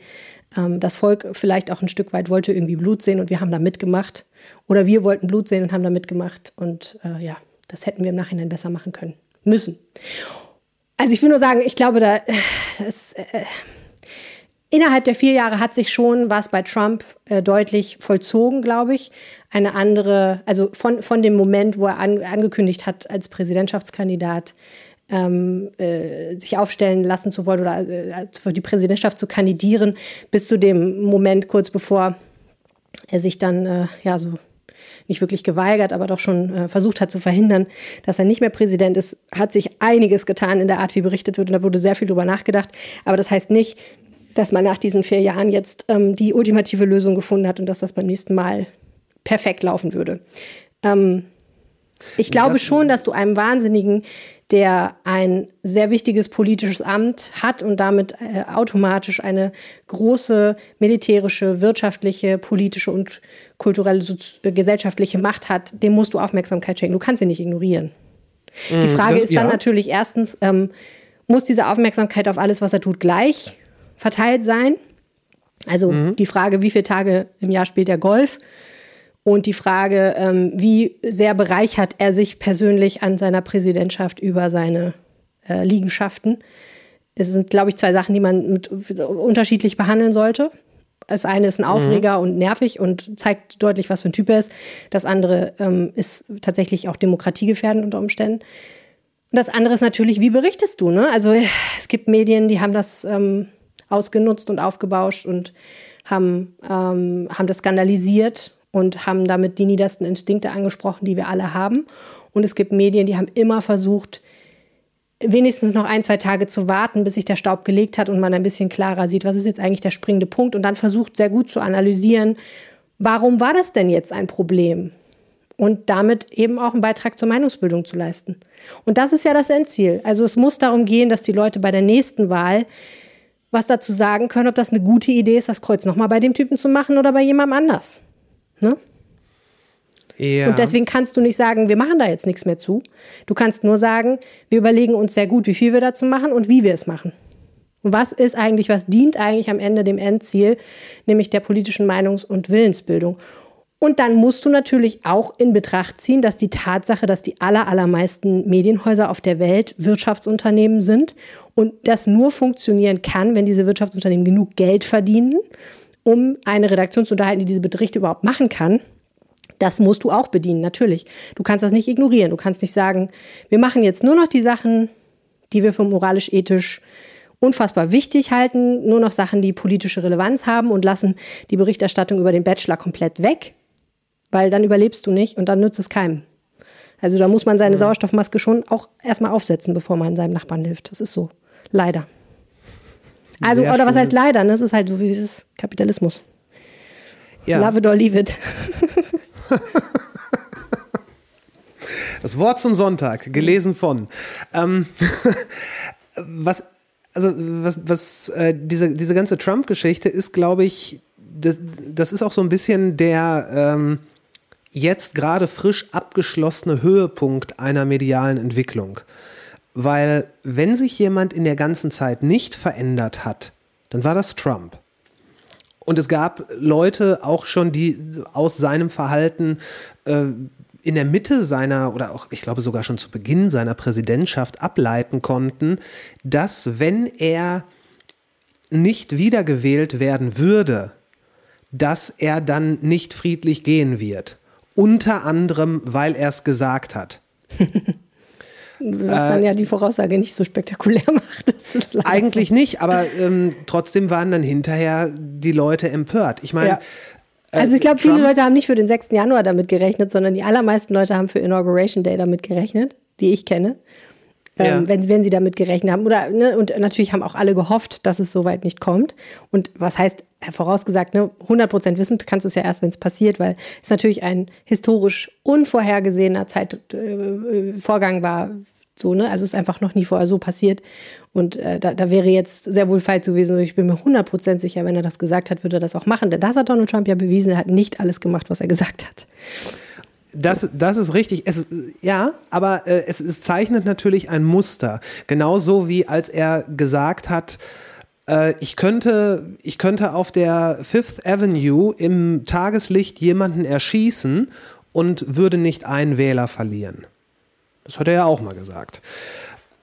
Speaker 5: Ähm, das Volk vielleicht auch ein Stück weit wollte irgendwie Blut sehen und wir haben da mitgemacht. Oder wir wollten Blut sehen und haben da mitgemacht. Und äh, ja, das hätten wir im Nachhinein besser machen können. Müssen. Also ich will nur sagen, ich glaube, da das, äh, innerhalb der vier Jahre hat sich schon was bei Trump äh, deutlich vollzogen, glaube ich. Eine andere, also von, von dem Moment, wo er an, angekündigt hat, als Präsidentschaftskandidat ähm, äh, sich aufstellen lassen zu wollen oder äh, für die Präsidentschaft zu kandidieren, bis zu dem Moment kurz bevor er sich dann äh, ja so nicht wirklich geweigert, aber doch schon äh, versucht hat zu verhindern, dass er nicht mehr Präsident ist, hat sich einiges getan in der Art, wie berichtet wird. Und da wurde sehr viel drüber nachgedacht. Aber das heißt nicht, dass man nach diesen vier Jahren jetzt ähm, die ultimative Lösung gefunden hat und dass das beim nächsten Mal perfekt laufen würde. Ähm, ich glaube schon, dass du einem Wahnsinnigen, der ein sehr wichtiges politisches Amt hat und damit äh, automatisch eine große militärische, wirtschaftliche, politische und kulturelle, sozi- äh, gesellschaftliche Macht hat, dem musst du Aufmerksamkeit schenken. Du kannst ihn nicht ignorieren. Die Frage
Speaker 1: das-
Speaker 5: ist dann
Speaker 1: ja.
Speaker 5: natürlich erstens, ähm, muss diese Aufmerksamkeit auf alles, was er tut, gleich verteilt sein? Also
Speaker 1: Mhm.
Speaker 5: die Frage, wie viele Tage im Jahr spielt er Golf? Und die Frage, ähm, wie sehr bereichert er sich persönlich an seiner Präsidentschaft über seine äh, Liegenschaften? Es sind, glaube ich, zwei Sachen, die man mit, unterschiedlich behandeln sollte. Das eine ist ein Aufreger und nervig und zeigt deutlich, was für ein Typ er ist. Das andere ähm, ist tatsächlich auch demokratiegefährdend unter Umständen. Und das andere ist natürlich, wie berichtest du? Ne? Also es gibt Medien, die haben das ähm, ausgenutzt und aufgebauscht und haben, ähm, haben das skandalisiert und haben damit die niedersten Instinkte angesprochen, die wir alle haben. Und es gibt Medien, die haben immer versucht, wenigstens noch ein, zwei Tage zu warten, bis sich der Staub gelegt hat und man ein bisschen klarer sieht, was ist jetzt eigentlich der springende Punkt und dann versucht sehr gut zu analysieren, warum war das denn jetzt ein Problem? Und damit eben auch einen Beitrag zur Meinungsbildung zu leisten. Und das ist ja das Endziel. Also es muss darum gehen, dass die Leute bei der nächsten Wahl was dazu sagen können, ob das eine gute Idee ist, das Kreuz nochmal bei dem Typen zu machen oder bei jemandem anders. Ne?
Speaker 1: Ja.
Speaker 5: Und deswegen kannst du nicht sagen, wir machen da jetzt nichts mehr zu. Du kannst nur sagen, wir überlegen uns sehr gut, wie viel wir dazu machen und wie wir es machen. Und was ist eigentlich, was dient eigentlich am Ende dem Endziel, nämlich der politischen Meinungs- und Willensbildung. Und dann musst du natürlich auch in Betracht ziehen, dass die Tatsache, dass die aller, allermeisten Medienhäuser auf der Welt Wirtschaftsunternehmen sind und das nur funktionieren kann, wenn diese Wirtschaftsunternehmen genug Geld verdienen, um eine Redaktion zu unterhalten, die diese Berichte überhaupt machen kann. Das musst du auch bedienen, natürlich. Du kannst das nicht ignorieren. Du kannst nicht sagen, wir machen jetzt nur noch die Sachen, die wir für moralisch-ethisch unfassbar wichtig halten, nur noch Sachen, die politische Relevanz haben und lassen die Berichterstattung über den Bachelor komplett weg, weil dann überlebst du nicht und dann nützt es keinem. Also da muss man seine Sauerstoffmaske schon auch erstmal aufsetzen, bevor man seinem Nachbarn hilft. Das ist so. Leider. Also,
Speaker 1: Sehr
Speaker 5: oder was
Speaker 1: schön.
Speaker 5: heißt leider? Ne? Es ist halt so wie dieses Kapitalismus.
Speaker 1: ja.
Speaker 5: Love it or leave it.
Speaker 1: Das Wort zum Sonntag, gelesen von. Ähm, was, also, was, was äh, diese, diese ganze Trump-Geschichte ist, glaube ich, das, das ist auch so ein bisschen der ähm, jetzt gerade frisch abgeschlossene Höhepunkt einer medialen Entwicklung. Weil, wenn sich jemand in der ganzen Zeit nicht verändert hat, dann war das Trump. Und es gab Leute auch schon, die aus seinem Verhalten äh, in der Mitte seiner oder auch, ich glaube sogar schon zu Beginn seiner Präsidentschaft ableiten konnten, dass wenn er nicht wiedergewählt werden würde, dass er dann nicht friedlich gehen wird. Unter anderem, weil er es gesagt hat.
Speaker 5: Was dann ja die Voraussage nicht so spektakulär macht.
Speaker 1: Eigentlich nicht, aber ähm, trotzdem waren dann hinterher die Leute empört. Ich meine,
Speaker 5: Ja. Also ich glaube, viele Leute haben nicht für den 6. Januar damit gerechnet, sondern die allermeisten Leute haben für Inauguration Day damit gerechnet, die ich kenne.
Speaker 1: Ja.
Speaker 5: Ähm, wenn, wenn sie damit gerechnet haben. Oder, ne, und natürlich haben auch alle gehofft, dass es so weit nicht kommt. Und was heißt, vorausgesagt, ne, 100% wissen kannst du es ja erst, wenn es passiert, weil es natürlich ein historisch unvorhergesehener Zeitvorgang äh, war. So, ne? Also es ist einfach noch nie vorher so passiert. Und äh, da, da wäre jetzt sehr wohl falsch gewesen. Ich bin mir 100% sicher, wenn er das gesagt hat, würde er das auch machen. Denn das hat Donald Trump ja bewiesen. Er hat nicht alles gemacht, was er gesagt hat.
Speaker 1: Das, das ist richtig. Es, ja, aber äh, es, es zeichnet natürlich ein Muster. Genauso wie als er gesagt hat, äh, ich, könnte, ich könnte auf der Fifth Avenue im Tageslicht jemanden erschießen und würde nicht einen Wähler verlieren. Das hat er ja auch mal gesagt.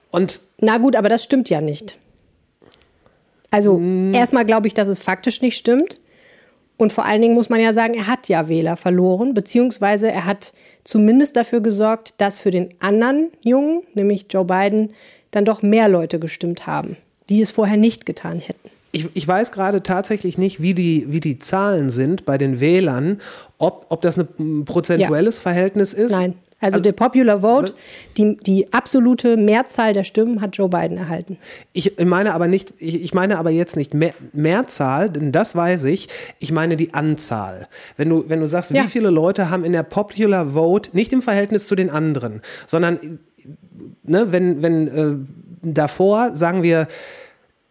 Speaker 1: Und
Speaker 5: Na gut, aber das stimmt ja nicht. Also erstmal glaube ich, dass es faktisch nicht stimmt. Und vor allen Dingen muss man ja sagen, er hat ja Wähler verloren, beziehungsweise er hat zumindest dafür gesorgt, dass für den anderen Jungen, nämlich Joe Biden, dann doch mehr Leute gestimmt haben, die es vorher nicht getan hätten.
Speaker 1: Ich, ich weiß gerade tatsächlich nicht, wie die, wie die Zahlen sind bei den Wählern, ob, ob das ein prozentuelles Verhältnis ist.
Speaker 5: Nein. Also, der Popular Vote, die, die absolute Mehrzahl der Stimmen hat Joe Biden erhalten.
Speaker 1: Ich meine aber nicht, ich, ich meine aber jetzt nicht mehr, Mehrzahl, denn das weiß ich. Ich meine die Anzahl. Wenn du, wenn du sagst,
Speaker 5: Ja.
Speaker 1: wie viele Leute haben in der Popular Vote, nicht im Verhältnis zu den anderen, sondern ne, wenn, wenn äh, davor, sagen wir,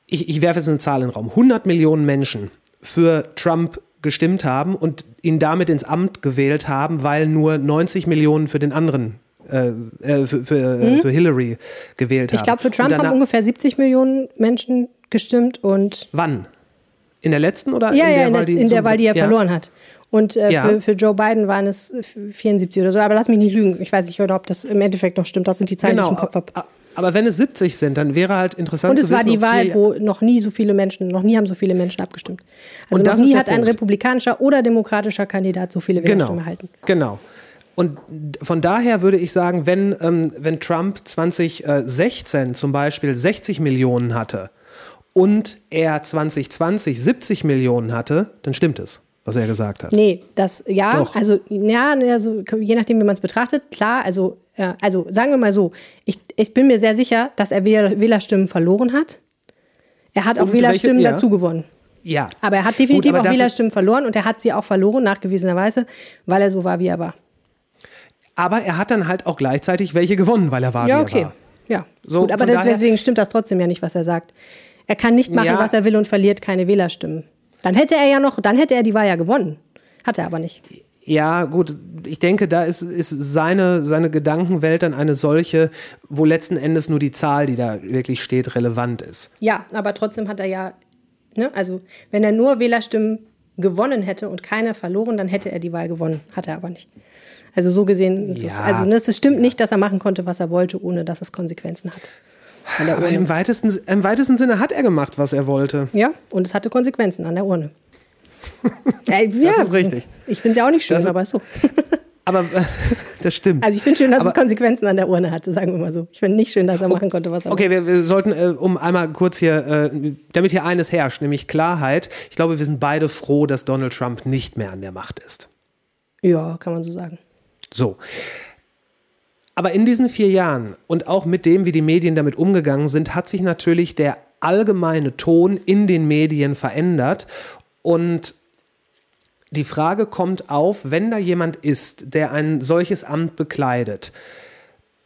Speaker 1: ich, ich werfe jetzt eine Zahl in den Raum, 100 Millionen Menschen für Trump gestimmt haben und ihn damit ins Amt gewählt haben, weil nur 90 Millionen für den anderen äh, äh, für, für, äh, für Hillary gewählt haben.
Speaker 5: Ich glaube, für Trump haben ungefähr 70 Millionen Menschen gestimmt und
Speaker 1: Wann? In der letzten oder
Speaker 5: ja,
Speaker 1: in
Speaker 5: ja,
Speaker 1: der,
Speaker 5: in der,
Speaker 1: weil die
Speaker 5: in der Wahl, die er
Speaker 1: ja.
Speaker 5: verloren hat. Und äh,
Speaker 1: Ja.
Speaker 5: für, für Joe Biden waren es 74 oder so. Aber lass mich nicht lügen. Ich weiß nicht, ob das im Endeffekt noch stimmt. Das sind die Zahlen, die ich
Speaker 1: Genau,
Speaker 5: im Kopf habe.
Speaker 1: Aber wenn es 70 sind, dann wäre halt interessant
Speaker 5: Und
Speaker 1: zu
Speaker 5: es war
Speaker 1: wissen,
Speaker 5: die Wahl, wo noch nie so viele Menschen, noch nie haben so viele Menschen abgestimmt. Also
Speaker 1: Und
Speaker 5: noch nie hat ein
Speaker 1: Punkt.
Speaker 5: republikanischer oder demokratischer Kandidat so viele
Speaker 1: Genau,
Speaker 5: Wählerstimmen erhalten.
Speaker 1: genau. Und von daher würde ich sagen, wenn, ähm, wenn Trump 2016 zum Beispiel 60 Millionen hatte und er 2020 70 Millionen hatte, dann stimmt es, was er gesagt hat.
Speaker 5: Nee, das, ja,
Speaker 1: Doch.
Speaker 5: also, ja, also, je nachdem, wie man es betrachtet, klar, also, ja, also, sagen wir mal so, ich, ich bin mir sehr sicher, dass er Wähler- Wählerstimmen verloren hat. Er hat auch
Speaker 1: Und
Speaker 5: Wählerstimmen
Speaker 1: welche- ja.
Speaker 5: dazu gewonnen.
Speaker 1: Ja.
Speaker 5: Aber er hat definitiv
Speaker 1: Gut,
Speaker 5: auch Wählerstimmen verloren und er hat sie auch verloren, nachgewiesenerweise, weil er so war, wie er war.
Speaker 1: Aber er hat dann halt auch gleichzeitig welche gewonnen, weil er war,
Speaker 5: Ja,
Speaker 1: wie er
Speaker 5: okay.
Speaker 1: war.
Speaker 5: Ja,
Speaker 1: So,
Speaker 5: gut, aber deswegen stimmt das trotzdem ja nicht, was er sagt. Er kann nicht machen,
Speaker 1: Ja.
Speaker 5: was er will und verliert keine Wählerstimmen. Dann hätte er ja noch, dann hätte er die Wahl ja gewonnen. Hat er aber nicht.
Speaker 1: Ja, gut, ich denke, da ist, ist seine, seine Gedankenwelt dann eine solche, wo letzten Endes nur die Zahl, die da wirklich steht, relevant ist.
Speaker 5: Ja, aber trotzdem hat er ja, ne, also wenn er nur Wählerstimmen gewonnen hätte und keine verloren, dann hätte er die Wahl gewonnen. Hat er aber nicht. Also so gesehen, ist es,
Speaker 1: Ja.
Speaker 5: also ne, es stimmt nicht, dass er machen konnte, was er wollte, ohne dass es Konsequenzen hat.
Speaker 1: Aber im weitesten, im weitesten Sinne hat er gemacht, was er wollte.
Speaker 5: Ja, und es hatte Konsequenzen an der Urne. Ja, ja,
Speaker 1: ist richtig.
Speaker 5: Ich finde es ja auch nicht schön,
Speaker 1: Das
Speaker 5: aber so.
Speaker 1: Aber äh, das stimmt.
Speaker 5: Also ich finde schön, dass
Speaker 1: Aber-
Speaker 5: es Konsequenzen an der Urne hatte, sagen wir mal so. Ich finde nicht schön, dass er machen konnte, was er
Speaker 1: Okay, wir, wir sollten, äh, um einmal kurz hier, äh, damit hier eines herrscht, nämlich Klarheit. Ich glaube, wir sind beide froh, dass Donald Trump nicht mehr an der Macht ist.
Speaker 5: Ja, kann man so sagen.
Speaker 1: So. Aber in diesen vier Jahren und auch mit dem, wie die Medien damit umgegangen sind, hat sich natürlich der allgemeine Ton in den Medien verändert. Und die Frage kommt auf, wenn da jemand ist, der ein solches Amt bekleidet,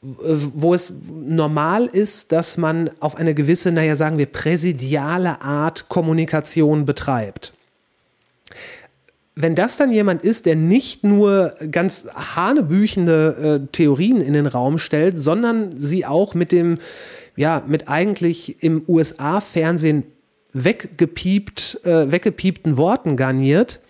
Speaker 1: wo es normal ist, dass man auf eine gewisse, naja, sagen wir, präsidiale Art Kommunikation betreibt. Wenn das dann jemand ist, der nicht nur ganz hanebüchende äh, Theorien in den Raum stellt, sondern sie auch mit dem, ja, mit eigentlich im USA-Fernsehen weggepiept, äh, weggepiepten Worten garniert,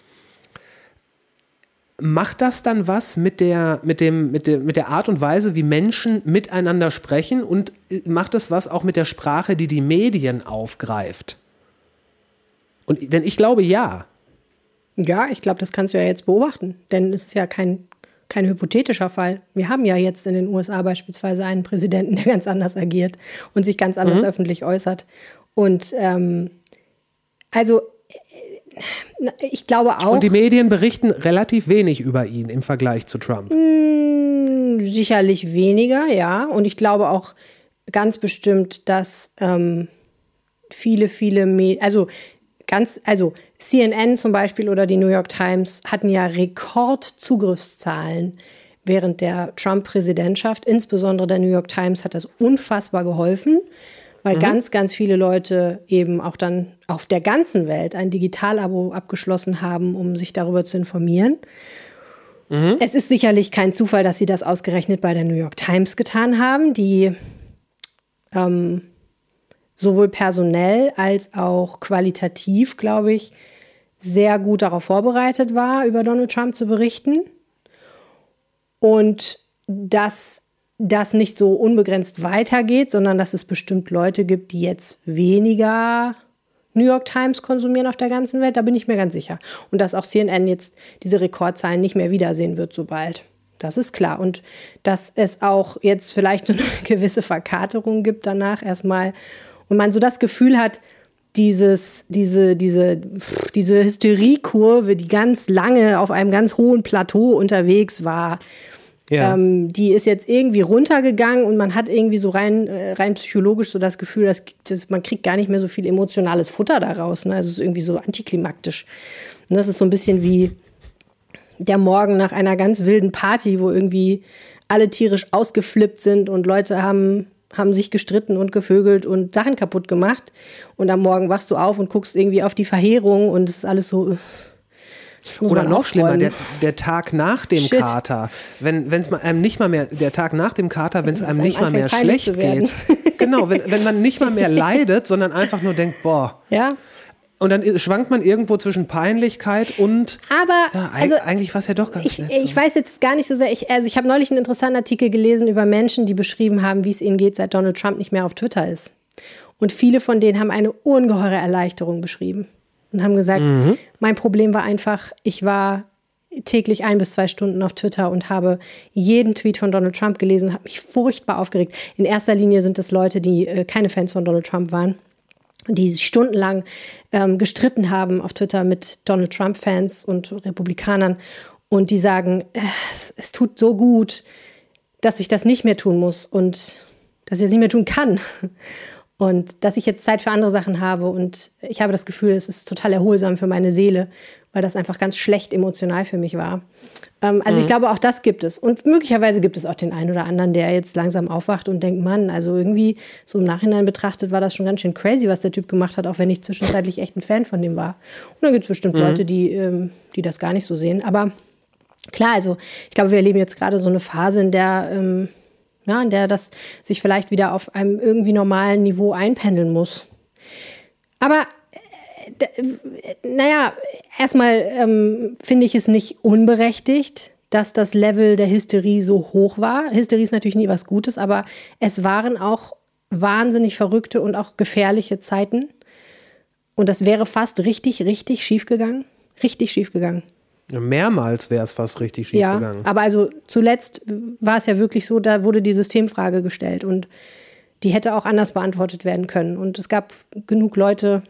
Speaker 1: macht das dann was mit der, mit, dem, mit, der, mit der Art und Weise, wie Menschen miteinander sprechen und äh, macht das was auch mit der Sprache, die die Medien aufgreift? Und, denn ich glaube ja.
Speaker 5: Ja, ich glaube, das kannst du ja jetzt beobachten, denn es ist ja kein, kein hypothetischer Fall. Wir haben ja jetzt in den USA beispielsweise einen Präsidenten, der ganz anders agiert und sich ganz anders öffentlich äußert. Und ähm, also äh, ich glaube auch.
Speaker 1: Und die Medien berichten relativ wenig über ihn im Vergleich zu Trump.
Speaker 5: Sicherlich weniger, ja. Und ich glaube auch ganz bestimmt, dass ähm, viele, viele, Me also ganz, also CNN zum Beispiel oder die New York Times hatten ja Rekordzugriffszahlen während der Trump-Präsidentschaft. Insbesondere der New York Times hat das unfassbar geholfen, weil ganz, ganz viele Leute eben auch dann auf der ganzen Welt ein Digitalabo abgeschlossen haben, um sich darüber zu informieren. Es ist sicherlich kein Zufall, dass sie das ausgerechnet bei der New York Times getan haben, die ähm, sowohl personell als auch qualitativ, glaube ich, sehr gut darauf vorbereitet war, über Donald Trump zu berichten. Und dass das nicht so unbegrenzt weitergeht, sondern dass es bestimmt Leute gibt, die jetzt weniger New York Times konsumieren auf der ganzen Welt, da bin ich mir ganz sicher. Und dass auch CNN jetzt diese Rekordzahlen nicht mehr wiedersehen wird, so bald. Das ist klar. Und dass es auch jetzt vielleicht eine gewisse Verkaterung gibt danach erstmal und man so das Gefühl hat, dieses, diese, diese, diese Hysteriekurve, die ganz lange auf einem ganz hohen Plateau unterwegs war,
Speaker 1: Ja.
Speaker 5: ähm, die ist jetzt irgendwie runtergegangen und man hat irgendwie so rein, äh, rein psychologisch so das Gefühl, dass, dass man kriegt gar nicht mehr so viel emotionales Futter daraus. Ne? Also es ist irgendwie so antiklimaktisch. Und das ist so ein bisschen wie der Morgen nach einer ganz wilden Party, wo irgendwie alle tierisch ausgeflippt sind und Leute haben, haben sich gestritten und gevögelt und Sachen kaputt gemacht. Und am Morgen wachst du auf und guckst irgendwie auf die Verheerung und es ist alles so.
Speaker 1: Oder noch schlimmer, der, der Tag nach dem
Speaker 5: Shit.
Speaker 1: Kater. Wenn es einem nicht mal mehr, der Tag nach dem Kater, wenn es einem nicht mal mehr schlecht geht. Genau, wenn, wenn man nicht mal mehr leidet, sondern einfach nur denkt, boah.
Speaker 5: Ja,
Speaker 1: Und dann schwankt man irgendwo zwischen Peinlichkeit und.
Speaker 5: aber
Speaker 1: Ja,
Speaker 5: also,
Speaker 1: eigentlich war es ja doch ganz
Speaker 5: ich,
Speaker 1: nett.
Speaker 5: ich
Speaker 1: so.
Speaker 5: weiß jetzt gar nicht so sehr. Ich, also ich habe neulich einen interessanten Artikel gelesen über Menschen, die beschrieben haben, wie es ihnen geht, seit Donald Trump nicht mehr auf Twitter ist. Und viele von denen haben eine ungeheure Erleichterung beschrieben und haben gesagt,
Speaker 1: Mhm.
Speaker 5: mein Problem war einfach, ich war täglich ein bis zwei Stunden auf Twitter und habe jeden Tweet von Donald Trump gelesen habe mich furchtbar aufgeregt. In erster Linie sind es Leute, die äh, keine Fans von Donald Trump waren die stundenlang ähm, gestritten haben auf Twitter mit Donald Trump-Fans und Republikanern und die sagen, äh, es, es tut so gut, dass ich das nicht mehr tun muss und dass ich das nicht mehr tun kann. Und dass ich jetzt Zeit für andere Sachen habe und ich habe das Gefühl, es ist total erholsam für meine Seele, weil das einfach ganz schlecht emotional für mich war. Ähm, also ich glaube, auch das gibt es. Und möglicherweise gibt es auch den einen oder anderen, der jetzt langsam aufwacht und denkt, Mann, also irgendwie so im Nachhinein betrachtet war das schon ganz schön crazy, was der Typ gemacht hat, auch wenn ich zwischenzeitlich echt ein Fan von dem war. Und dann gibt es bestimmt Leute, die, ähm, die das gar nicht so sehen. Aber klar, also ich glaube, wir erleben jetzt gerade so eine Phase, in der, ähm, ja, in der das sich vielleicht wieder auf einem irgendwie normalen Niveau einpendeln muss. Aber äh, äh, naja, erstmal ähm, finde ich es nicht unberechtigt, dass das Level der Hysterie so hoch war. Hysterie ist natürlich nie was Gutes, aber es waren auch wahnsinnig verrückte und auch gefährliche Zeiten. Und das wäre fast richtig, richtig schief gegangen. Richtig schief gegangen.
Speaker 1: Mehrmals wäre es fast richtig schief
Speaker 5: Ja,
Speaker 1: gegangen.
Speaker 5: aber also zuletzt war es ja wirklich so, da wurde die Systemfrage gestellt und die hätte auch anders beantwortet werden können. Und es gab genug Leute,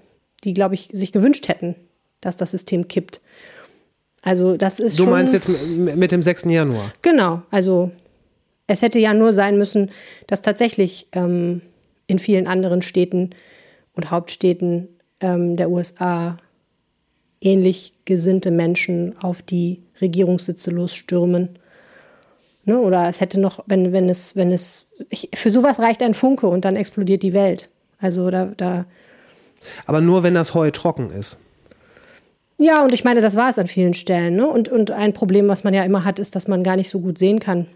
Speaker 5: die, glaube ich, sich gewünscht hätten, dass das System kippt. Also das ist
Speaker 1: Du meinst jetzt mit dem 6. Januar?
Speaker 5: Genau, also es hätte ja nur sein müssen, dass tatsächlich ähm, in vielen anderen Städten und Hauptstädten ähm, der USA ähnlich gesinnte Menschen auf die Regierungssitze losstürmen. Ne? Oder es hätte noch, wenn, wenn es, wenn es, ich, für sowas reicht ein Funke und dann explodiert die Welt. Also da, da,
Speaker 1: Aber nur wenn das Heu trocken ist.
Speaker 5: Ja, und ich meine, das war es an vielen Stellen. Ne? Und, und ein Problem, was man ja immer hat, ist, dass man gar nicht so gut sehen kann,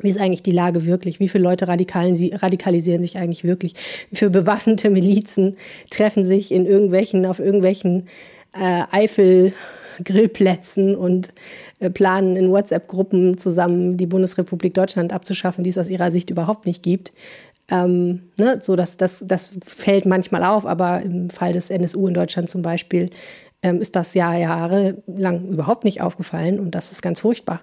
Speaker 5: wie ist eigentlich die Lage wirklich? Wie viele Leute radikalisi- radikalisieren sich eigentlich wirklich? Wie viele bewaffnete Milizen treffen sich in irgendwelchen, auf irgendwelchen äh, Eifel-Grillplätzen und äh, planen in WhatsApp-Gruppen zusammen die Bundesrepublik Deutschland abzuschaffen, die es aus ihrer Sicht überhaupt nicht gibt. Ähm, ne, so dass das, das fällt manchmal auf, aber im Fall des NSU in Deutschland zum Beispiel ähm, ist das ja jahrelang überhaupt nicht aufgefallen und das ist ganz furchtbar.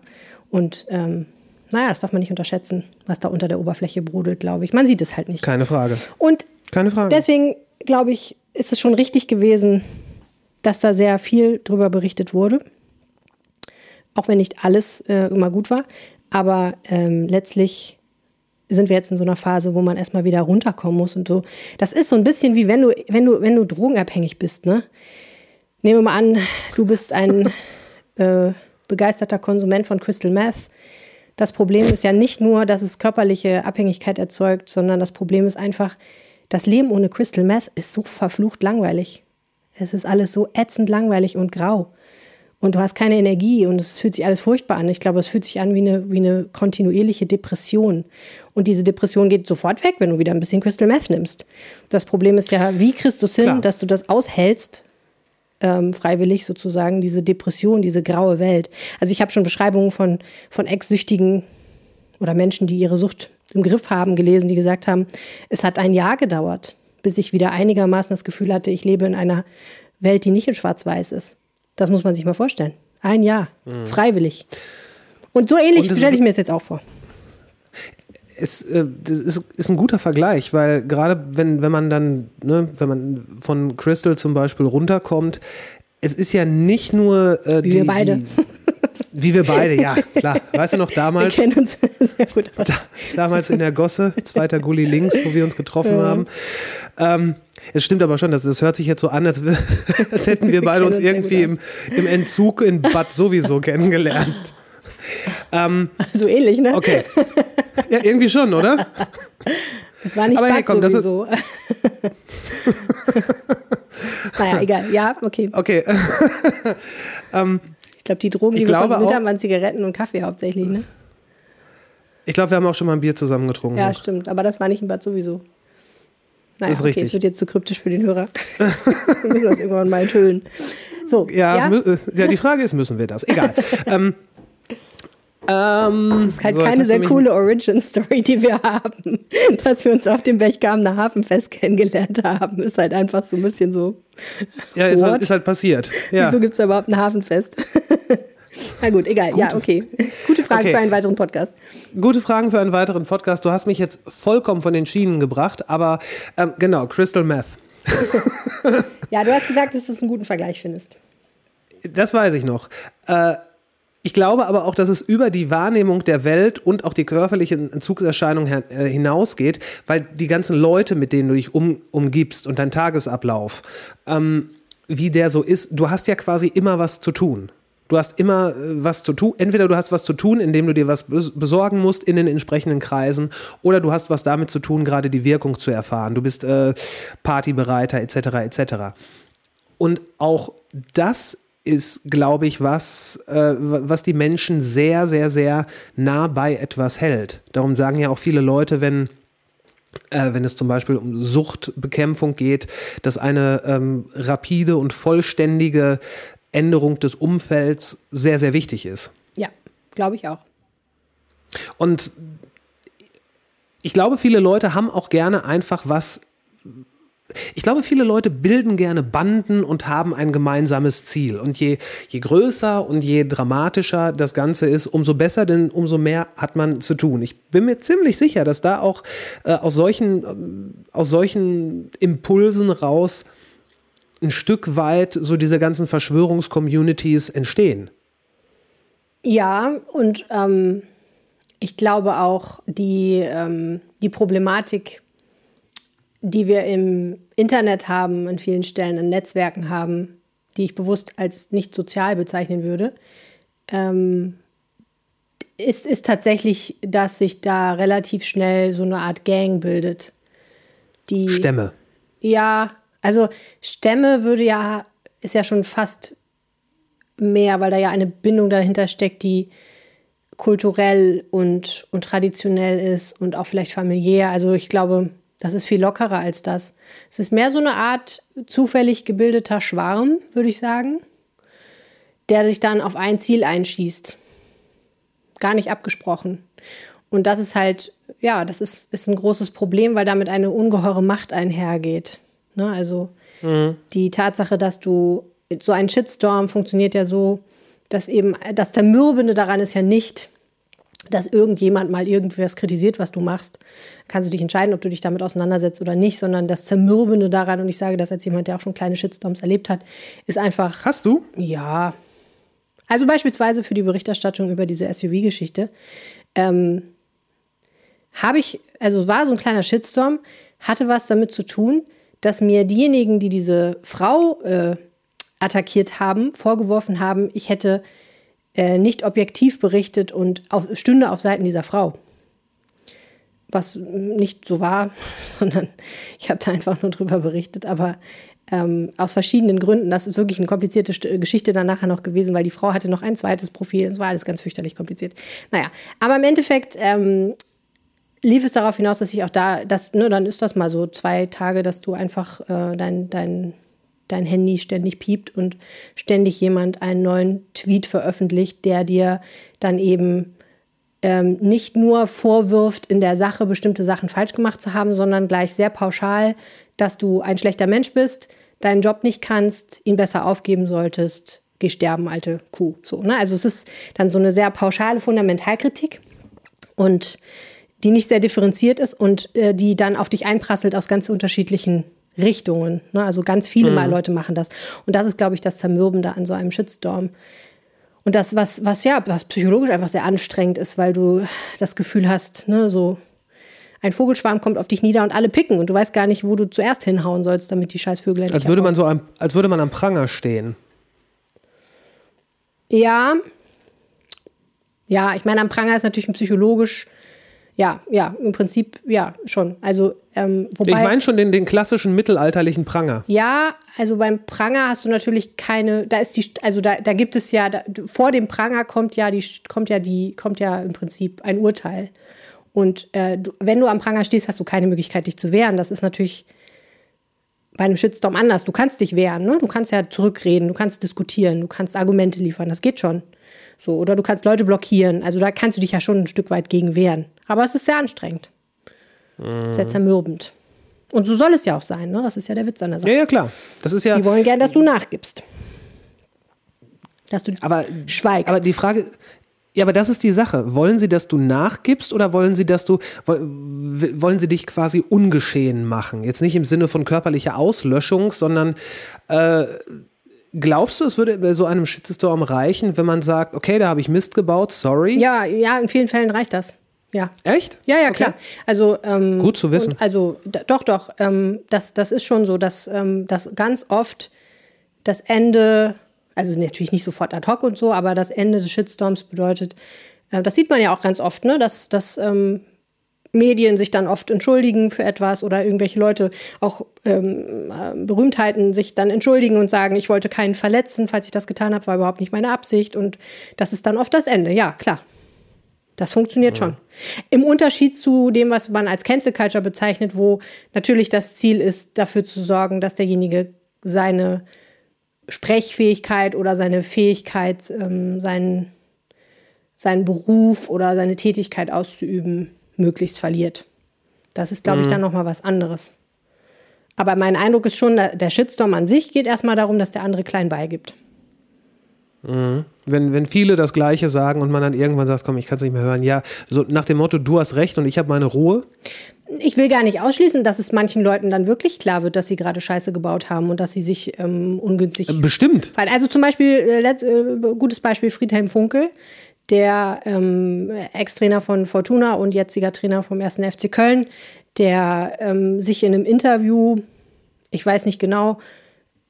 Speaker 5: Und ähm, naja, das darf man nicht unterschätzen, was da unter der Oberfläche brodelt, glaube ich. Man sieht es halt nicht.
Speaker 1: Keine Frage.
Speaker 5: Und
Speaker 1: Keine Frage.
Speaker 5: deswegen, glaube ich, ist es schon richtig gewesen, dass da sehr viel drüber berichtet wurde. Auch wenn nicht alles äh, immer gut war. Aber ähm, letztlich sind wir jetzt in so einer Phase, wo man erstmal wieder runterkommen muss und so. Das ist so ein bisschen wie wenn du, wenn du, wenn du drogenabhängig bist, ne? Nehmen wir mal an, du bist ein äh, begeisterter Konsument von Crystal Meth. Das Problem ist ja nicht nur, dass es körperliche Abhängigkeit erzeugt, sondern das Problem ist einfach, das Leben ohne Crystal Meth ist so verflucht langweilig. Es ist alles so ätzend langweilig und grau. Und du hast keine Energie und es fühlt sich alles furchtbar an. Ich glaube, es fühlt sich an wie eine, wie eine kontinuierliche Depression. Und diese Depression geht sofort weg, wenn du wieder ein bisschen Crystal Meth nimmst. Das Problem ist ja, wie kriegst du es hin,
Speaker 1: Klar.
Speaker 5: dass du das aushältst, ähm, freiwillig sozusagen, diese Depression, diese graue Welt. Also ich habe schon Beschreibungen von, von Ex-Süchtigen oder Menschen, die ihre Sucht im Griff haben, gelesen, die gesagt haben, es hat ein Jahr gedauert, bis ich wieder einigermaßen das Gefühl hatte, ich lebe in einer Welt, die nicht in Schwarz-Weiß ist. Das muss man sich mal vorstellen. Ein Jahr, freiwillig. Und so ähnlich stelle ich mir es jetzt auch vor.
Speaker 1: Es äh, das ist, ist ein guter Vergleich, weil gerade wenn, wenn man dann, ne, wenn man von Crystal zum Beispiel runterkommt, es ist ja nicht nur äh,
Speaker 5: Wie
Speaker 1: die,
Speaker 5: wir beide.
Speaker 1: Die, wie wir beide, ja, klar. Weißt du noch
Speaker 5: Wir
Speaker 1: damals?
Speaker 5: kennen uns sehr gut aus.
Speaker 1: Da, damals in der Gosse, zweiter Gully links, wo wir uns getroffen haben. Ähm, es stimmt aber schon, das, das hört sich jetzt so an, als, wir, als hätten wir beide
Speaker 5: kennen
Speaker 1: uns
Speaker 5: uns
Speaker 1: irgendwie im, im Entzug in Bad sowieso kennengelernt.
Speaker 5: So ähnlich, ne?
Speaker 1: Okay. Ja, irgendwie schon, oder?
Speaker 5: Das war nicht
Speaker 1: Aber
Speaker 5: Bad
Speaker 1: hey, komm,
Speaker 5: sowieso. naja, egal. Ja, okay.
Speaker 1: Okay. ähm,
Speaker 5: Ich glaube, die Drogen, die
Speaker 1: Ich
Speaker 5: wir konsumiert
Speaker 1: auch-
Speaker 5: haben, waren Zigaretten und Kaffee hauptsächlich, ne?
Speaker 1: Ich glaube, wir haben auch schon mal ein Bier zusammen getrunken.
Speaker 5: Ja, stimmt. Aber das war nicht im Bad sowieso. Naja,
Speaker 1: Ist
Speaker 5: okay,
Speaker 1: richtig.
Speaker 5: es wird jetzt zu kryptisch für den Hörer. wir müssen das irgendwann mal enthüllen. So,
Speaker 1: Ja,
Speaker 5: ja?
Speaker 1: äh, ja, die Frage ist, müssen wir das? Egal. ähm, ähm,
Speaker 5: Das ist halt
Speaker 1: so,
Speaker 5: keine sehr coole Origin-Story, die wir haben. Dass wir uns auf dem Berchtesgadener Hafenfest kennengelernt haben, ist halt einfach so ein bisschen so.
Speaker 1: Ja, ist, halt- ist halt passiert. Ja.
Speaker 5: Wieso gibt es überhaupt ein Hafenfest? Na gut, egal. Ja, okay. Gute Frage
Speaker 1: Okay.
Speaker 5: für einen weiteren Podcast.
Speaker 1: Gute Fragen für einen weiteren Podcast. Du hast mich jetzt vollkommen von den Schienen gebracht, aber ähm, genau, Crystal Meth.
Speaker 5: Ja, du hast gesagt, dass du es einen guten Vergleich findest.
Speaker 1: Das weiß ich noch. Äh, ich glaube aber auch, dass es über die Wahrnehmung der Welt und auch die körperlichen Entzugserscheinungen her- äh, hinausgeht, weil die ganzen Leute, mit denen du dich um, umgibst und dein Tagesablauf, ähm, wie der so ist, du hast ja quasi immer was zu tun. Du hast immer äh, was zu tun. Entweder du hast was zu tun, indem du dir was bes- besorgen musst in den entsprechenden Kreisen, oder du hast was damit zu tun, gerade die Wirkung zu erfahren. Du bist äh, Partybereiter etc. etc. Und auch das ist, glaube ich, was, äh, was die Menschen sehr, sehr, sehr nah bei etwas hält. Darum sagen ja auch viele Leute, wenn, äh, wenn es zum Beispiel um Suchtbekämpfung geht, dass eine ähm, rapide und vollständige Änderung des Umfelds sehr, sehr wichtig ist.
Speaker 5: Ja, glaube ich auch.
Speaker 1: Und ich glaube, viele Leute haben auch gerne einfach was. Ich glaube, viele Leute bilden gerne Banden und haben ein gemeinsames Ziel. Und je, je größer und je dramatischer das Ganze ist, umso besser, denn umso mehr hat man zu tun. Ich bin mir ziemlich sicher, dass da auch äh, aus, solchen, ähm, aus solchen Impulsen raus ein Stück weit so diese ganzen Verschwörungscommunities entstehen.
Speaker 5: Ja, und ähm, ich glaube auch, die, ähm, die Problematik, die wir im Internet haben, an vielen Stellen, an Netzwerken haben, die ich bewusst als nicht sozial bezeichnen würde, ähm, ist, ist tatsächlich, dass sich da relativ schnell so eine Art Gang bildet. Die,
Speaker 1: Stämme.
Speaker 5: Ja, also Stämme würde ja, ist ja schon fast mehr, weil da ja eine Bindung dahinter steckt, die kulturell und, und traditionell ist und auch vielleicht familiär. Also ich glaube, das ist viel lockerer als das. Es ist mehr so eine Art zufällig gebildeter Schwarm, würde ich sagen, der sich dann auf ein Ziel einschießt. Gar nicht abgesprochen. Und das ist halt, ja, das ist, ist ein großes Problem, weil damit eine ungeheure Macht einhergeht. Ne? Also die Tatsache, dass du so ein Shitstorm funktioniert ja so, dass eben das Zermürbende daran ist ja nicht, dass irgendjemand mal irgendwas kritisiert, was du machst. Kannst du dich entscheiden, ob du dich damit auseinandersetzt oder nicht, sondern das Zermürbende daran, und ich sage das als jemand, der auch schon kleine Shitstorms erlebt hat, ist einfach,
Speaker 1: Hast du?
Speaker 5: ja. Also beispielsweise für die Berichterstattung über diese SUV-Geschichte ähm, habe ich, also war so ein kleiner Shitstorm, hatte was damit zu tun, dass mir diejenigen, die diese Frau äh, attackiert haben, vorgeworfen haben, ich hätte äh, nicht objektiv berichtet und auf, stünde auf Seiten dieser Frau. Was nicht so war, sondern ich habe da einfach nur drüber berichtet, aber ähm, aus verschiedenen Gründen. Das ist wirklich eine komplizierte St Geschichte dann nachher noch gewesen, weil die Frau hatte noch ein zweites Profil. Es war alles ganz fürchterlich kompliziert. Naja, aber im Endeffekt ähm, lief es darauf hinaus, dass ich auch da, das, ne, dann ist das mal so zwei Tage, dass du einfach äh, dein, dein, dein Handy ständig piept und ständig jemand einen neuen Tweet veröffentlicht, der dir dann eben ähm, nicht nur vorwirft, in der Sache bestimmte Sachen falsch gemacht zu haben, sondern gleich sehr pauschal, dass du ein schlechter Mensch bist, deinen Job nicht kannst, ihn besser aufgeben solltest, geh sterben, alte Kuh. So, ne? Also es ist dann so eine sehr pauschale Fundamentalkritik und die nicht sehr differenziert ist und äh, die dann auf dich einprasselt aus ganz unterschiedlichen Richtungen. Ne? Also ganz viele mal Leute machen das. Und das ist, glaube ich, das Zermürbende an so einem Shitstorm. Und das, was, was ja, was psychologisch einfach sehr anstrengend ist, weil du das Gefühl hast, ne, so ein Vogelschwarm kommt auf dich nieder und alle picken und du weißt gar nicht, wo du zuerst hinhauen sollst, damit die Scheißvögel endlich
Speaker 1: Als würde man so am, als würde man am Pranger stehen.
Speaker 5: Ja. Ja, ich meine, am Pranger ist natürlich ein psychologisch Ja, ja, im Prinzip ja schon. Also ähm, wobei.
Speaker 1: Ich meine schon den, den klassischen mittelalterlichen Pranger.
Speaker 5: Ja, also beim Pranger hast du natürlich keine, da ist die, also da, da gibt es ja, da, vor dem Pranger kommt ja die, kommt ja die, kommt ja im Prinzip ein Urteil. Und äh, du, wenn du am Pranger stehst, hast du keine Möglichkeit, dich zu wehren. Das ist natürlich bei einem Shitstorm anders. Du kannst dich wehren, ne? Du kannst ja zurückreden, du kannst diskutieren, du kannst Argumente liefern, das geht schon. So, oder du kannst Leute blockieren. Also da kannst du dich ja schon ein Stück weit gegen wehren. Aber es ist sehr anstrengend. Sehr zermürbend. Und so soll es ja auch sein, ne? Das ist ja der Witz an der Sache.
Speaker 1: Ja, ja, klar. Das ist ja.
Speaker 5: Die wollen gern, dass du nachgibst. Dass du
Speaker 1: aber,
Speaker 5: schweigst.
Speaker 1: Aber die Frage, ja, aber das ist die Sache. Wollen sie, dass du nachgibst oder wollen sie, dass du, woll- wollen sie dich quasi ungeschehen machen? Jetzt nicht im Sinne von körperlicher Auslöschung, sondern äh, glaubst du, es würde bei so einem Shitstorm reichen, wenn man sagt, okay, da habe ich Mist gebaut, sorry?
Speaker 5: ja, ja, in vielen Fällen reicht das. Ja.
Speaker 1: Echt?
Speaker 5: Ja, ja,
Speaker 1: Okay.
Speaker 5: klar. Also ähm,
Speaker 1: Gut zu wissen.
Speaker 5: Also doch, doch. Ähm, das, das ist schon so, dass, ähm, dass ganz oft das Ende, also natürlich nicht sofort ad hoc und so, aber das Ende des Shitstorms bedeutet, äh, das sieht man ja auch ganz oft, ne, dass, dass ähm, Medien sich dann oft entschuldigen für etwas oder irgendwelche Leute, auch ähm, äh, Berühmtheiten, sich dann entschuldigen und sagen, ich wollte keinen verletzen, falls ich das getan habe, war überhaupt nicht meine Absicht. Und das ist dann oft das Ende. Ja, klar. Das funktioniert schon. Im Unterschied zu dem, was man als Cancel Culture bezeichnet, wo natürlich das Ziel ist, dafür zu sorgen, dass derjenige seine Sprechfähigkeit oder seine Fähigkeit, ähm, seinen, seinen Beruf oder seine Tätigkeit auszuüben, möglichst verliert. Das ist, glaube ich, dann nochmal was anderes. Aber mein Eindruck ist schon, der Shitstorm an sich geht erstmal darum, dass der andere klein beigibt.
Speaker 1: Wenn, wenn viele das Gleiche sagen und man dann irgendwann sagt, komm, ich kann es nicht mehr hören. Ja, so nach dem Motto, du hast recht und ich habe meine Ruhe.
Speaker 5: Ich will gar nicht ausschließen, dass es manchen Leuten dann wirklich klar wird, dass sie gerade Scheiße gebaut haben und dass sie sich ähm, ungünstig
Speaker 1: Bestimmt.
Speaker 5: Weil, Also zum Beispiel, äh, letzt, äh, gutes Beispiel Friedhelm Funkel, der ähm, Ex-Trainer von Fortuna und jetziger Trainer vom 1. FC Köln, der ähm, sich in einem Interview, ich weiß nicht genau,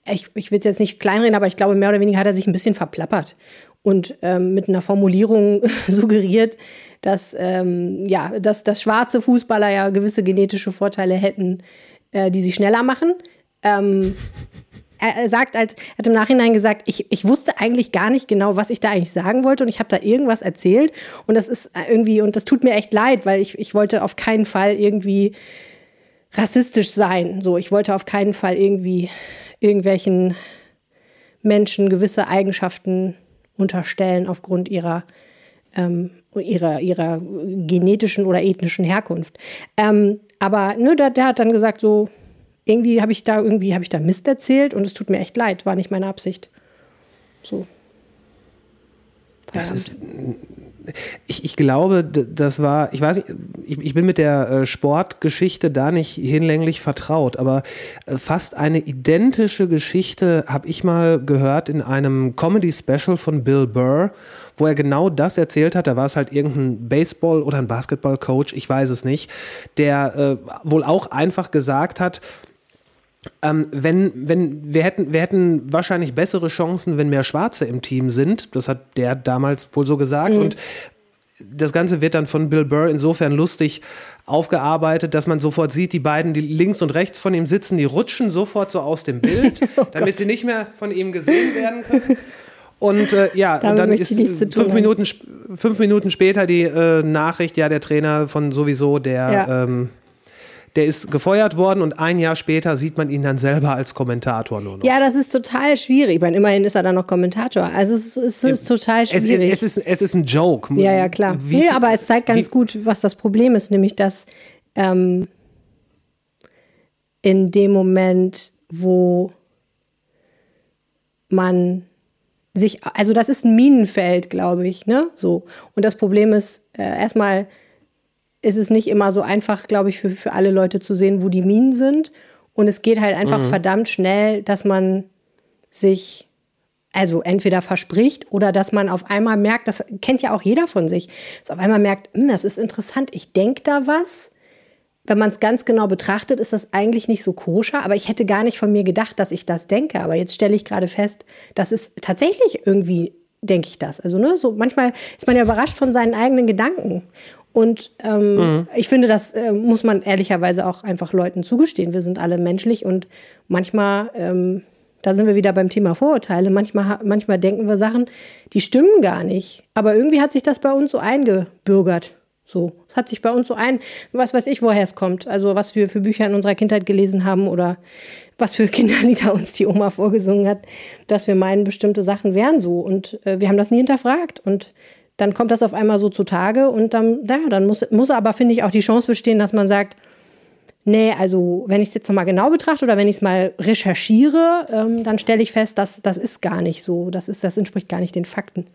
Speaker 5: ich, ich will es jetzt nicht kleinreden, aber ich glaube, mehr oder weniger hat er sich ein bisschen verplappert und ähm, mit einer Formulierung suggeriert, dass, ähm, ja, dass, dass schwarze Fußballer ja gewisse genetische Vorteile hätten, äh, die sie schneller machen. Ähm, er sagt halt, hat im Nachhinein gesagt, ich, ich wusste eigentlich gar nicht genau, was ich da eigentlich sagen wollte und ich habe da irgendwas erzählt und das ist irgendwie, und das tut mir echt leid, weil ich, ich wollte auf keinen Fall irgendwie rassistisch sein. So, ich wollte auf keinen Fall irgendwie irgendwelchen Menschen gewisse Eigenschaften unterstellen aufgrund ihrer, ähm, ihrer, ihrer genetischen oder ethnischen Herkunft. Ähm, aber ne, der, der hat dann gesagt, so, irgendwie habe ich da irgendwie habe ich da Mist erzählt und es tut mir echt leid, war nicht meine Absicht. So.
Speaker 1: Das ist. Ich, ich glaube, das war, ich weiß nicht, ich, ich bin mit der äh, Sportgeschichte da nicht hinlänglich vertraut, aber äh, fast eine identische Geschichte habe ich mal gehört in einem Comedy-Special von Bill Burr, wo er genau das erzählt hat. Da war es halt irgendein Baseball- oder ein Basketball-Coach, ich weiß es nicht, der äh, wohl auch einfach gesagt hat, ähm, wenn, wenn, wir hätten, wir hätten wahrscheinlich bessere Chancen, wenn mehr Schwarze im Team sind. Das hat der damals wohl so gesagt. Und das Ganze wird dann von Bill Burr insofern lustig aufgearbeitet, dass man sofort sieht, die beiden, die links und rechts von ihm sitzen, die rutschen sofort so aus dem Bild, damit sie nicht mehr von ihm gesehen werden können. Und äh, ja,
Speaker 5: Damit
Speaker 1: und dann ist fünf. Minuten, fünf Minuten später die äh, Nachricht, ja, der Trainer von sowieso, der
Speaker 5: Ja.
Speaker 1: ähm, der ist gefeuert worden und ein Jahr später sieht man ihn dann selber als Kommentator nur noch.
Speaker 5: Ja, das ist total schwierig. Ich meine, immerhin ist er dann noch Kommentator. Also es, ist- es ist total
Speaker 1: es,
Speaker 5: schwierig.
Speaker 1: es, es, ist, es ist ein Joke.
Speaker 5: Ja, ja, klar.
Speaker 1: Wie
Speaker 5: nee, aber es zeigt ganz
Speaker 1: wie-
Speaker 5: gut, was das Problem ist, nämlich dass ähm, in dem Moment, wo man sich, also das ist ein Minenfeld, glaube ich, ne? So. Und das Problem ist, äh, erstmal ist es nicht immer so einfach, glaube ich, für, für alle Leute zu sehen, wo die Minen sind. Und es geht halt einfach verdammt schnell, dass man sich also entweder verspricht oder dass man auf einmal merkt, das kennt ja auch jeder von sich, dass auf einmal merkt, hm, das ist interessant, ich denke da was. Wenn man es ganz genau betrachtet, ist das eigentlich nicht so koscher, aber ich hätte gar nicht von mir gedacht, dass ich das denke. Aber jetzt stelle ich gerade fest, das ist tatsächlich irgendwie denke ich das. Also, ne, so manchmal ist man ja überrascht von seinen eigenen Gedanken. Und ähm,
Speaker 1: Mhm.
Speaker 5: ich finde, das äh, muss man ehrlicherweise auch einfach Leuten zugestehen. Wir sind alle menschlich und manchmal, ähm, da sind wir wieder beim Thema Vorurteile, manchmal, manchmal denken wir Sachen, die stimmen gar nicht. Aber irgendwie hat sich das bei uns so eingebürgert. So, es hat sich bei uns so ein, was weiß ich, woher es kommt. Also was wir für Bücher in unserer Kindheit gelesen haben oder was für Kinderlieder uns die Oma vorgesungen hat, dass wir meinen, bestimmte Sachen wären so. Und äh, wir haben das nie hinterfragt. Und dann kommt das auf einmal so zutage und dann, naja, dann muss, muss aber, finde ich, auch die Chance bestehen, dass man sagt, nee, also wenn ich es jetzt nochmal genau betrachte oder wenn ich es mal recherchiere, ähm, dann stelle ich fest, dass das ist gar nicht so. Das, ist, das entspricht gar nicht den Fakten.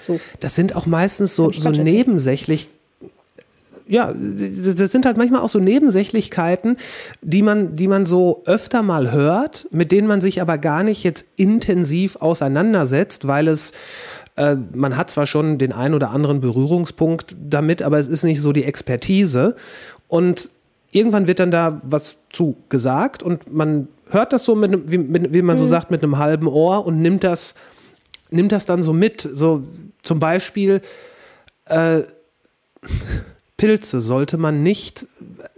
Speaker 5: So.
Speaker 1: Das sind auch meistens so, so nebensächlich. Ja, das das sind halt manchmal auch so Nebensächlichkeiten, die man, die man so öfter mal hört, mit denen man sich aber gar nicht jetzt intensiv auseinandersetzt, weil es, äh, man hat zwar schon den einen oder anderen Berührungspunkt damit, aber es ist nicht so die Expertise. Und irgendwann wird dann da was zu gesagt und man hört das so, mit, wie, mit, wie man so sagt, mit einem halben Ohr und nimmt das nimmt das dann so mit. So zum Beispiel äh, Pilze sollte man nicht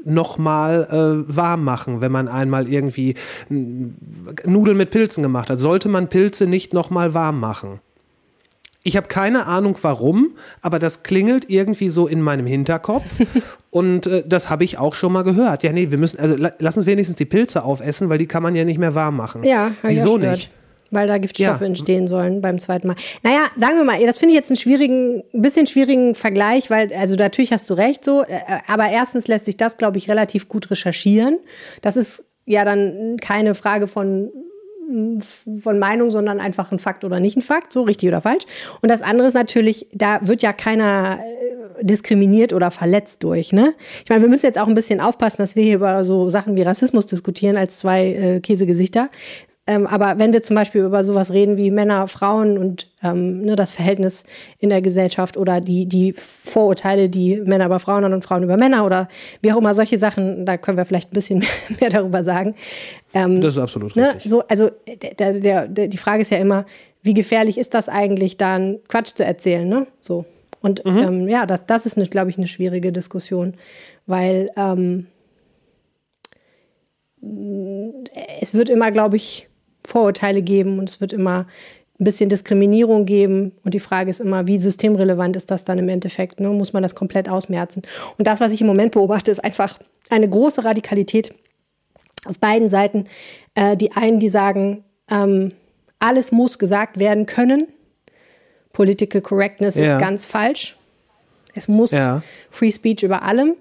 Speaker 1: nochmal äh, warm machen, wenn man einmal irgendwie Nudeln mit Pilzen gemacht hat. Sollte man Pilze nicht nochmal warm machen. Ich habe keine Ahnung warum, aber das klingelt irgendwie so in meinem Hinterkopf und äh, das habe ich auch schon mal gehört. Ja, nee, wir müssen, also la lass uns wenigstens die Pilze aufessen, weil die kann man ja nicht mehr warm machen.
Speaker 5: Ja,
Speaker 1: Wieso nicht?
Speaker 5: Weil da Giftstoffe
Speaker 1: Ja.
Speaker 5: entstehen sollen beim zweiten Mal. Naja, sagen wir mal, das finde ich jetzt einen schwierigen, ein bisschen schwierigen Vergleich, weil, also natürlich hast du recht so, äh, aber erstens lässt sich das, glaube ich, relativ gut recherchieren. Das ist ja dann keine Frage von von Meinung, sondern einfach ein Fakt oder nicht ein Fakt, so richtig oder falsch. Und das andere ist natürlich, da wird ja keiner äh, diskriminiert oder verletzt durch. Ne? Ich meine, wir müssen jetzt auch ein bisschen aufpassen, dass wir hier über so Sachen wie Rassismus diskutieren als zwei äh, Käsegesichter. Ähm, aber wenn wir zum Beispiel über sowas reden wie Männer, Frauen und ähm, ne, das Verhältnis in der Gesellschaft oder die, die Vorurteile, die Männer über Frauen haben und Frauen über Männer oder wie auch immer solche Sachen, da können wir vielleicht ein bisschen mehr darüber sagen. Ähm,
Speaker 1: Das ist absolut
Speaker 5: Ne,
Speaker 1: richtig.
Speaker 5: so, also der, der, der, die Frage ist ja immer, wie gefährlich ist das eigentlich, dann Quatsch zu erzählen, ne? So. Und
Speaker 1: Mhm.
Speaker 5: ähm, ja, das, das ist, glaube ich, eine schwierige Diskussion, weil ähm, es wird immer, glaube ich, Vorurteile geben und es wird immer ein bisschen Diskriminierung geben. Und die Frage ist immer, wie systemrelevant ist das dann im Endeffekt? Ne? Muss man das komplett ausmerzen? Und das, was ich im Moment beobachte, ist einfach eine große Radikalität auf beiden Seiten. Äh, die einen, die sagen, ähm, alles muss gesagt werden können. Political Correctness
Speaker 1: Ja.
Speaker 5: ist ganz falsch. Es muss
Speaker 1: Ja.
Speaker 5: Free Speech über allem.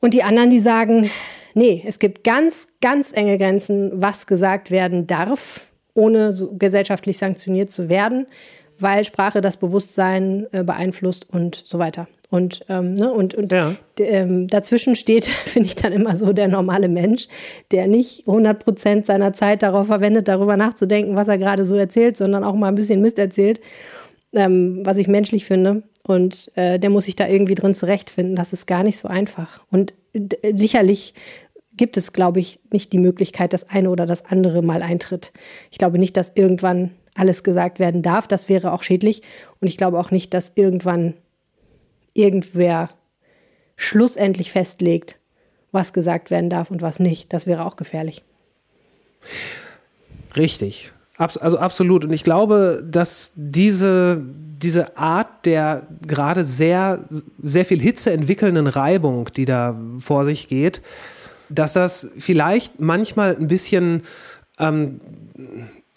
Speaker 5: Und die anderen, die sagen, nee, es gibt ganz, ganz enge Grenzen, was gesagt werden darf, ohne so gesellschaftlich sanktioniert zu werden, weil Sprache das Bewusstsein äh, beeinflusst und so weiter. Und, ähm, ne, und, und
Speaker 1: Ja.
Speaker 5: ähm, dazwischen steht, finde ich dann immer so der normale Mensch, der nicht 100 Prozent seiner Zeit darauf verwendet, darüber nachzudenken, was er gerade so erzählt, sondern auch mal ein bisschen Mist erzählt, ähm, was ich menschlich finde. Und äh, der muss sich da irgendwie drin zurechtfinden. Das ist gar nicht so einfach. Und sicherlich gibt es, glaube ich, nicht die Möglichkeit, dass eine oder das andere mal eintritt. Ich glaube nicht, dass irgendwann alles gesagt werden darf. Das wäre auch schädlich. Und ich glaube auch nicht, dass irgendwann irgendwer schlussendlich festlegt, was gesagt werden darf und was nicht. Das wäre auch gefährlich.
Speaker 1: Richtig. Also absolut. Und ich glaube, dass diese, diese Art der gerade sehr, sehr viel Hitze entwickelnden Reibung, die da vor sich geht, dass das vielleicht manchmal ein bisschen, ähm,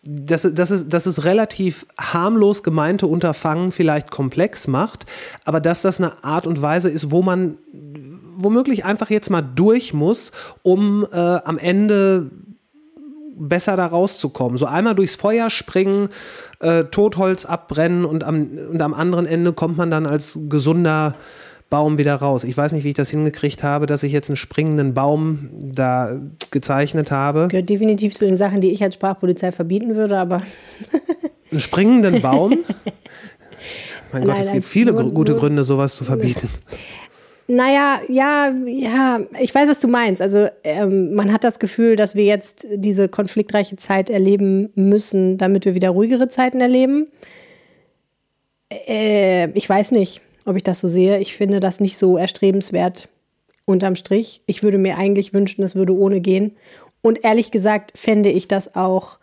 Speaker 1: dass, dass, es, dass es relativ harmlos gemeinte Unterfangen vielleicht komplex macht, aber dass das eine Art und Weise ist, wo man womöglich einfach jetzt mal durch muss, um äh, am Ende besser da rauszukommen. So einmal durchs Feuer springen, äh, Totholz abbrennen und am, und am anderen Ende kommt man dann als gesunder Baum wieder raus. Ich weiß nicht, wie ich das hingekriegt habe, dass ich jetzt einen springenden Baum da gezeichnet habe.
Speaker 5: Gehört definitiv zu den Sachen, die ich als Sprachpolizei verbieten würde, aber
Speaker 1: Einen springenden Baum? mein Gott,
Speaker 5: Nein,
Speaker 1: es gibt viele
Speaker 5: nur-
Speaker 1: gute
Speaker 5: nur-
Speaker 1: Gründe, sowas zu verbieten.
Speaker 5: Naja, ja, ja, ich weiß, was du meinst. Also ähm, man hat das Gefühl, dass wir jetzt diese konfliktreiche Zeit erleben müssen, damit wir wieder ruhigere Zeiten erleben. Äh, ich weiß nicht, ob ich das so sehe. Ich finde das nicht so erstrebenswert unterm Strich. Ich würde mir eigentlich wünschen, es würde ohne gehen. Und ehrlich gesagt fände ich das auch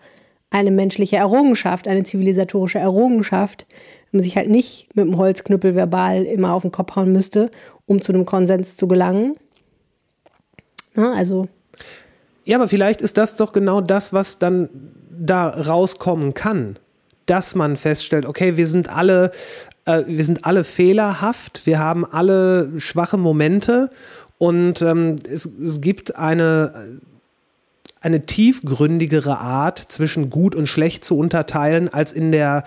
Speaker 5: eine menschliche Errungenschaft, eine zivilisatorische Errungenschaft, wenn man sich halt nicht mit dem Holzknüppel verbal immer auf den Kopf hauen müsste, um zu einem Konsens zu gelangen. Na, also
Speaker 1: Ja, aber vielleicht ist das doch genau das, was dann da rauskommen kann. Dass man feststellt, okay, wir sind alle, äh, wir sind alle fehlerhaft, wir haben alle schwache Momente und ähm, es, es gibt eine, eine tiefgründigere Art, zwischen gut und schlecht zu unterteilen, als in der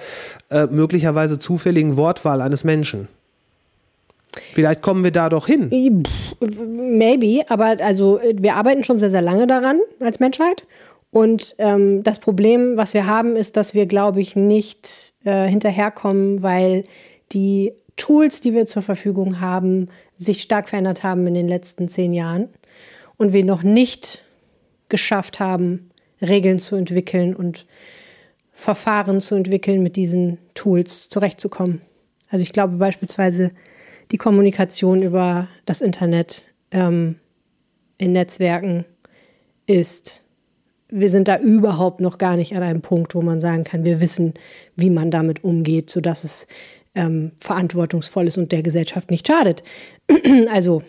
Speaker 1: äh, möglicherweise zufälligen Wortwahl eines Menschen. Vielleicht kommen wir da doch hin.
Speaker 5: Maybe, aber also äh, wir arbeiten schon sehr, sehr lange daran als Menschheit. Und ähm, das Problem, was wir haben, ist, dass wir, glaube ich, nicht äh, hinterherkommen, weil die Tools, die wir zur Verfügung haben, sich stark verändert haben in den letzten zehn Jahren und wir noch nicht geschafft haben, Regeln zu entwickeln und Verfahren zu entwickeln, mit diesen Tools zurechtzukommen. Also ich glaube beispielsweise die Kommunikation über das Internet ähm, in Netzwerken ist, wir sind da überhaupt noch gar nicht an einem Punkt, wo man sagen kann, wir wissen, wie man damit umgeht, sodass es ähm, verantwortungsvoll ist und der Gesellschaft nicht schadet. also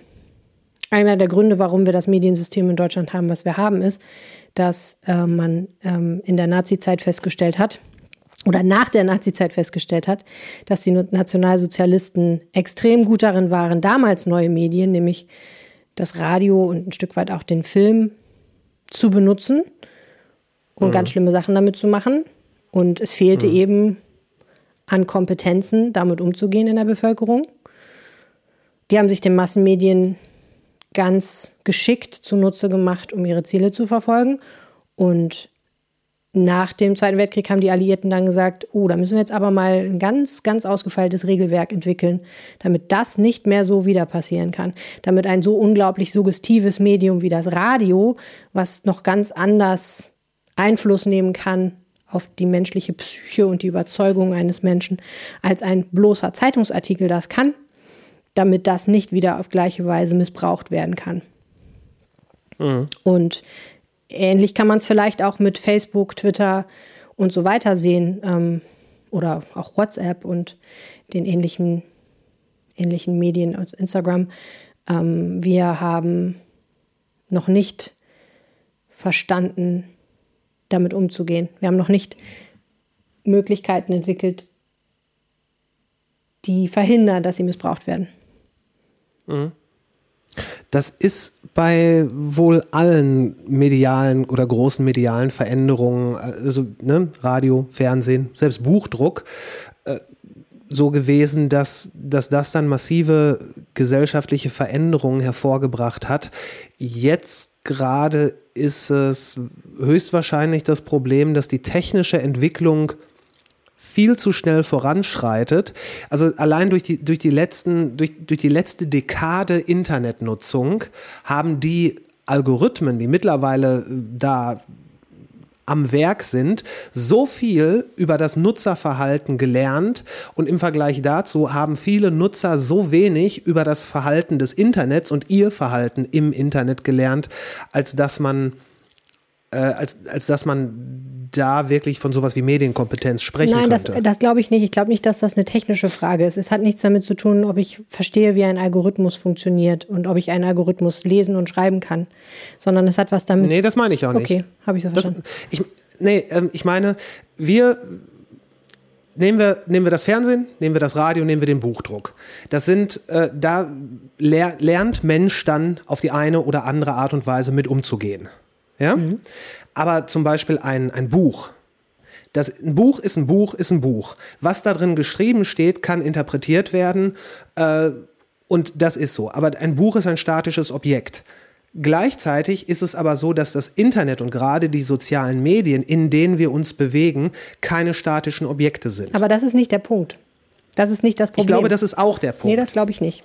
Speaker 5: einer der Gründe, warum wir das Mediensystem in Deutschland haben, was wir haben, ist, dass äh, man ähm, in der Nazizeit festgestellt hat, oder nach der Nazizeit festgestellt hat, dass die Nationalsozialisten extrem gut darin waren, damals neue Medien, nämlich das Radio und ein Stück weit auch den Film zu benutzen und ganz schlimme Sachen damit zu machen. Und es fehlte eben an Kompetenzen, damit umzugehen in der Bevölkerung. Die haben sich den Massenmedien ganz geschickt zunutze gemacht, um ihre Ziele zu verfolgen. Und nach dem Zweiten Weltkrieg haben die Alliierten dann gesagt, oh, da müssen wir jetzt aber mal ein ganz, ganz ausgefeiltes Regelwerk entwickeln, damit das nicht mehr so wieder passieren kann. Damit ein so unglaublich suggestives Medium wie das Radio, was noch ganz anders Einfluss nehmen kann auf die menschliche Psyche und die Überzeugung eines Menschen, als ein bloßer Zeitungsartikel das kann, damit das nicht wieder auf gleiche Weise missbraucht werden kann. Und ähnlich kann man es vielleicht auch mit Facebook, Twitter und so weiter sehen ähm, oder auch WhatsApp und den ähnlichen, ähnlichen Medien als Instagram. Ähm, wir haben noch nicht verstanden, damit umzugehen. Wir haben noch nicht Möglichkeiten entwickelt, die verhindern, dass sie missbraucht werden.
Speaker 1: Das ist bei wohl allen medialen oder großen medialen Veränderungen, also ne, Radio, Fernsehen, selbst Buchdruck, äh, so gewesen, dass, dass das dann massive gesellschaftliche Veränderungen hervorgebracht hat. Jetzt gerade ist es höchstwahrscheinlich das Problem, dass die technische Entwicklung viel zu schnell voranschreitet. Also allein durch die, durch die, letzten, durch, durch die letzte Dekade Internetnutzung haben die Algorithmen, die mittlerweile da am Werk sind, so viel über das Nutzerverhalten gelernt. Und im Vergleich dazu haben viele Nutzer so wenig über das Verhalten des Internets und ihr Verhalten im Internet gelernt, als dass man äh, als, als dass man da wirklich von sowas wie Medienkompetenz sprechen
Speaker 5: Nein, das,
Speaker 1: könnte.
Speaker 5: das glaube ich nicht. Ich glaube nicht, dass das eine technische Frage ist. Es hat nichts damit zu tun, ob ich verstehe, wie ein Algorithmus funktioniert und ob ich einen Algorithmus lesen und schreiben kann, sondern es hat was damit.
Speaker 1: nee, das meine ich auch nicht.
Speaker 5: Okay, habe ich so
Speaker 1: Das,
Speaker 5: verstanden.
Speaker 1: ich, nee, ähm, ich meine, wir nehmen wir, nehmen wir das Fernsehen, nehmen wir das Radio, nehmen wir den Buchdruck. Das sind, äh, da ler lernt Mensch dann auf die eine oder andere Art und Weise mit umzugehen. Ja? Aber zum Beispiel ein, ein Buch. Das, ein Buch ist ein Buch, ist ein Buch. Was da drin geschrieben steht, kann interpretiert werden. Äh, und das ist so. Aber ein Buch ist ein statisches Objekt. Gleichzeitig ist es aber so, dass das Internet und gerade die sozialen Medien, in denen wir uns bewegen, keine statischen Objekte sind.
Speaker 5: Aber das ist nicht der Punkt. Das ist nicht das Problem.
Speaker 1: ich glaube, das ist auch der Punkt.
Speaker 5: Nee, das glaube ich nicht.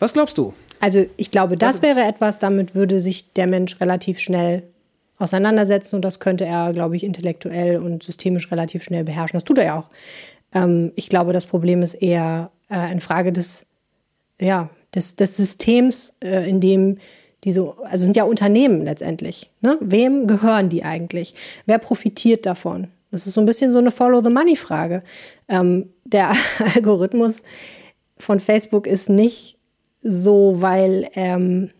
Speaker 1: Was glaubst du?
Speaker 5: Also ich glaube, das
Speaker 1: Was-
Speaker 5: wäre etwas, damit würde sich der Mensch relativ schnell auseinandersetzen und das könnte er, glaube ich, intellektuell und systemisch relativ schnell beherrschen. Das tut er ja auch. Ähm, ich glaube, das Problem ist eher äh, eine Frage des, ja, des, des Systems, äh, in dem diese, also sind ja Unternehmen letztendlich. Ne? Wem gehören die eigentlich? Wer profitiert davon? Das ist so ein bisschen so eine Follow-the-Money-Frage. Ähm, der Algorithmus von Facebook ist nicht so, weil, ähm,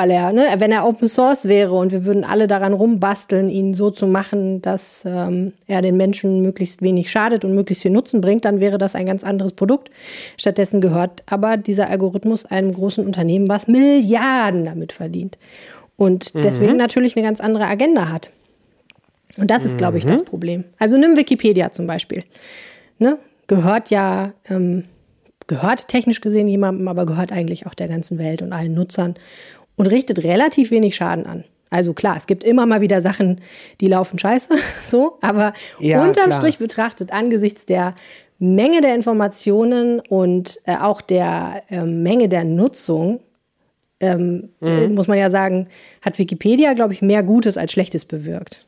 Speaker 5: weil er, ne, wenn er Open Source wäre und wir würden alle daran rumbasteln, ihn so zu machen, dass ähm, er den Menschen möglichst wenig schadet und möglichst viel Nutzen bringt, dann wäre das ein ganz anderes Produkt. Stattdessen gehört aber dieser Algorithmus einem großen Unternehmen, was Milliarden damit verdient. Und deswegen natürlich eine ganz andere Agenda hat. Und das ist, glaube ich, das Problem. Also nimm Wikipedia zum Beispiel. Ne? Gehört ja, ähm, gehört technisch gesehen jemandem, aber gehört eigentlich auch der ganzen Welt und allen Nutzern und richtet relativ wenig Schaden an. Also klar, es gibt immer mal wieder Sachen, die laufen scheiße, so, aber
Speaker 1: Ja,
Speaker 5: unterm
Speaker 1: klar.
Speaker 5: Strich betrachtet, angesichts der Menge der Informationen und äh, auch der ähm, Menge der Nutzung, ähm, äh, muss man ja sagen, hat Wikipedia, glaube ich, mehr Gutes als Schlechtes bewirkt.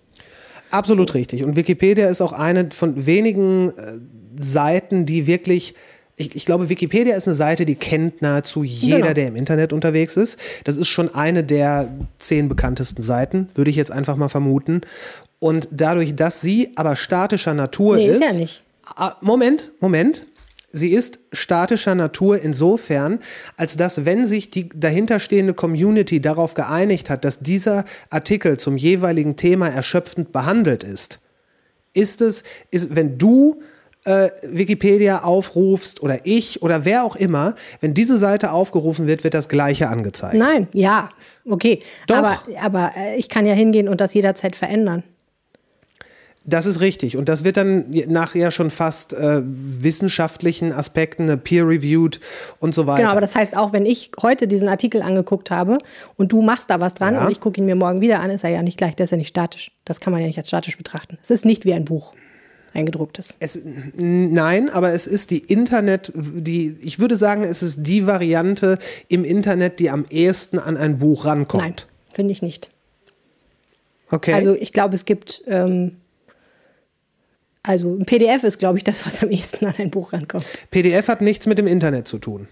Speaker 1: Absolut richtig. Und Wikipedia ist auch eine von wenigen äh, Seiten, die wirklich. Ich, ich glaube, Wikipedia ist eine Seite, die kennt nahezu jeder,
Speaker 5: Genau.
Speaker 1: der im Internet unterwegs ist. Das ist schon eine der zehn bekanntesten Seiten, würde ich jetzt einfach mal vermuten. Und dadurch, dass sie aber statischer Natur
Speaker 5: Nee,
Speaker 1: ist.
Speaker 5: ist ja nicht.
Speaker 1: Ah, Moment, Moment. Sie ist statischer Natur insofern, als dass, wenn sich die dahinterstehende Community darauf geeinigt hat, dass dieser Artikel zum jeweiligen Thema erschöpfend behandelt ist, ist es, ist, wenn du äh, Wikipedia aufrufst oder ich oder wer auch immer, wenn diese Seite aufgerufen wird, wird das Gleiche angezeigt.
Speaker 5: Nein, ja, okay.
Speaker 1: Doch.
Speaker 5: Aber, aber äh, ich kann ja hingehen und das jederzeit verändern.
Speaker 1: Das ist richtig. Und das wird dann nach ja schon fast äh, wissenschaftlichen Aspekten, äh, peer-reviewed und so weiter.
Speaker 5: Genau, aber das heißt auch, wenn ich heute diesen Artikel angeguckt habe und du machst da was dran
Speaker 1: Ja.
Speaker 5: und ich gucke ihn mir morgen wieder an, ist er ja nicht gleich, der ist ja nicht statisch. Das kann man ja nicht als statisch betrachten. Es ist nicht wie ein Buch, ein gedrucktes.
Speaker 1: Es, nein, aber es ist die Internet, die, ich würde sagen, es ist die Variante im Internet, die am ehesten an ein Buch rankommt.
Speaker 5: Nein, finde ich nicht.
Speaker 1: Okay.
Speaker 5: Also ich glaube, es gibt, ähm, also ein PDF ist, glaube ich, das, was am ehesten an ein Buch rankommt.
Speaker 1: PDF hat nichts mit dem Internet zu tun.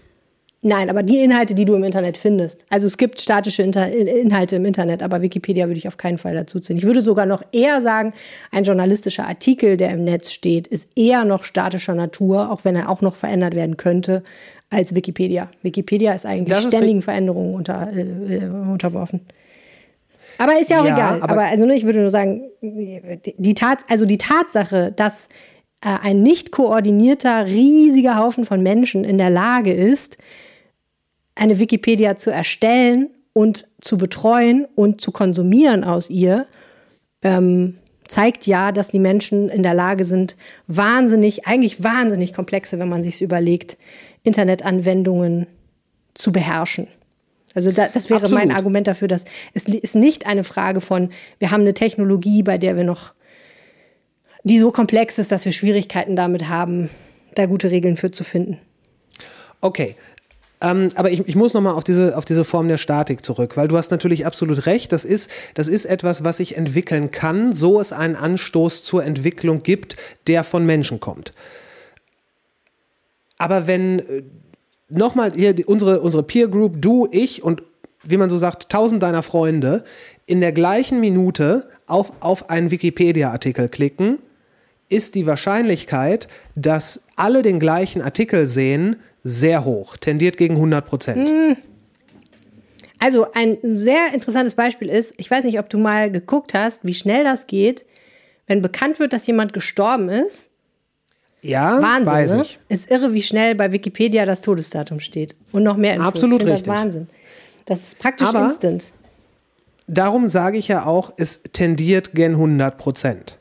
Speaker 5: Nein, aber die Inhalte, die du im Internet findest. Also es gibt statische Inter In- Inhalte im Internet, aber Wikipedia würde ich auf keinen Fall dazu ziehen. Ich würde sogar noch eher sagen, ein journalistischer Artikel, der im Netz steht, ist eher noch statischer Natur, auch wenn er auch noch verändert werden könnte, als Wikipedia. Wikipedia ist eigentlich
Speaker 1: Das ist
Speaker 5: ständigen
Speaker 1: ri-
Speaker 5: Veränderungen unter, äh, äh, unterworfen. Aber ist ja auch
Speaker 1: Ja,
Speaker 5: egal.
Speaker 1: aber-
Speaker 5: Aber, also ne, ich würde nur sagen, die Tat, also die Tatsache, dass äh, ein nicht koordinierter, riesiger Haufen von Menschen in der Lage ist, eine Wikipedia zu erstellen und zu betreuen und zu konsumieren aus ihr, ähm, zeigt ja, dass die Menschen in der Lage sind, wahnsinnig, eigentlich wahnsinnig komplexe, wenn man sich überlegt, Internetanwendungen zu beherrschen. Also da, das wäre mein
Speaker 1: Absolut.
Speaker 5: Argument dafür, dass es ist nicht eine Frage von, wir haben eine Technologie, bei der wir noch, die so komplex ist, dass wir Schwierigkeiten damit haben, da gute Regeln für zu finden.
Speaker 1: Okay. Ähm, aber ich, ich muss nochmal auf diese, auf diese Form der Statik zurück, weil du hast natürlich absolut recht. Das ist, das ist etwas, was sich entwickeln kann, so es einen Anstoß zur Entwicklung gibt, der von Menschen kommt. Aber wenn äh, nochmal hier unsere, unsere Peer Group, du, ich und wie man so sagt, tausend deiner Freunde in der gleichen Minute auf, auf einen Wikipedia-Artikel klicken, ist die Wahrscheinlichkeit, dass alle den gleichen Artikel sehen, sehr hoch, tendiert gegen 100 Prozent.
Speaker 5: Also ein sehr interessantes Beispiel ist, ich weiß nicht, ob du mal geguckt hast, wie schnell das geht, wenn bekannt wird, dass jemand gestorben ist.
Speaker 1: Ja,
Speaker 5: Wahnsinn,
Speaker 1: weiß
Speaker 5: ne?
Speaker 1: ich.
Speaker 5: Ist irre, wie schnell bei Wikipedia das Todesdatum steht. Und noch mehr Infos.
Speaker 1: Absolut richtig.
Speaker 5: Das Wahnsinn. Das ist praktisch
Speaker 1: Aber-
Speaker 5: instant.
Speaker 1: Darum sage ich ja auch, es tendiert gen 100 Prozent.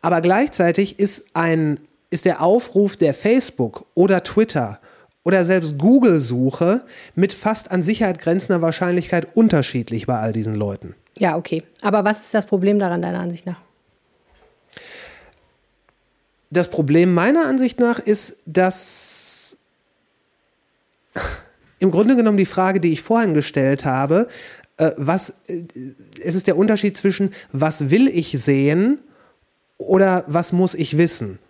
Speaker 1: Aber gleichzeitig ist, ein, ist der Aufruf der Facebook oder Twitter oder selbst Google-Suche mit fast an Sicherheit grenzender Wahrscheinlichkeit unterschiedlich bei all diesen Leuten.
Speaker 5: Ja, okay. Aber was ist das Problem daran, deiner Ansicht nach?
Speaker 1: Das Problem meiner Ansicht nach ist, dass im Grunde genommen die Frage, die ich vorhin gestellt habe, äh, was, äh, es ist der Unterschied zwischen, was will ich sehen oder was muss ich wissen?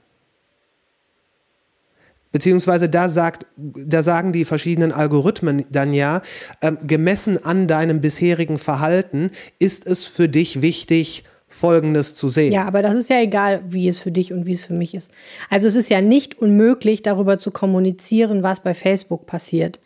Speaker 1: Beziehungsweise da sagt, da sagen die verschiedenen Algorithmen dann ja, ähm, gemessen an deinem bisherigen Verhalten ist es für dich wichtig, Folgendes zu sehen.
Speaker 5: Ja, aber das ist ja egal, wie es für dich und wie es für mich ist. Also es ist ja nicht unmöglich, darüber zu kommunizieren, was bei Facebook passiert.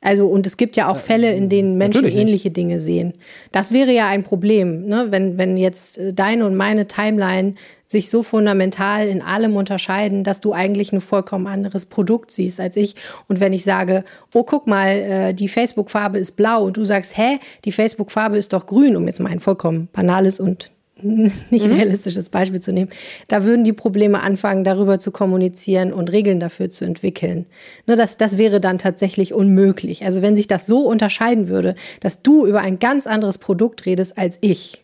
Speaker 5: Also, und es gibt ja auch Fälle, in denen Menschen ähnliche Dinge sehen. Das wäre ja ein Problem, ne? wenn, wenn jetzt äh, deine und meine Timeline sich so fundamental in allem unterscheiden, dass du eigentlich ein vollkommen anderes Produkt siehst als ich. Und wenn ich sage, oh, guck mal, äh, die Facebook-Farbe ist blau und du sagst, hä, die Facebook-Farbe ist doch grün, um jetzt mal ein vollkommen banales und nicht realistisches Beispiel zu nehmen, da würden die Probleme anfangen, darüber zu kommunizieren und Regeln dafür zu entwickeln. Ne, das, das wäre dann tatsächlich unmöglich. Also wenn sich das so unterscheiden würde, dass du über ein ganz anderes Produkt redest als ich,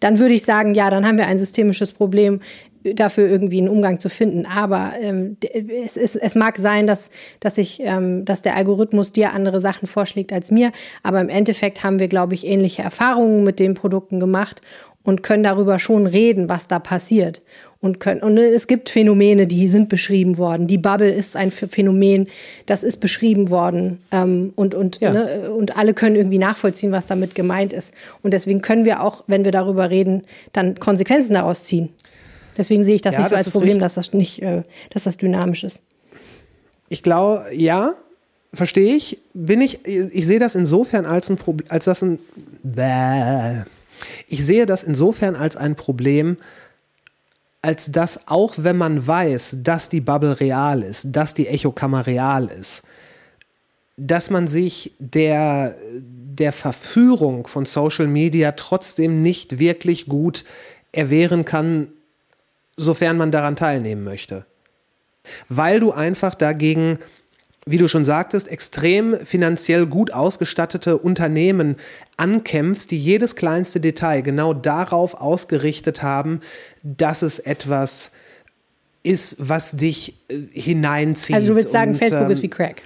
Speaker 5: dann würde ich sagen, ja, dann haben wir ein systemisches Problem, dafür irgendwie einen Umgang zu finden. Aber ähm, es, es, es mag sein, dass, dass, ich, ähm, dass der Algorithmus dir andere Sachen vorschlägt als mir. Aber im Endeffekt haben wir, glaube ich, ähnliche Erfahrungen mit den Produkten gemacht und können darüber schon reden, was da passiert. Und, können, und es gibt Phänomene, die sind beschrieben worden. Die Bubble ist ein Phänomen, das ist beschrieben worden. Ähm, und, und,
Speaker 1: Ja.
Speaker 5: ne, und alle können irgendwie nachvollziehen, was damit gemeint ist. Und deswegen können wir auch, wenn wir darüber reden, dann Konsequenzen daraus ziehen. Deswegen sehe ich das
Speaker 1: Ja,
Speaker 5: nicht so
Speaker 1: das
Speaker 5: als Problem,
Speaker 1: richtig.
Speaker 5: dass das nicht, äh, dass das dynamisch ist.
Speaker 1: Ich glaube, ja, verstehe ich. Bin ich, ich sehe das insofern als ein Problem, als das ein, Bäh. ich sehe das insofern als ein Problem, als dass auch wenn man weiß, dass die Bubble real ist, dass die Echokammer real ist, dass man sich der, der Verführung von Social Media trotzdem nicht wirklich gut erwehren kann, sofern man daran teilnehmen möchte. Weil du einfach dagegen, wie du schon sagtest, extrem finanziell gut ausgestattete Unternehmen ankämpfst, die jedes kleinste Detail genau darauf ausgerichtet haben, dass es etwas ist, was dich äh, hineinzieht.
Speaker 5: Also du willst sagen,
Speaker 1: Und,
Speaker 5: Facebook
Speaker 1: ähm,
Speaker 5: ist wie Crack.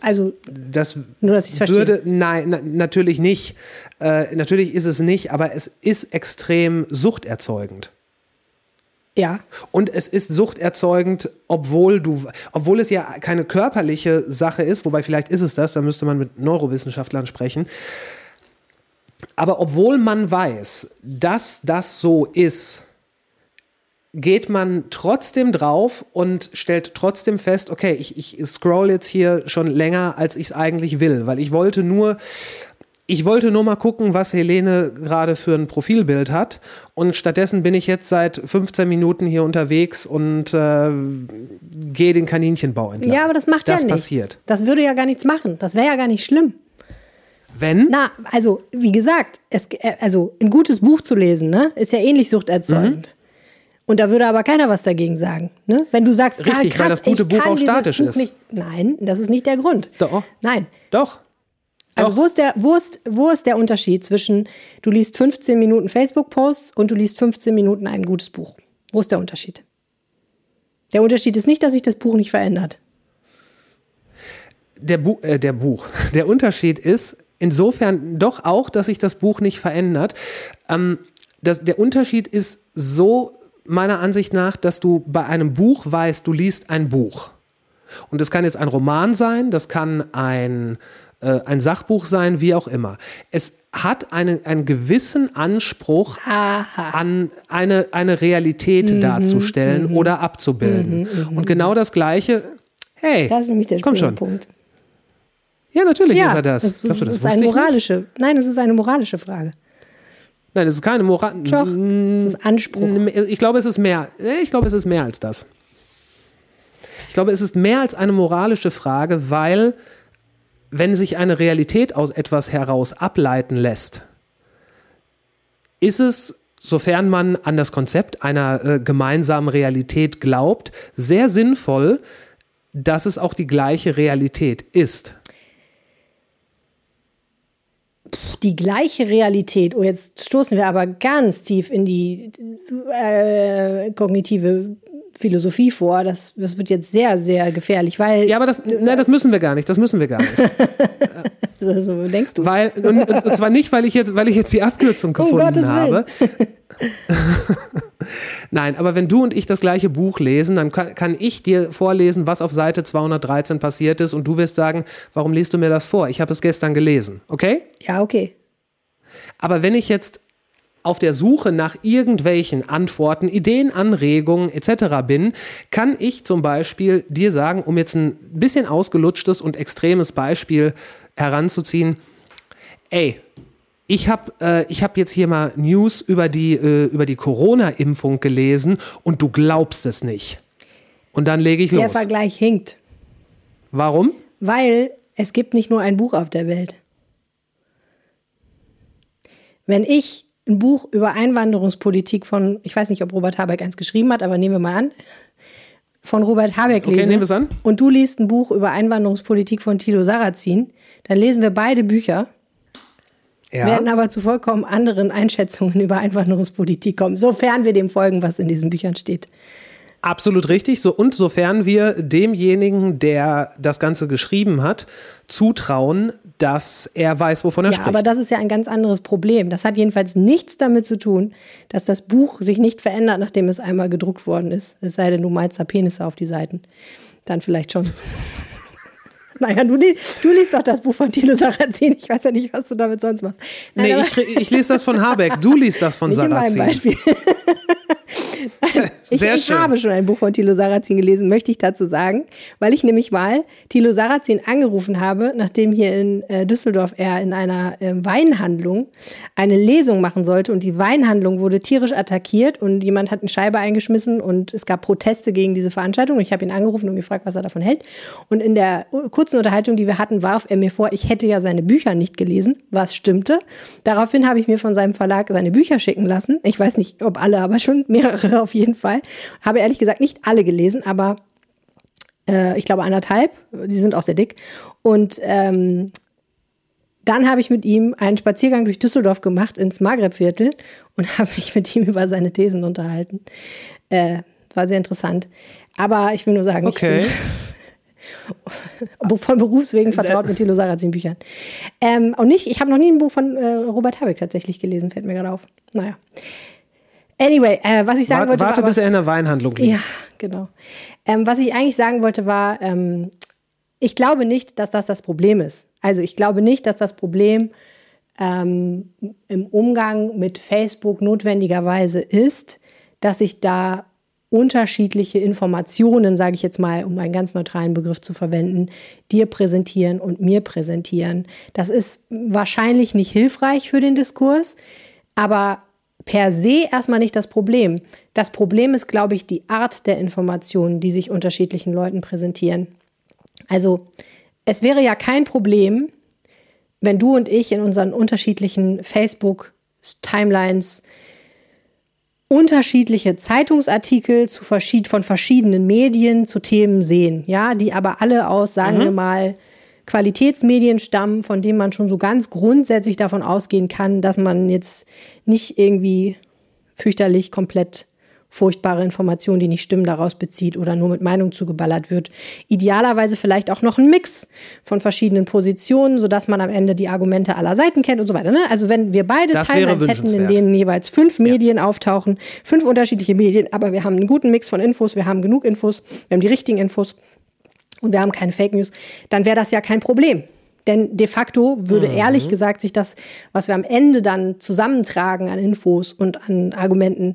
Speaker 5: Also
Speaker 1: Das
Speaker 5: Nur, dass ich's verstehe.
Speaker 1: würde, nein, na, natürlich nicht. Äh, natürlich ist es nicht, aber es ist extrem suchterzeugend.
Speaker 5: Ja,
Speaker 1: Und es ist suchterzeugend, obwohl du, obwohl es ja keine körperliche Sache ist, wobei vielleicht ist es das, da müsste man mit Neurowissenschaftlern sprechen. Aber obwohl man weiß, dass das so ist, geht man trotzdem drauf und stellt trotzdem fest, okay, ich, ich scroll jetzt hier schon länger, als ich es eigentlich will, weil ich wollte nur, ich wollte nur mal gucken, was Helene gerade für ein Profilbild hat. Und stattdessen bin ich jetzt seit 15 Minuten hier unterwegs und äh, gehe den Kaninchenbau entlang.
Speaker 5: ja, aber das macht
Speaker 1: das
Speaker 5: ja nichts.
Speaker 1: passiert.
Speaker 5: Das würde ja gar nichts machen. Das wäre ja gar nicht schlimm.
Speaker 1: Wenn?
Speaker 5: Na, also, wie gesagt, es, äh, also ein gutes Buch zu lesen, ne, ist ja ähnlich suchterzeugend. Und da würde aber keiner was dagegen sagen. Ne? Wenn du sagst,
Speaker 1: Richtig,
Speaker 5: ah, krass,
Speaker 1: weil das gute Buch auch statisch
Speaker 5: Buch
Speaker 1: ist.
Speaker 5: Nicht, nein, das ist nicht der Grund.
Speaker 1: Doch.
Speaker 5: Nein.
Speaker 1: Doch.
Speaker 5: Also
Speaker 1: Doch.
Speaker 5: wo ist, der, wo, ist, wo ist der Unterschied zwischen, du liest 15 Minuten Facebook-Posts und du liest 15 Minuten ein gutes Buch? Wo ist der Unterschied? Der Unterschied ist nicht, dass sich das Buch nicht verändert.
Speaker 1: der, Bu äh, der Buch. Der Unterschied ist insofern doch auch, dass sich das Buch nicht verändert. Ähm, das, der Unterschied ist so meiner Ansicht nach, dass du bei einem Buch weißt, du liest ein Buch. Und das kann jetzt ein Roman sein, das kann ein, äh, ein Sachbuch sein, wie auch immer. Es hat einen, einen gewissen Anspruch an eine, eine Realität
Speaker 5: Mhm,
Speaker 1: darzustellen oder abzubilden. Und genau das Gleiche, hey,
Speaker 5: Das ist
Speaker 1: komm schon.
Speaker 5: Punkt.
Speaker 1: Ja, natürlich
Speaker 5: Ja,
Speaker 1: ist er das.
Speaker 5: das,
Speaker 1: Glaubst du,
Speaker 5: das
Speaker 1: das
Speaker 5: ist eine moralische. Nein, es ist eine moralische Frage.
Speaker 1: Nein, das ist keine Moral.
Speaker 5: Doch, es ist Anspruch.
Speaker 1: Ich glaube, es ist mehr. Ich glaube, es ist mehr als das. Ich glaube, es ist mehr als eine moralische Frage, weil wenn sich eine Realität aus etwas heraus ableiten lässt, ist es, sofern man an das Konzept einer äh, gemeinsamen Realität glaubt, sehr sinnvoll, dass es auch die gleiche Realität ist.
Speaker 5: Die gleiche Realität, oh, jetzt stoßen wir aber ganz tief in die äh, kognitive Philosophie vor. Das, das wird jetzt sehr, sehr gefährlich, weil
Speaker 1: Ja, aber das, nein, das müssen wir gar nicht. Das müssen wir gar nicht.
Speaker 5: so, so denkst du.
Speaker 1: Weil, und, und zwar nicht, weil ich jetzt, weil ich jetzt die Abkürzung
Speaker 5: Um
Speaker 1: gefunden
Speaker 5: Gottes
Speaker 1: habe. Nein, aber wenn du und ich das gleiche Buch lesen, dann kann, kann ich dir vorlesen, was auf Seite 213 passiert ist und du wirst sagen, warum liest du mir das vor? Ich habe es gestern gelesen, okay?
Speaker 5: Ja, okay.
Speaker 1: Aber wenn ich jetzt auf der Suche nach irgendwelchen Antworten, Ideen, Anregungen etc. bin, kann ich zum Beispiel dir sagen, um jetzt ein bisschen ausgelutschtes und extremes Beispiel heranzuziehen, ey, ich habe äh, ich hab jetzt hier mal News über die, äh, über die Corona-Impfung gelesen und du glaubst es nicht. Und dann lege ich
Speaker 5: Der
Speaker 1: los.
Speaker 5: Vergleich hinkt,
Speaker 1: Warum?
Speaker 5: weil es gibt nicht nur ein Buch auf der Welt. Wenn ich ein Buch über Einwanderungspolitik von, ich weiß nicht, ob Robert Habeck eins geschrieben hat, aber nehmen wir mal an, von Robert Habeck
Speaker 1: Okay,
Speaker 5: lese
Speaker 1: nehmen wir's an.
Speaker 5: und du liest ein Buch über Einwanderungspolitik von Thilo Sarrazin, dann lesen wir beide Bücher, werden aber zu vollkommen anderen Einschätzungen über Einwanderungspolitik kommen, sofern wir dem folgen, was in diesen Büchern steht.
Speaker 1: Absolut richtig. So, und sofern wir demjenigen, der das Ganze geschrieben hat, zutrauen, dass er weiß, wovon er
Speaker 5: Ja,
Speaker 1: spricht.
Speaker 5: aber das ist ja ein ganz anderes Problem. Das hat jedenfalls nichts damit zu tun, dass das Buch sich nicht verändert, nachdem es einmal gedruckt worden ist. Es sei denn, du malst da Penisse auf die Seiten. Dann vielleicht schon. naja, du, li- du liest doch das Buch von Thilo Sarrazin. Ich weiß ja nicht, was du damit sonst machst. Nein,
Speaker 1: nee, ich, ich lese das von Habeck. Du liest das von Sarrazin.
Speaker 5: Beispiel. Ich,
Speaker 1: Sehr
Speaker 5: ich
Speaker 1: schön.
Speaker 5: habe schon ein Buch von Thilo Sarrazin gelesen, möchte ich dazu sagen, weil ich nämlich mal Thilo Sarrazin angerufen habe, nachdem hier in äh, Düsseldorf er in einer äh, Weinhandlung eine Lesung machen sollte und die Weinhandlung wurde tierisch attackiert und jemand hat eine Scheibe eingeschmissen und es gab Proteste gegen diese Veranstaltung. Ich habe ihn angerufen und gefragt, was er davon hält. Und in der kurzen Unterhaltung, die wir hatten, warf er mir vor, ich hätte ja seine Bücher nicht gelesen, was stimmte. Daraufhin habe ich mir von seinem Verlag seine Bücher schicken lassen. Ich weiß nicht, ob alle, aber schon mehrere auf jeden Fall. Habe ehrlich gesagt nicht alle gelesen, aber äh, ich glaube anderthalb. Die sind auch sehr dick. Und ähm, dann habe ich mit ihm einen Spaziergang durch Düsseldorf gemacht ins Maghreb-Viertel und habe mich mit ihm über seine Thesen unterhalten. Äh, war sehr interessant. Aber ich will nur sagen,
Speaker 1: Okay.
Speaker 5: ich bin von Berufswegen vertraut mit Thilo Sarrazin Büchern. Ähm, und nicht, ich habe noch nie ein Buch von äh, Robert Habeck tatsächlich gelesen, fällt mir gerade auf. Naja. Anyway, äh, was ich sagen
Speaker 1: Warte,
Speaker 5: wollte.
Speaker 1: warte
Speaker 5: war
Speaker 1: bis er in der Weinhandlung liest.
Speaker 5: ja, genau. Ähm, was ich eigentlich sagen wollte, war, ähm, ich glaube nicht, dass das das Problem ist. Also ich glaube nicht, dass das Problem ähm, im Umgang mit Facebook notwendigerweise ist, dass sich da unterschiedliche Informationen, sage ich jetzt mal, um einen ganz neutralen Begriff zu verwenden, dir präsentieren und mir präsentieren. Das ist wahrscheinlich nicht hilfreich für den Diskurs, aber per se erstmal nicht das Problem. Das Problem ist, glaube ich, die Art der Informationen, die sich unterschiedlichen Leuten präsentieren. Also es wäre ja kein Problem, wenn du und ich in unseren unterschiedlichen Facebook-Timelines unterschiedliche Zeitungsartikel zu verschied von verschiedenen Medien zu Themen sehen, ja, die aber alle aus, sagen wir mal, Qualitätsmedien stammen, von denen man schon so ganz grundsätzlich davon ausgehen kann, dass man jetzt nicht irgendwie fürchterlich komplett furchtbare Informationen, die nicht stimmen, daraus bezieht oder nur mit Meinung zugeballert wird. Idealerweise vielleicht auch noch ein Mix von verschiedenen Positionen, sodass man am Ende die Argumente aller Seiten kennt und so weiter. Ne? Also wenn wir beide
Speaker 1: Das
Speaker 5: Timelines hätten, in denen jeweils fünf Medien auftauchen, fünf unterschiedliche Medien, aber wir haben einen guten Mix von Infos, wir haben genug Infos, wir haben die richtigen Infos und wir haben keine Fake News, dann wäre das ja kein Problem. Denn de facto würde ehrlich gesagt sich das, was wir am Ende dann zusammentragen an Infos und an Argumenten,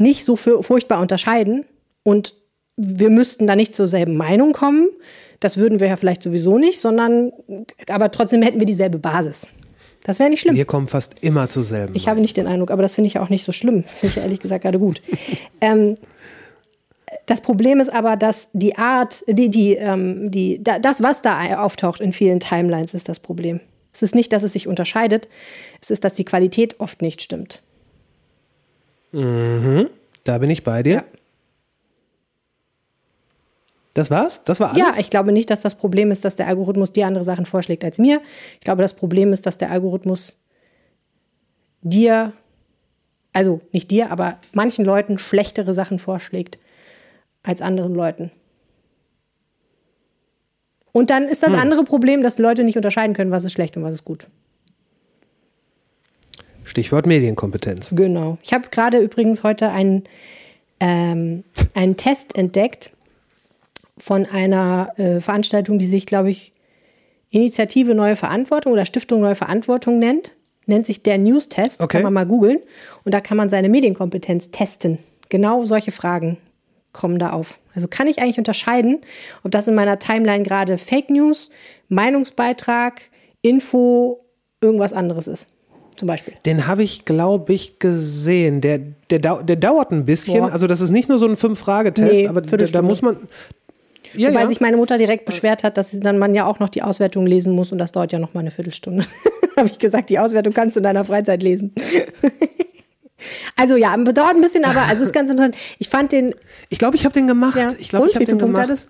Speaker 5: nicht so furchtbar unterscheiden. Und wir müssten da nicht zur selben Meinung kommen. Das würden wir ja vielleicht sowieso nicht, sondern aber trotzdem hätten wir dieselbe Basis. Das wäre nicht schlimm.
Speaker 1: Wir kommen fast immer zur selben.
Speaker 5: Ich habe nicht den Eindruck, aber das finde ich ja auch nicht so schlimm. Finde ich ja ehrlich gesagt gerade gut. ähm, das Problem ist aber, dass die Art, die, die, ähm, die, da, das, was da auftaucht in vielen Timelines, ist das Problem. Es ist nicht, dass es sich unterscheidet, es ist, dass die Qualität oft nicht stimmt.
Speaker 1: Da bin ich bei dir.
Speaker 5: Ja.
Speaker 1: Das war's? Das war alles?
Speaker 5: Ja, ich glaube nicht, dass das Problem ist, dass der Algorithmus dir andere Sachen vorschlägt als mir. Ich glaube, das Problem ist, dass der Algorithmus dir, also nicht dir, aber manchen Leuten schlechtere Sachen vorschlägt als anderen Leuten. Und dann ist das andere Problem, dass Leute nicht unterscheiden können, was ist schlecht und was ist gut.
Speaker 1: Stichwort Medienkompetenz.
Speaker 5: Genau. Ich habe gerade übrigens heute einen, ähm, einen Test entdeckt von einer äh, Veranstaltung, die sich, glaube ich, Initiative Neue Verantwortung oder Stiftung Neue Verantwortung nennt. Nennt sich der News-Test.
Speaker 1: Okay.
Speaker 5: Kann man mal googeln. Und da kann man seine Medienkompetenz testen. Genau solche Fragen kommen da auf. Also kann ich eigentlich unterscheiden, ob das in meiner Timeline gerade Fake News, Meinungsbeitrag, Info, irgendwas anderes ist. Zum Beispiel.
Speaker 1: Den habe ich, glaube ich, gesehen. Der, der, dau- der dauert ein bisschen.
Speaker 5: Ja.
Speaker 1: Also, das ist nicht nur so ein Fünf-Frage-Test,
Speaker 5: Nee,
Speaker 1: aber da, da muss man. Ja,
Speaker 5: Wobei
Speaker 1: ja.
Speaker 5: sich meine Mutter direkt beschwert hat, dass dann man ja auch noch die Auswertung lesen muss und das dauert ja noch mal eine Viertelstunde. Habe ich gesagt, die Auswertung kannst du in deiner Freizeit lesen. also ja, dauert ein bisschen, aber also ist ganz interessant. Ich fand den
Speaker 1: ich glaube, ich habe den gemacht.
Speaker 5: ja.
Speaker 1: Ich glaube, ich habe den
Speaker 5: Punkte
Speaker 1: gemacht.
Speaker 5: hat es?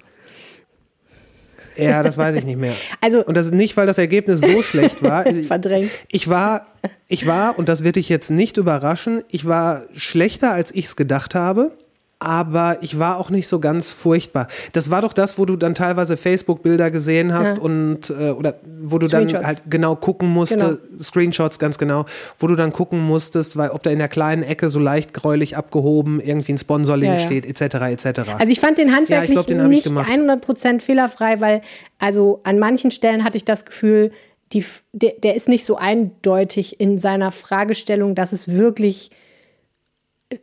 Speaker 1: Ja, das weiß ich nicht mehr.
Speaker 5: Also-
Speaker 1: und das ist nicht, weil das Ergebnis so schlecht war.
Speaker 5: Verdrängt.
Speaker 1: Ich war, ich war, und das wird dich jetzt nicht überraschen, ich war schlechter, als ich es gedacht habe. Aber ich war auch nicht so ganz furchtbar. Das war doch das, wo du dann teilweise Facebook-Bilder gesehen hast
Speaker 5: Ja.
Speaker 1: und äh, oder wo du dann halt genau gucken musstest,
Speaker 5: Genau.
Speaker 1: Screenshots ganz genau, wo du dann gucken musstest, weil ob da in der kleinen Ecke so leicht gräulich abgehoben irgendwie ein Sponsorlink
Speaker 5: Ja, ja.
Speaker 1: steht, etc. etc.
Speaker 5: Also ich fand den handwerklich
Speaker 1: glaub, den
Speaker 5: nicht
Speaker 1: gemacht.
Speaker 5: 100% fehlerfrei, weil also an manchen Stellen hatte ich das Gefühl, die, der, der ist nicht so eindeutig in seiner Fragestellung, dass es wirklich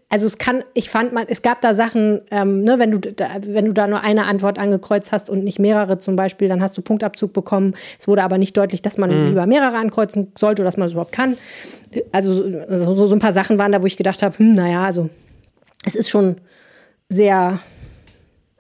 Speaker 5: also es kann, ich fand man, es gab da Sachen, ähm, ne, wenn du da, wenn du da nur eine Antwort angekreuzt hast und nicht mehrere zum Beispiel, dann hast du Punktabzug bekommen. Es wurde aber nicht deutlich, dass man lieber mehrere ankreuzen sollte oder dass man es überhaupt kann. Also so, so ein paar Sachen waren da, wo ich gedacht habe, hm, naja, also es ist schon sehr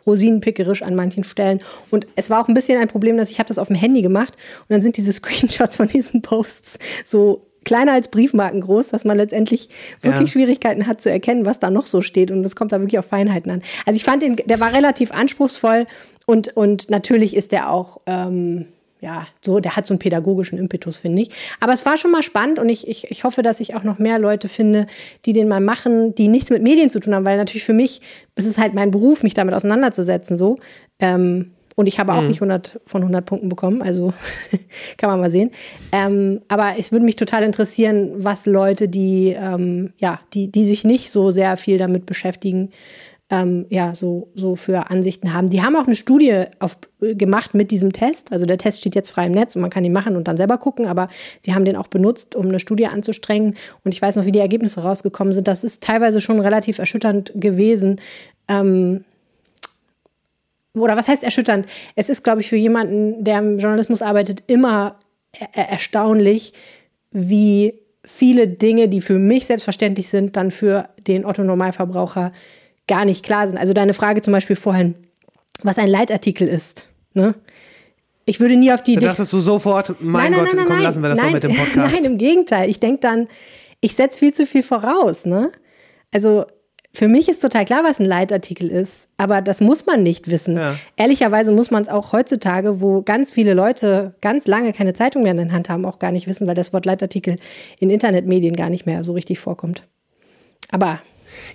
Speaker 5: rosinenpickerisch an manchen Stellen. Und es war auch ein bisschen ein Problem, dass ich habe das auf dem Handy gemacht und dann sind diese Screenshots von diesen Posts so kleiner als Briefmarken groß, dass man letztendlich wirklich
Speaker 1: Ja.
Speaker 5: Schwierigkeiten hat zu erkennen, was da noch so steht. Und es kommt da wirklich auf Feinheiten an. Also ich fand den, der war relativ anspruchsvoll und, und natürlich ist der auch, ähm, ja, so, der hat so einen pädagogischen Impetus, finde ich. Aber es war schon mal spannend und ich, ich, ich hoffe, dass ich auch noch mehr Leute finde, die den mal machen, die nichts mit Medien zu tun haben, weil natürlich für mich, es ist halt mein Beruf, mich damit auseinanderzusetzen, so. Ähm, und ich habe auch nicht 100 von 100 Punkten bekommen, also kann man mal sehen. Ähm, aber es würde mich total interessieren, was Leute, die, ähm, ja, die, die sich nicht so sehr viel damit beschäftigen, ähm, ja, so, so für Ansichten haben. Die haben auch eine Studie auf, äh, gemacht mit diesem Test. Also der Test steht jetzt frei im Netz und man kann ihn machen und dann selber gucken, aber sie haben den auch benutzt, um eine Studie anzustrengen. Und ich weiß noch, wie die Ergebnisse rausgekommen sind. Das ist teilweise schon relativ erschütternd gewesen. Ähm, oder was heißt erschütternd? Es ist, glaube ich, für jemanden, der im Journalismus arbeitet, immer er er- erstaunlich, wie viele Dinge, die für mich selbstverständlich sind, dann für den Otto-Normalverbraucher gar nicht klar sind. Also deine Frage zum Beispiel vorhin, was ein Leitartikel ist. Ne? Ich würde nie auf die
Speaker 1: Da
Speaker 5: Idee.
Speaker 1: dachtest du sofort, mein Gott, komm, lassen wir das
Speaker 5: nein,
Speaker 1: so mit dem Podcast.
Speaker 5: Nein, im Gegenteil. Ich denke dann, ich setze viel zu viel voraus. Ne? Also für mich ist total klar, was ein Leitartikel ist, aber das muss man nicht wissen.
Speaker 1: Ja.
Speaker 5: Ehrlicherweise muss man es auch heutzutage, wo ganz viele Leute ganz lange keine Zeitung mehr in der Hand haben, auch gar nicht wissen, weil das Wort Leitartikel in Internetmedien gar nicht mehr so richtig vorkommt. Aber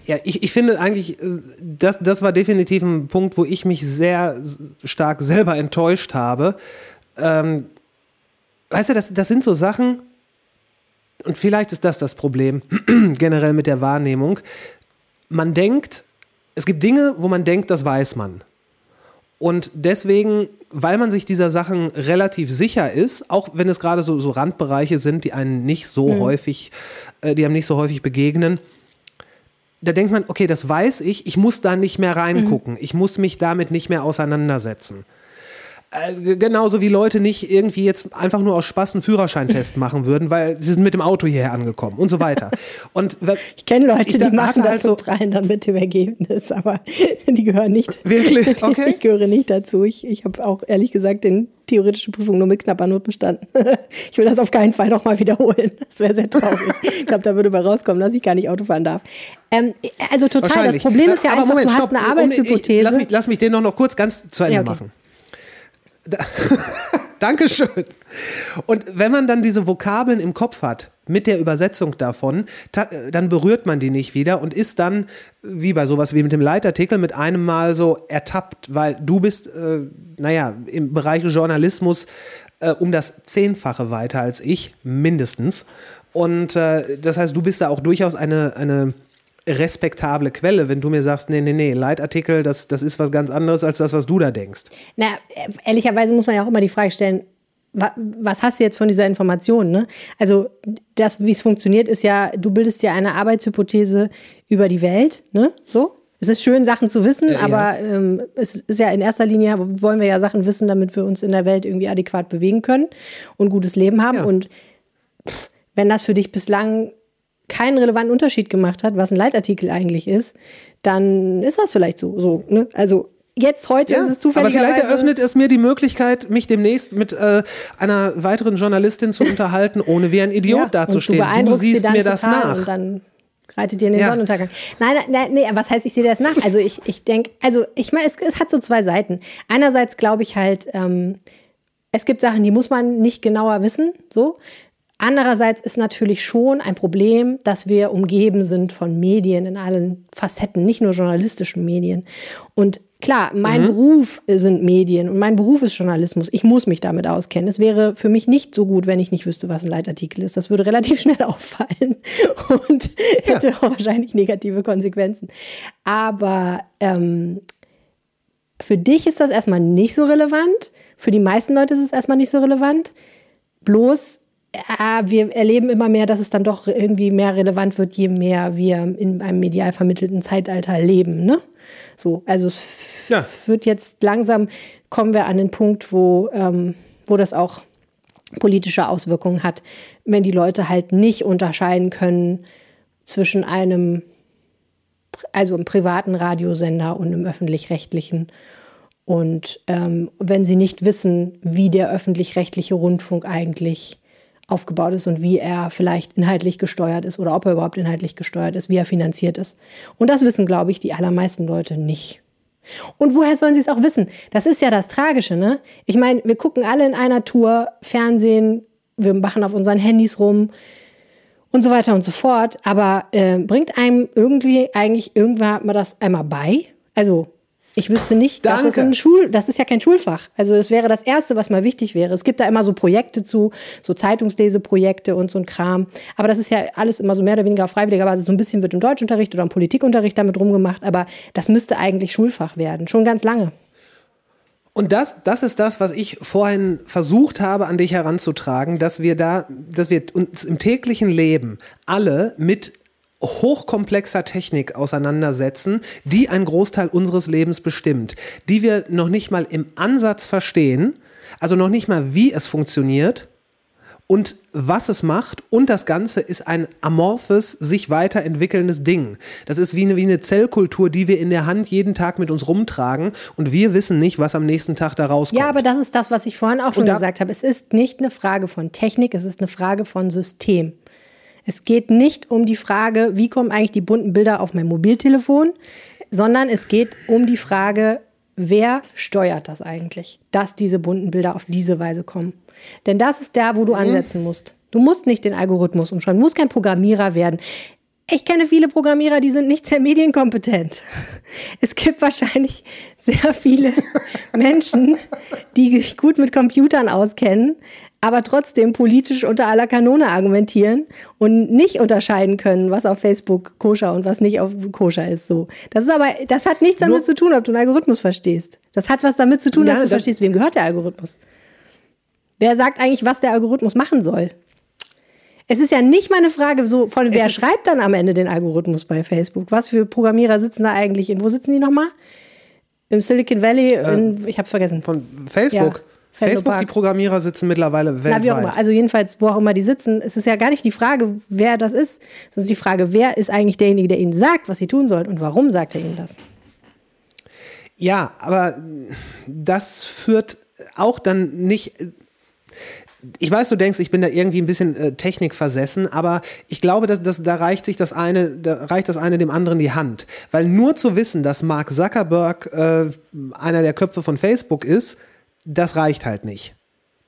Speaker 1: Ja, ich, ich finde eigentlich, äh, das, das war definitiv ein Punkt, wo ich mich sehr stark selber enttäuscht habe. Ähm, weißt du, das, das sind so Sachen, und vielleicht ist das das Problem generell mit der Wahrnehmung. Man denkt, es gibt Dinge, wo man denkt, das weiß man. Und deswegen, weil man sich dieser Sachen relativ sicher ist, auch wenn es gerade so, so Randbereiche sind, die einen nicht so häufig, äh, die einem nicht so häufig begegnen, da denkt man, okay, das weiß ich, ich muss da nicht mehr reingucken, ich muss mich damit nicht mehr auseinandersetzen. Äh, genauso wie Leute nicht irgendwie jetzt einfach nur aus Spaß einen Führerscheintest machen würden, weil sie sind mit dem Auto hierher angekommen und so weiter. Und
Speaker 5: ich kenne Leute,
Speaker 1: Ich
Speaker 5: die machen das
Speaker 1: halt
Speaker 5: so prallen dann mit dem Ergebnis, aber die gehören nicht.
Speaker 1: Wirklich? Okay.
Speaker 5: Ich gehöre nicht dazu. Ich, ich habe auch ehrlich gesagt den theoretische Prüfung nur mit knapper Not bestanden. Ich will das auf keinen Fall nochmal wiederholen. Das wäre sehr traurig. Ich glaube, da würde bei rauskommen, dass ich gar nicht Auto fahren darf. Ähm, also total. Das. Problem ist ja
Speaker 1: Aber
Speaker 5: einfach,
Speaker 1: Moment,
Speaker 5: du
Speaker 1: stopp.
Speaker 5: hast eine
Speaker 1: Um- ich-
Speaker 5: Arbeitshypothese.
Speaker 1: Lass mich, lass mich den noch, noch kurz ganz zu Ende
Speaker 5: Ja, okay.
Speaker 1: machen. Da, Dankeschön. Und wenn man dann diese Vokabeln im Kopf hat, mit der Übersetzung davon, dann berührt man die nicht wieder und ist dann, wie bei sowas wie mit dem Leitartikel, mit einem Mal so ertappt, weil du bist, äh, naja, im Bereich Journalismus äh, um das Zehnfache weiter als ich, mindestens. Und äh, das heißt, du bist da auch durchaus eine, eine respektable Quelle, wenn du mir sagst, nee, nee, nee, Leitartikel, das, das ist was ganz anderes als das, was du da denkst.
Speaker 5: Na, ehrlicherweise muss man ja auch immer die Frage stellen, wa- was hast du jetzt von dieser Information? Ne? Also das, wie es funktioniert, ist ja, du bildest ja eine Arbeitshypothese über die Welt, ne? So. Es ist schön, Sachen zu wissen,
Speaker 1: Äh, ja.
Speaker 5: aber ähm, es ist ja in erster Linie, wollen wir ja Sachen wissen, damit wir uns in der Welt irgendwie adäquat bewegen können und gutes Leben haben.
Speaker 1: Ja.
Speaker 5: Und pff, wenn das für dich bislang keinen relevanten Unterschied gemacht hat, was ein Leitartikel eigentlich ist, dann ist das vielleicht so. so ne? Also jetzt heute ist es
Speaker 1: aber
Speaker 5: zufälligerweise.
Speaker 1: vielleicht eröffnet es mir die Möglichkeit, mich demnächst mit äh, einer weiteren Journalistin zu unterhalten, ohne wie ein Idiot dazustehen.
Speaker 5: Und du beeindruckst sie
Speaker 1: siehst mir das nach.
Speaker 5: Und dann reitet ihr in den
Speaker 1: Ja.
Speaker 5: Sonnenuntergang. Nein, nein, nein, nee, was heißt, ich sehe das nach? Also ich, ich denke, also ich meine, es, es hat so zwei Seiten. Einerseits glaube ich halt, ähm, es gibt Sachen, die muss man nicht genauer wissen, so. Andererseits ist natürlich schon ein Problem, dass wir umgeben sind von Medien in allen Facetten, nicht nur journalistischen Medien. Und klar, mein Beruf sind Medien und mein Beruf ist Journalismus. Ich muss mich damit auskennen. Es wäre für mich nicht so gut, wenn ich nicht wüsste, was ein Leitartikel ist. Das würde relativ schnell auffallen und hätte auch wahrscheinlich negative Konsequenzen. Aber ähm, für dich ist das erstmal nicht so relevant. Für die meisten Leute ist es erstmal nicht so relevant. Bloß, äh, wir erleben immer mehr, dass es dann doch irgendwie mehr relevant wird, je mehr wir in einem medial vermittelten Zeitalter leben. Ne? So, also es
Speaker 1: Ja.
Speaker 5: wird jetzt langsam, kommen wir an den Punkt, wo, ähm, wo das auch politische Auswirkungen hat, wenn die Leute halt nicht unterscheiden können zwischen einem also im privaten Radiosender und im öffentlich-rechtlichen. Und ähm, wenn sie nicht wissen, wie der öffentlich-rechtliche Rundfunk eigentlich aufgebaut ist und wie er vielleicht inhaltlich gesteuert ist oder ob er überhaupt inhaltlich gesteuert ist, wie er finanziert ist. Und das wissen, glaube ich, die allermeisten Leute nicht. Und woher sollen sie es auch wissen? Das ist ja das Tragische, ne? Ich meine, wir gucken alle in einer Tour Fernsehen, wir machen auf unseren Handys rum, und so weiter und so fort. Aber äh, bringt einem irgendwie eigentlich irgendwann mal das einmal bei? Also ich wüsste nicht, das ist
Speaker 1: Danke.
Speaker 5: ein Schul, das ist ja kein Schulfach. Also das wäre das Erste, was mal wichtig wäre. Es gibt da immer so Projekte zu, so Zeitungsleseprojekte und so ein Kram. Aber das ist ja alles immer so mehr oder weniger auf freiwilliger Basis. So ein bisschen wird im Deutschunterricht oder im Politikunterricht damit rumgemacht. Aber das müsste eigentlich Schulfach werden, schon ganz lange.
Speaker 1: Und das, das ist das, was ich vorhin versucht habe, an dich heranzutragen, dass wir da, dass wir uns im täglichen Leben alle mit hochkomplexer Technik auseinandersetzen, die einen Großteil unseres Lebens bestimmt, die wir noch nicht mal im Ansatz verstehen, also noch nicht mal, wie es funktioniert und was es macht. Und das Ganze ist ein amorphes, sich weiterentwickelndes Ding. Das ist wie eine, wie eine Zellkultur, die wir in der Hand jeden Tag mit uns rumtragen und wir wissen nicht, was am nächsten Tag da rauskommt.
Speaker 5: Ja, aber das ist das, was ich vorhin auch schon
Speaker 1: da-
Speaker 5: gesagt habe. Es ist nicht eine Frage von Technik, es ist eine Frage von System. Es geht nicht um die Frage, wie kommen eigentlich die bunten Bilder auf mein Mobiltelefon, sondern es geht um die Frage, wer steuert das eigentlich, dass diese bunten Bilder auf diese Weise kommen. Denn das ist da, wo du ansetzen musst. Du musst nicht den Algorithmus umschreiben, du musst kein Programmierer werden. Ich kenne viele Programmierer, die sind nicht sehr medienkompetent. Es gibt wahrscheinlich sehr viele Menschen, die sich gut mit Computern auskennen, aber trotzdem politisch unter aller Kanone argumentieren und nicht unterscheiden können, was auf Facebook koscher und was nicht auf koscher ist. So, das ist aber, das hat nichts damit
Speaker 1: Nur-
Speaker 5: zu tun, ob du einen Algorithmus verstehst. Das hat was damit zu tun,
Speaker 1: Ja,
Speaker 5: dass du
Speaker 1: das-
Speaker 5: verstehst, wem gehört der Algorithmus. Wer sagt eigentlich, was der Algorithmus machen soll? Es ist ja nicht mal eine Frage so von, wer schreibt dann am Ende den Algorithmus bei Facebook? Was für Programmierer sitzen da eigentlich? In, wo sitzen die nochmal? Im Silicon Valley? In, ich hab's vergessen.
Speaker 1: Von Facebook.
Speaker 5: Ja,
Speaker 1: Facebook, die Programmierer sitzen mittlerweile weltweit.
Speaker 5: Na, wie auch immer. Also jedenfalls, wo auch immer die sitzen, es ist ja gar nicht die Frage, wer das ist. Es ist die Frage, wer ist eigentlich derjenige, der ihnen sagt, was sie tun sollen und warum sagt er ihnen das?
Speaker 1: Ja, aber das führt auch dann nicht. Ich weiß, du denkst, ich bin da irgendwie ein bisschen äh, Technik versessen, aber ich glaube, dass, dass da reicht sich das eine, da reicht das eine dem anderen die Hand. Weil nur zu wissen, dass Mark Zuckerberg äh, einer der Köpfe von Facebook ist, das reicht halt nicht.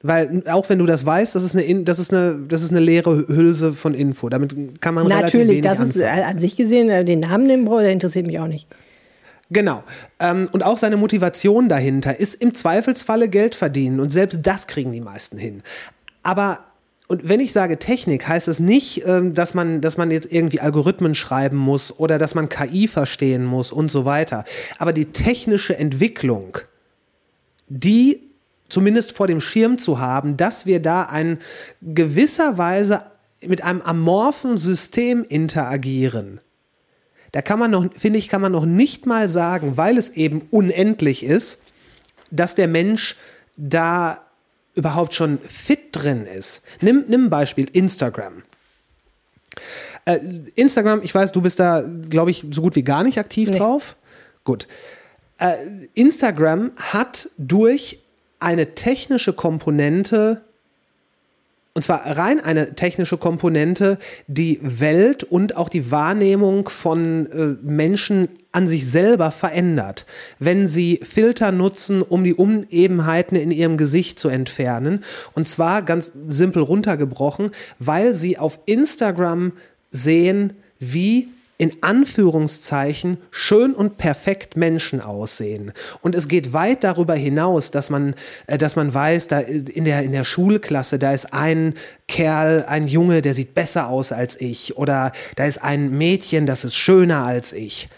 Speaker 1: Weil auch wenn du das weißt, das ist eine, In- das ist eine, das ist eine leere Hülse von Info. Damit kann man relativ
Speaker 5: Natürlich,
Speaker 1: wenig
Speaker 5: das ist
Speaker 1: anfangen.
Speaker 5: äh, an sich gesehen, äh, den Namen nehmen, der interessiert mich auch nicht.
Speaker 1: Genau. Ähm, und auch seine Motivation dahinter ist im Zweifelsfalle Geld verdienen. Und selbst das kriegen die meisten hin. Aber, und wenn ich sage Technik, heißt es nicht, ähm, dass, man, dass man jetzt irgendwie Algorithmen schreiben muss oder dass man KI verstehen muss und so weiter. Aber die technische Entwicklung, die zumindest vor dem Schirm zu haben, dass wir da ein gewisserweise mit einem amorphen System interagieren. Da kann man noch, finde ich, kann man noch nicht mal sagen, weil es eben unendlich ist, dass der Mensch da überhaupt schon fit drin ist. Nimm, nimm ein Beispiel Instagram. Äh, Instagram, ich weiß, du bist da, glaube ich, so gut wie gar nicht aktiv
Speaker 5: Nee.
Speaker 1: drauf. Gut. Äh, Instagram hat durch eine technische Komponente und zwar rein eine technische Komponente, die Welt und auch die Wahrnehmung von äh, Menschen an sich selber verändert. Wenn sie Filter nutzen, um die Unebenheiten in ihrem Gesicht zu entfernen. Und zwar ganz simpel runtergebrochen, weil sie auf Instagram sehen, wie in Anführungszeichen schön und perfekt Menschen aussehen. Und es geht weit darüber hinaus, dass man, äh, dass man weiß, da in der, in der Schulklasse, da ist ein Kerl, ein Junge, der sieht besser aus als ich. Oder da ist ein Mädchen, das ist schöner als ich.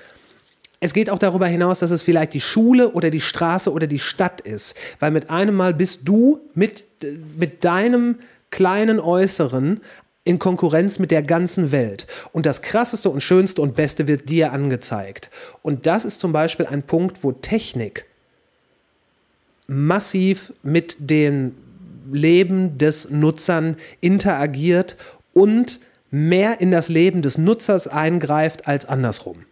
Speaker 1: Es geht auch darüber hinaus, dass es vielleicht die Schule oder die Straße oder die Stadt ist. Weil mit einem Mal bist du mit, mit deinem kleinen Äußeren in Konkurrenz mit der ganzen Welt. Und das Krasseste und Schönste und Beste wird dir angezeigt. Und das ist zum Beispiel ein Punkt, wo Technik massiv mit dem Leben des Nutzern interagiert und mehr in das Leben des Nutzers eingreift als andersrum.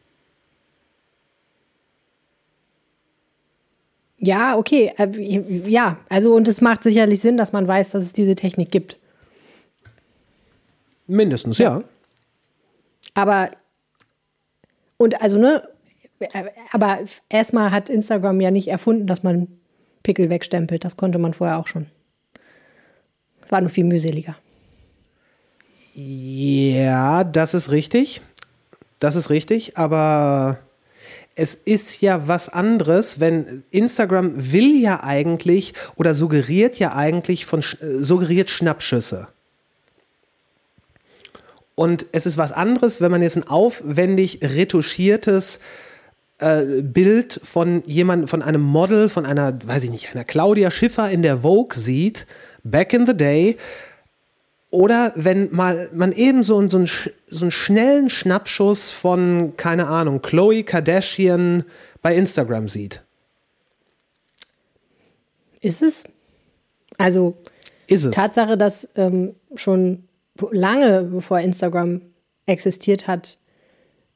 Speaker 5: Ja, okay. äh, Ja, also und es macht sicherlich Sinn, dass man weiß, dass es diese Technik gibt.
Speaker 1: Mindestens, ja.
Speaker 5: Aber und also ne, aber erstmal hat Instagram ja nicht erfunden, dass man Pickel wegstempelt. Das konnte man vorher auch schon. Es war nur viel mühseliger.
Speaker 1: Ja, das ist richtig. Das ist richtig, aber es ist ja was anderes, wenn Instagram will ja eigentlich oder suggeriert ja eigentlich von äh, suggeriert Schnappschüsse. Und es ist was anderes, wenn man jetzt ein aufwendig retuschiertes äh, Bild von jemandem, von einem Model, von einer, weiß ich nicht, einer Claudia Schiffer in der Vogue sieht, back in the day, oder wenn mal man eben so, einen- so, einen, so einen schnellen Schnappschuss von, keine Ahnung, Chloe Kardashian bei Instagram sieht.
Speaker 5: Ist es? Also
Speaker 1: Ist es.
Speaker 5: Tatsache, dass ähm, schon lange bevor Instagram existiert hat,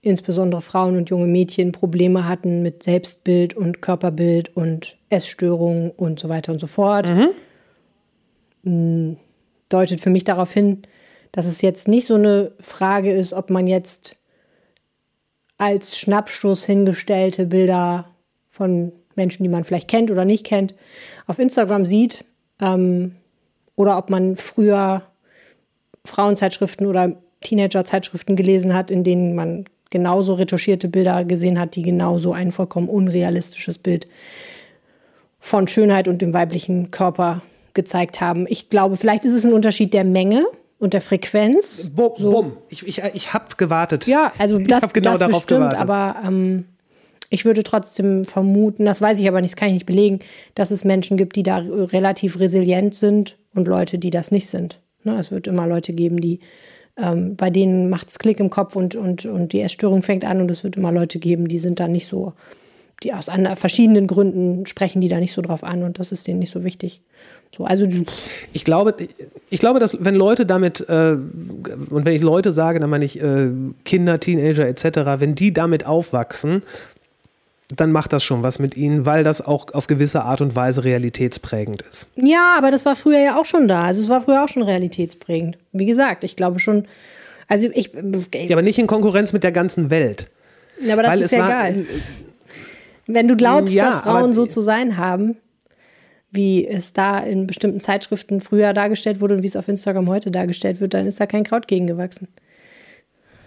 Speaker 5: insbesondere Frauen und junge Mädchen Probleme hatten mit Selbstbild und Körperbild und Essstörungen und so weiter und so fort. Mm, Deutet für mich darauf hin, dass es jetzt nicht so eine Frage ist, ob man jetzt als Schnappschuss hingestellte Bilder von Menschen, die man vielleicht kennt oder nicht kennt, auf Instagram sieht. Ähm, oder ob man früher Frauenzeitschriften oder Teenagerzeitschriften gelesen hat, in denen man genauso retuschierte Bilder gesehen hat, die genauso ein vollkommen unrealistisches Bild von Schönheit und dem weiblichen Körper gezeigt haben. Ich glaube, vielleicht ist es ein Unterschied der Menge und der Frequenz.
Speaker 1: Bumm, bumm. Ich, ich, ich habe gewartet.
Speaker 5: Ja, also
Speaker 1: ich
Speaker 5: das,
Speaker 1: habe genau
Speaker 5: das
Speaker 1: darauf
Speaker 5: bestimmt,
Speaker 1: gewartet.
Speaker 5: aber ähm, ich würde trotzdem vermuten, das weiß ich aber nicht, das kann ich nicht belegen, dass es Menschen gibt, die da relativ resilient sind und Leute, die das nicht sind. Ne? Es wird immer Leute geben, die ähm, bei denen macht es Klick im Kopf und, und, und die Essstörung fängt an und es wird immer Leute geben, die sind da nicht so, die aus verschiedenen Gründen sprechen die da nicht so drauf an und das ist denen nicht so wichtig. So, also
Speaker 1: Ich glaube, ich glaube, dass wenn Leute damit, äh, und wenn ich Leute sage, dann meine ich äh, Kinder, Teenager etc., wenn die damit aufwachsen, dann macht das schon was mit ihnen, weil das auch auf gewisse Art und Weise realitätsprägend ist.
Speaker 5: Ja, aber das war früher ja auch schon da. Also es war früher auch schon realitätsprägend. Wie gesagt, ich glaube schon. Also ich.
Speaker 1: Ja, aber nicht in Konkurrenz mit der ganzen Welt.
Speaker 5: Ja, aber das
Speaker 1: weil
Speaker 5: ist ja
Speaker 1: war-
Speaker 5: egal. Wenn du glaubst,
Speaker 1: Ja,
Speaker 5: dass Frauen so zu sein haben, wie es da in bestimmten Zeitschriften früher dargestellt wurde und wie es auf Instagram heute dargestellt wird, dann ist da kein Kraut gegen gewachsen.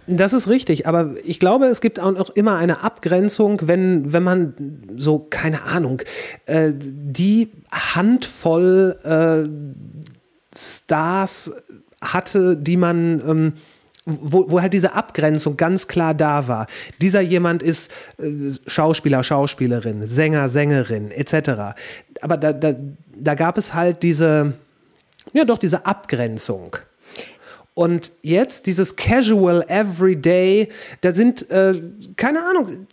Speaker 1: Das ist richtig, aber ich glaube, es gibt auch noch immer eine Abgrenzung, wenn, wenn man so, keine Ahnung, äh, die Handvoll äh, Stars hatte, die man, ähm, wo, wo halt diese Abgrenzung ganz klar da war. Dieser jemand ist äh, Schauspieler, Schauspielerin, Sänger, Sängerin, etc. Aber da, da, da gab es halt diese, ja doch, diese Abgrenzung. Und jetzt dieses Casual Everyday, da sind, äh, keine Ahnung,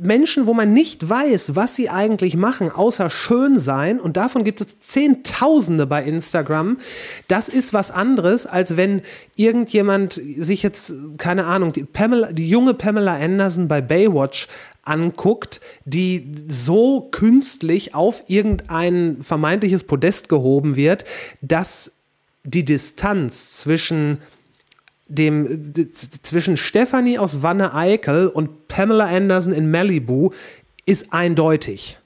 Speaker 1: Menschen, wo man nicht weiß, was sie eigentlich machen, außer schön sein. Und davon gibt es Zehntausende bei Instagram. Das ist was anderes, als wenn irgendjemand sich jetzt, keine Ahnung, die, Pamela, die junge Pamela Anderson bei Baywatch anguckt, die so künstlich auf irgendein vermeintliches Podest gehoben wird, dass die Distanz zwischen dem zwischen Stephanie aus Wanne Eickel und Pamela Anderson in Malibu ist eindeutig.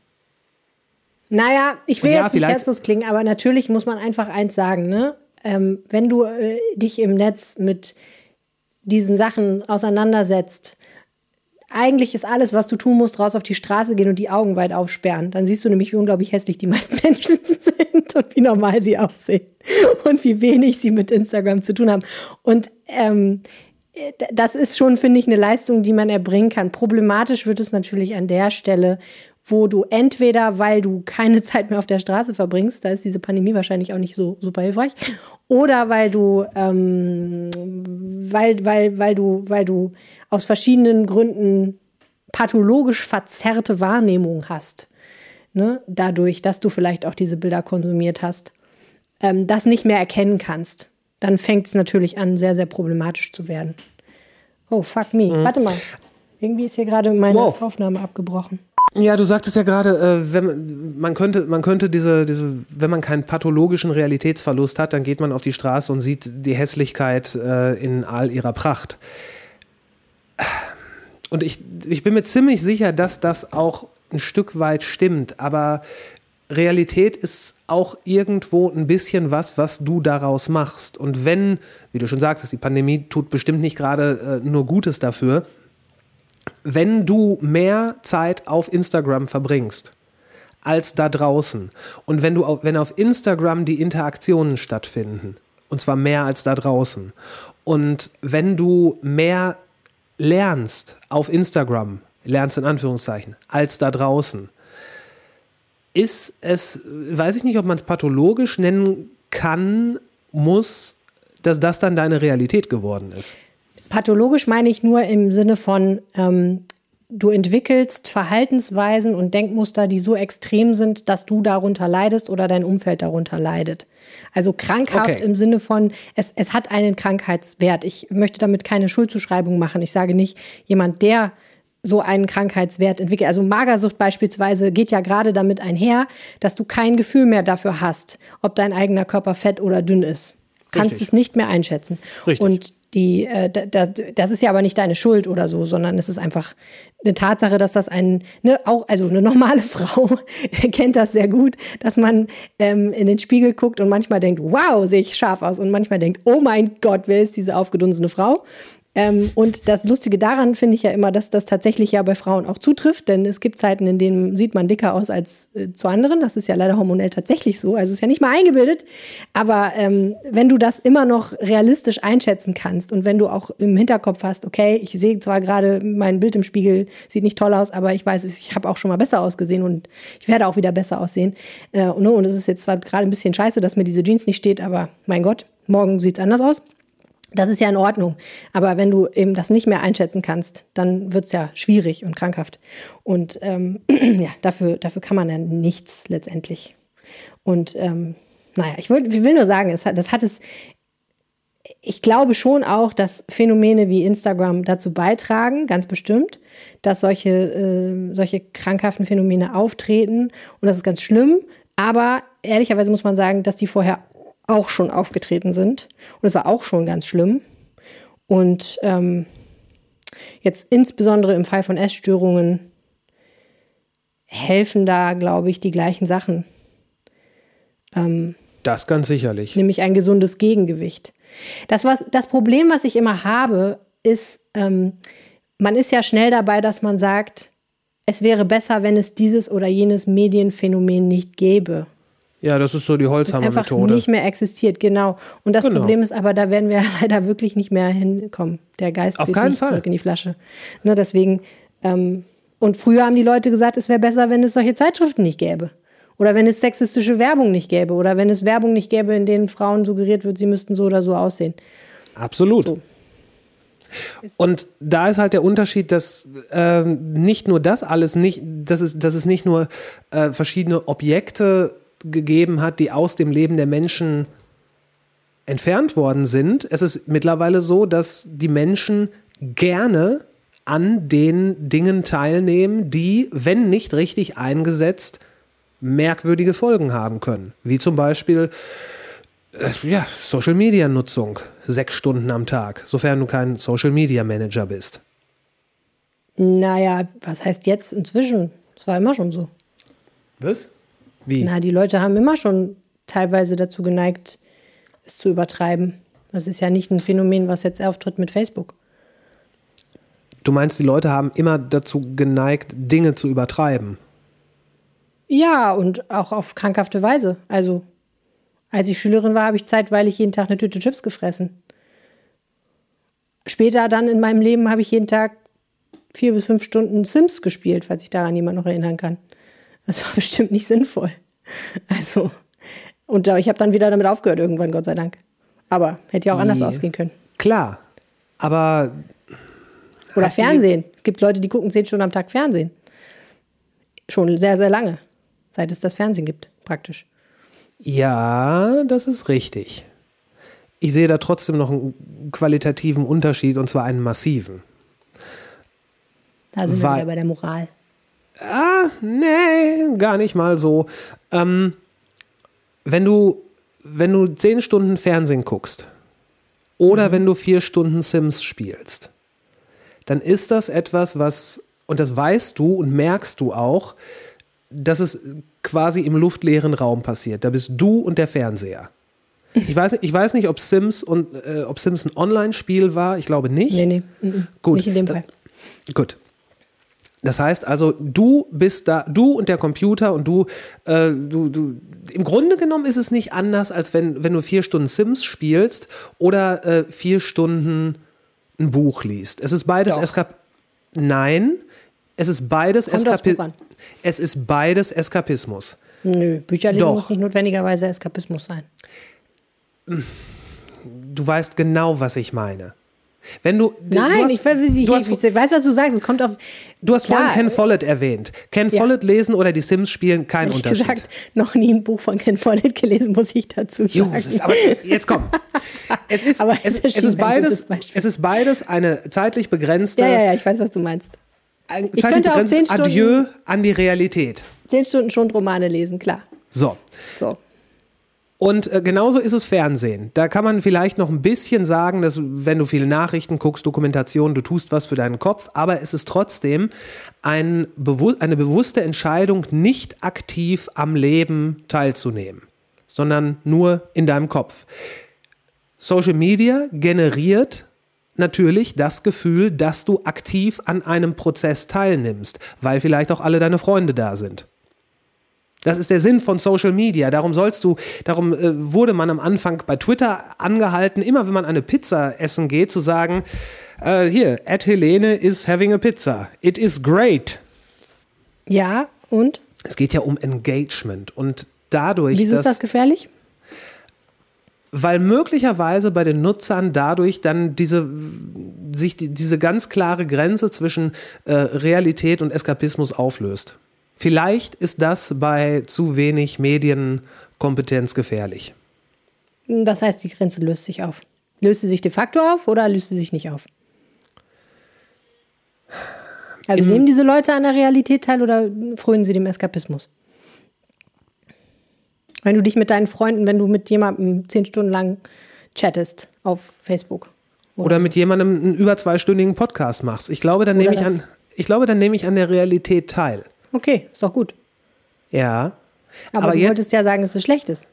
Speaker 5: Naja, ich will
Speaker 1: ja,
Speaker 5: jetzt nicht herzlos klingen, aber natürlich muss man einfach eins sagen, ne? Ähm, wenn du äh, dich im Netz mit diesen Sachen auseinandersetzt, eigentlich ist alles, was du tun musst, raus auf die Straße gehen und die Augen weit aufsperren. Dann siehst du nämlich, wie unglaublich hässlich die meisten Menschen sind und wie normal sie aussehen und wie wenig sie mit Instagram zu tun haben. Und ähm, das ist schon, finde ich, eine Leistung, die man erbringen kann. Problematisch wird es natürlich an der Stelle, wo du entweder, weil du keine Zeit mehr auf der Straße verbringst, da ist diese Pandemie wahrscheinlich auch nicht so super hilfreich, oder weil du, ähm, weil, weil, weil du, weil du aus verschiedenen Gründen pathologisch verzerrte Wahrnehmung hast, ne? dadurch, dass du vielleicht auch diese Bilder konsumiert hast, ähm, das nicht mehr erkennen kannst, dann fängt es natürlich an, sehr, sehr problematisch zu werden. Oh, fuck me. Warte mal. Irgendwie ist hier gerade meine
Speaker 1: Wow.
Speaker 5: Aufnahme abgebrochen.
Speaker 1: Ja, du sagtest ja gerade, äh, wenn man, könnte, man könnte diese, diese, wenn man keinen pathologischen Realitätsverlust hat, dann geht man auf die Straße und sieht die Hässlichkeit äh, in all ihrer Pracht. Und ich, ich bin mir ziemlich sicher, dass das auch ein Stück weit stimmt, aber Realität ist auch irgendwo ein bisschen was, was du daraus machst. Und wenn, wie du schon sagst, die Pandemie tut bestimmt nicht gerade äh, nur Gutes dafür, wenn du mehr Zeit auf Instagram verbringst als da draußen und wenn du wenn auf Instagram die Interaktionen stattfinden und zwar mehr als da draußen und wenn du mehr lernst auf Instagram lernst in Anführungszeichen als da draußen ist es weiß ich nicht ob man es pathologisch nennen kann muss dass das dann deine Realität geworden ist
Speaker 5: Pathologisch meine ich nur im Sinne von, ähm, du entwickelst Verhaltensweisen und Denkmuster, die so extrem sind, dass du darunter leidest oder dein Umfeld darunter leidet. Also krankhaft
Speaker 1: Okay.
Speaker 5: im Sinne von, es, es hat einen Krankheitswert. Ich möchte damit keine Schuldzuschreibung machen. Ich sage nicht, jemand, der so einen Krankheitswert entwickelt. Also Magersucht beispielsweise geht ja gerade damit einher, dass du kein Gefühl mehr dafür hast, ob dein eigener Körper fett oder dünn ist. Kannst
Speaker 1: Richtig.
Speaker 5: es nicht mehr einschätzen.
Speaker 1: Richtig.
Speaker 5: Und die, äh, da, da, das ist ja aber nicht deine Schuld oder so, sondern es ist einfach eine Tatsache, dass das ein, ne, auch, also eine normale Frau kennt das sehr gut, dass man ähm, in den Spiegel guckt und manchmal denkt, wow, sehe ich scharf aus und manchmal denkt, oh mein Gott, wer ist diese aufgedunsene Frau? Ähm, und das Lustige daran finde ich ja immer, dass das tatsächlich ja bei Frauen auch zutrifft, denn es gibt Zeiten, in denen sieht man dicker aus als äh, zu anderen. Das ist ja leider hormonell tatsächlich so. Also ist ja nicht mal eingebildet. Aber ähm, wenn du das immer noch realistisch einschätzen kannst und wenn du auch im Hinterkopf hast, okay, ich sehe zwar gerade mein Bild im Spiegel, sieht nicht toll aus, aber ich weiß, ich habe auch schon mal besser ausgesehen und ich werde auch wieder besser aussehen. Äh, und, und es ist jetzt zwar gerade ein bisschen scheiße, dass mir diese Jeans nicht steht, aber mein Gott, morgen sieht's anders aus. Das ist ja in Ordnung. Aber wenn du eben das nicht mehr einschätzen kannst, dann wird's ja schwierig und krankhaft. Und ähm, ja, dafür, dafür kann man ja nichts letztendlich. Und ähm, naja, ich will, ich will nur sagen, es hat, das hat es. Ich glaube schon auch, dass Phänomene wie Instagram dazu beitragen, ganz bestimmt, dass solche, äh, solche krankhaften Phänomene auftreten. Und das ist ganz schlimm. Aber ehrlicherweise muss man sagen, dass die vorher auch schon aufgetreten sind. Und es war auch schon ganz schlimm. Und ähm, jetzt insbesondere im Fall von Essstörungen helfen da, glaube ich, die gleichen Sachen.
Speaker 1: Das ganz sicherlich.
Speaker 5: nämlich ein gesundes Gegengewicht. Das, was, das Problem, was ich immer habe, ist, ähm, man ist ja schnell dabei, dass man sagt, es wäre besser, wenn es dieses oder jenes Medienphänomen nicht gäbe.
Speaker 1: Ja, das ist so die Holzhammer-Methode.
Speaker 5: nicht mehr existiert, genau. Und das
Speaker 1: Genau.
Speaker 5: Problem ist aber, da werden wir leider wirklich nicht mehr hinkommen. Der Geist
Speaker 1: Auf keinen
Speaker 5: nicht
Speaker 1: Fall.
Speaker 5: zurück in die Flasche. Ne, deswegen, ähm, und früher haben die Leute gesagt, es wäre besser, wenn es solche Zeitschriften nicht gäbe. Oder wenn es sexistische Werbung nicht gäbe. Oder wenn es Werbung nicht gäbe, in denen Frauen suggeriert wird, sie müssten so oder so aussehen.
Speaker 1: Absolut.
Speaker 5: So.
Speaker 1: Und da ist halt der Unterschied, dass ähm, nicht nur das alles nicht, dass es, dass es nicht nur äh, verschiedene Objekte gegeben hat, die aus dem Leben der Menschen entfernt worden sind. Es ist mittlerweile so, dass die Menschen gerne an den Dingen teilnehmen, die, wenn nicht richtig eingesetzt, merkwürdige Folgen haben können. Wie zum Beispiel äh, ja, Social Media Nutzung, sechs Stunden am Tag, sofern du kein Social Media Manager bist.
Speaker 5: Naja, was heißt jetzt inzwischen? Das war immer schon so.
Speaker 1: Was? Wie?
Speaker 5: Na, die Leute haben immer schon teilweise dazu geneigt, es zu übertreiben. Das ist ja nicht ein Phänomen, was jetzt auftritt mit Facebook.
Speaker 1: Du meinst, die Leute haben immer dazu geneigt, Dinge zu übertreiben.
Speaker 5: Ja, und auch auf krankhafte Weise. Also, als ich Schülerin war, habe ich zeitweilig jeden Tag eine Tüte Chips gefressen. Später dann in meinem Leben habe ich jeden Tag vier bis fünf Stunden Sims gespielt, falls sich daran jemand noch erinnern kann. Das war bestimmt nicht sinnvoll. Also, und ich habe dann wieder damit aufgehört irgendwann, Gott sei Dank. Aber hätte ja auch anders
Speaker 1: Nee.
Speaker 5: ausgehen können.
Speaker 1: Klar, aber
Speaker 5: Oder Fernsehen. Es gibt Leute, die gucken zehn Stunden am Tag Fernsehen. Schon sehr, sehr lange. Seit es das Fernsehen gibt, praktisch.
Speaker 1: ja, das ist richtig. Ich sehe da trotzdem noch einen qualitativen Unterschied und zwar einen massiven.
Speaker 5: Da sind wir
Speaker 1: Weil-
Speaker 5: wieder bei der Moral.
Speaker 1: Ah, nee, gar nicht mal so. Ähm, wenn du, wenn du zehn Stunden Fernsehen guckst oder wenn du vier Stunden Sims spielst, dann ist das etwas, was, und das weißt du und merkst du auch, dass es quasi im luftleeren Raum passiert. Da bist du und der Fernseher. Ich weiß, nicht- ich weiß nicht, ob Sims und äh, ob Sims ein Online-Spiel war. Ich glaube nicht.
Speaker 5: Nee, nee. mhm.
Speaker 1: Gut.
Speaker 5: Nicht in dem
Speaker 1: Da-
Speaker 5: Fall.
Speaker 1: Gut. Das heißt also, du bist da, du und der Computer und du, äh, du, du, im Grunde genommen ist es nicht anders, als wenn, wenn du vier Stunden Sims spielst oder äh, vier Stunden ein Buch liest. Es ist beides. Eskap. Nein, es ist beides
Speaker 5: Kommt aufs
Speaker 1: Eskapi
Speaker 5: Buch an.
Speaker 1: Es ist beides Eskapismus.
Speaker 5: Nö, Bücherlesen
Speaker 1: Doch.
Speaker 5: muss nicht notwendigerweise Eskapismus sein.
Speaker 1: Du weißt genau, was ich meine. Wenn du,
Speaker 5: Nein,
Speaker 1: du hast,
Speaker 5: ich, weiß, ich,
Speaker 1: du hast,
Speaker 5: ich, weiß, was du sagst. Es kommt auf.
Speaker 1: du hast vorhin
Speaker 5: Klar,
Speaker 1: Ken Follett erwähnt. Ken
Speaker 5: Ja.
Speaker 1: Follett lesen oder die Sims spielen, kein
Speaker 5: Ehrlich
Speaker 1: Unterschied.
Speaker 5: gesagt, noch nie ein Buch von Ken Follett gelesen, muss ich dazu sagen.
Speaker 1: Jo, es ist aber jetzt komm. Es ist,
Speaker 5: Aber
Speaker 1: es,
Speaker 5: es
Speaker 1: es, ist beides, es ist beides eine zeitlich begrenzte,
Speaker 5: ja, ja, ja, ich weiß, was du meinst.
Speaker 1: ein
Speaker 5: Ich
Speaker 1: zeitlich begrenztes Adieu an die Realität.
Speaker 5: Zehn Stunden schon Romane lesen, klar.
Speaker 1: So.
Speaker 5: So.
Speaker 1: Und äh, genauso ist es Fernsehen. Da kann man vielleicht noch ein bisschen sagen, dass wenn du viele Nachrichten guckst, Dokumentation, du tust was für deinen Kopf, aber es ist trotzdem ein, bewu- eine bewusste Entscheidung, nicht aktiv am Leben teilzunehmen, sondern nur in deinem Kopf. Social Media generiert natürlich das Gefühl, dass du aktiv an einem Prozess teilnimmst, weil vielleicht auch alle deine Freunde da sind. Das ist der Sinn von Social Media. Darum sollst du, darum äh, wurde man am Anfang bei Twitter angehalten, immer wenn man eine Pizza essen geht, zu sagen, äh, hier, at Helene is having a pizza. It is great.
Speaker 5: Ja, und?
Speaker 1: Es geht ja um Engagement und dadurch,
Speaker 5: Wieso ist das gefährlich?
Speaker 1: weil möglicherweise bei den Nutzern dadurch dann diese sich die, diese ganz klare Grenze zwischen äh, Realität und Eskapismus auflöst. Vielleicht ist das bei zu wenig Medienkompetenz gefährlich.
Speaker 5: Das heißt, die Grenze löst sich auf. Löst sie sich de facto auf oder löst sie sich nicht auf? Also nehmen diese Leute an der Realität teil oder frönen sie dem Eskapismus? Wenn du dich mit deinen Freunden, wenn du mit jemandem zehn Stunden lang chattest auf Facebook.
Speaker 1: Oder mit jemandem einen über zweistündigen Podcast machst. Ich glaube, dann
Speaker 5: Oder
Speaker 1: nehme ich an, ich glaube, dann nehme ich an der Realität teil.
Speaker 5: Okay, ist doch gut.
Speaker 1: Ja.
Speaker 5: Aber,
Speaker 1: Aber
Speaker 5: du
Speaker 1: jetzt-
Speaker 5: wolltest ja sagen, dass es schlecht ist.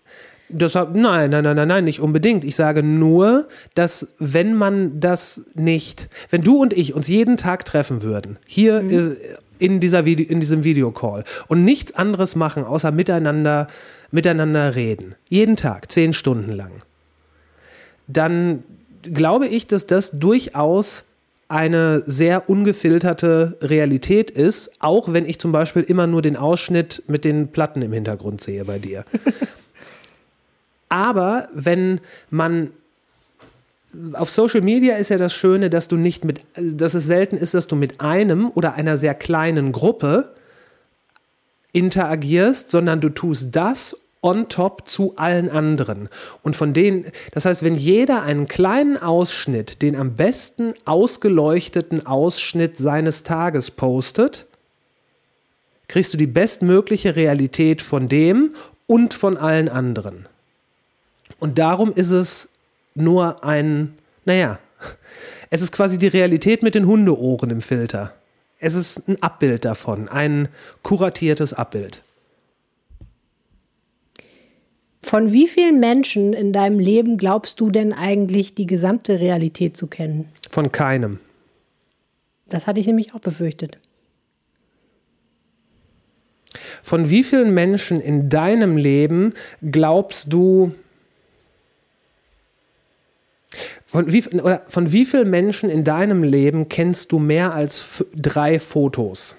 Speaker 1: Deshalb, nein, nein, nein, nein, nein, nicht unbedingt. Ich sage nur, dass wenn man das nicht, wenn du und ich uns jeden Tag treffen würden, hier äh, in, dieser Video, in diesem Videocall und nichts anderes machen, außer miteinander, miteinander reden, jeden Tag, zehn Stunden lang, dann glaube ich, dass das durchaus eine sehr ungefilterte Realität ist, auch wenn ich zum Beispiel immer nur den Ausschnitt mit den Platten im Hintergrund sehe bei dir. Aber wenn man auf Social Media ist ja das Schöne, dass du nicht mit, dass es selten ist, dass du mit einem oder einer sehr kleinen Gruppe interagierst, sondern du tust das on top zu allen anderen. Und von denen, das heißt, wenn jeder einen kleinen Ausschnitt, den am besten ausgeleuchteten Ausschnitt seines Tages postet, kriegst du die bestmögliche Realität von dem und von allen anderen. Und darum ist es nur ein, naja, es ist quasi die Realität mit den Hundeohren im Filter. Es ist ein Abbild davon, ein kuratiertes Abbild.
Speaker 5: Von wie vielen Menschen in deinem Leben glaubst du denn eigentlich, die gesamte Realität zu kennen?
Speaker 1: Von keinem.
Speaker 5: Das hatte ich nämlich auch befürchtet.
Speaker 1: Von wie vielen Menschen in deinem Leben glaubst du, von wie, oder von wie vielen Menschen in deinem Leben kennst du mehr als drei Fotos?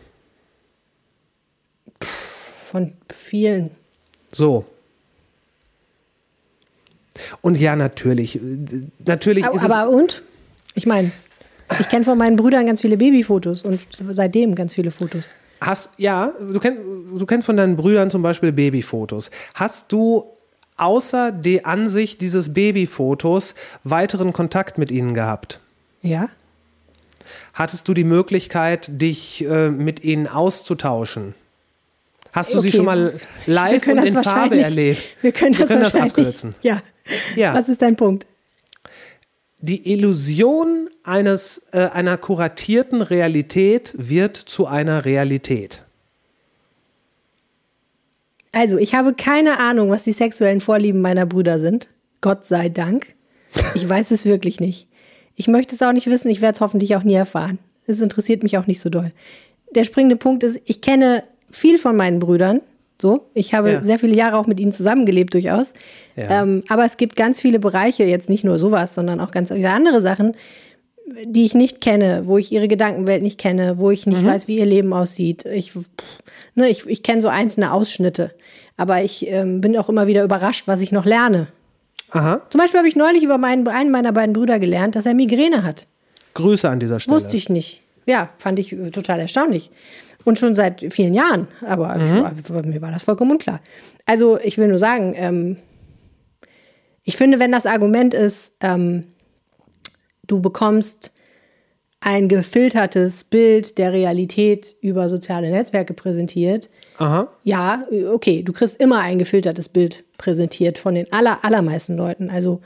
Speaker 5: Von vielen.
Speaker 1: So. Und ja, natürlich. Natürlich ist
Speaker 5: Aber und? Ich meine, ich kenne von meinen Brüdern ganz viele Babyfotos und seitdem ganz viele Fotos.
Speaker 1: Hast, ja, du, kenn, du kennst von deinen Brüdern zum Beispiel Babyfotos. Hast du außer die Ansicht dieses Babyfotos weiteren Kontakt mit ihnen gehabt?
Speaker 5: Ja?
Speaker 1: Hattest du die Möglichkeit, dich äh, mit ihnen auszutauschen? Hast du sie
Speaker 5: Okay.
Speaker 1: schon mal
Speaker 5: Wir
Speaker 1: live
Speaker 5: können
Speaker 1: und
Speaker 5: das
Speaker 1: in Farbe erlebt?
Speaker 5: Wir können das,
Speaker 1: das
Speaker 5: wahrscheinlich.
Speaker 1: abkürzen.
Speaker 5: Ja.
Speaker 1: Ja.
Speaker 5: Was ist dein Punkt?
Speaker 1: Die Illusion eines, äh, einer kuratierten Realität wird zu einer Realität.
Speaker 5: Also, ich habe keine Ahnung, was die sexuellen Vorlieben meiner Brüder sind. Gott sei Dank. Ich weiß es wirklich nicht. Ich möchte es auch nicht wissen. Ich werde es hoffentlich auch nie erfahren. Es interessiert mich auch nicht so doll. Der springende Punkt ist, ich kenne viel von meinen Brüdern. So, ich habe
Speaker 1: Ja.
Speaker 5: sehr viele Jahre auch mit ihnen zusammengelebt durchaus.
Speaker 1: Ja.
Speaker 5: Ähm, aber es gibt ganz viele Bereiche, jetzt nicht nur sowas, sondern auch ganz viele andere Sachen, die ich nicht kenne, wo ich ihre Gedankenwelt nicht kenne, wo ich nicht weiß, wie ihr Leben aussieht. Ich, pff, ne, ich, ich kenne so einzelne Ausschnitte, aber ich ähm, bin auch immer wieder überrascht, was ich noch lerne.
Speaker 1: Aha.
Speaker 5: Zum Beispiel habe ich neulich über meinen, einen meiner beiden Brüder gelernt, dass er Migräne hat.
Speaker 1: Grüße an dieser Stelle.
Speaker 5: Wusste ich nicht. Ja, fand ich äh, total erstaunlich. Und schon seit vielen Jahren. Aber für mir war das vollkommen unklar. Also ich will nur sagen, ähm, ich finde, wenn das Argument ist, ähm, du bekommst ein gefiltertes Bild der Realität über soziale Netzwerke präsentiert,
Speaker 1: Aha.
Speaker 5: ja, okay, du kriegst immer ein gefiltertes Bild präsentiert von den aller, allermeisten Leuten. Also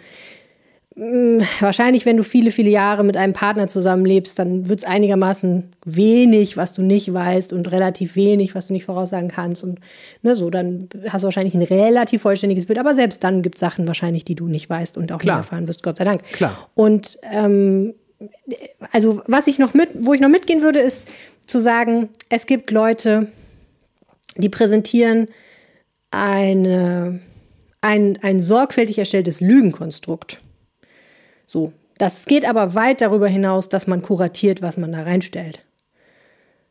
Speaker 5: wahrscheinlich, wenn du viele, viele Jahre mit einem Partner zusammenlebst, dann wird es einigermaßen wenig, was du nicht weißt und relativ wenig, was du nicht voraussagen kannst. Und ne, so, dann hast du wahrscheinlich ein relativ vollständiges Bild. Aber selbst dann gibt es Sachen wahrscheinlich, die du nicht weißt und auch
Speaker 1: Klar.
Speaker 5: nicht erfahren wirst, Gott sei Dank.
Speaker 1: Klar.
Speaker 5: Und ähm, also was ich noch mit, wo ich noch mitgehen würde, ist zu sagen, es gibt Leute, die präsentieren eine, ein, ein sorgfältig erstelltes Lügenkonstrukt. So. Das geht aber weit darüber hinaus, dass man kuratiert, was man da reinstellt.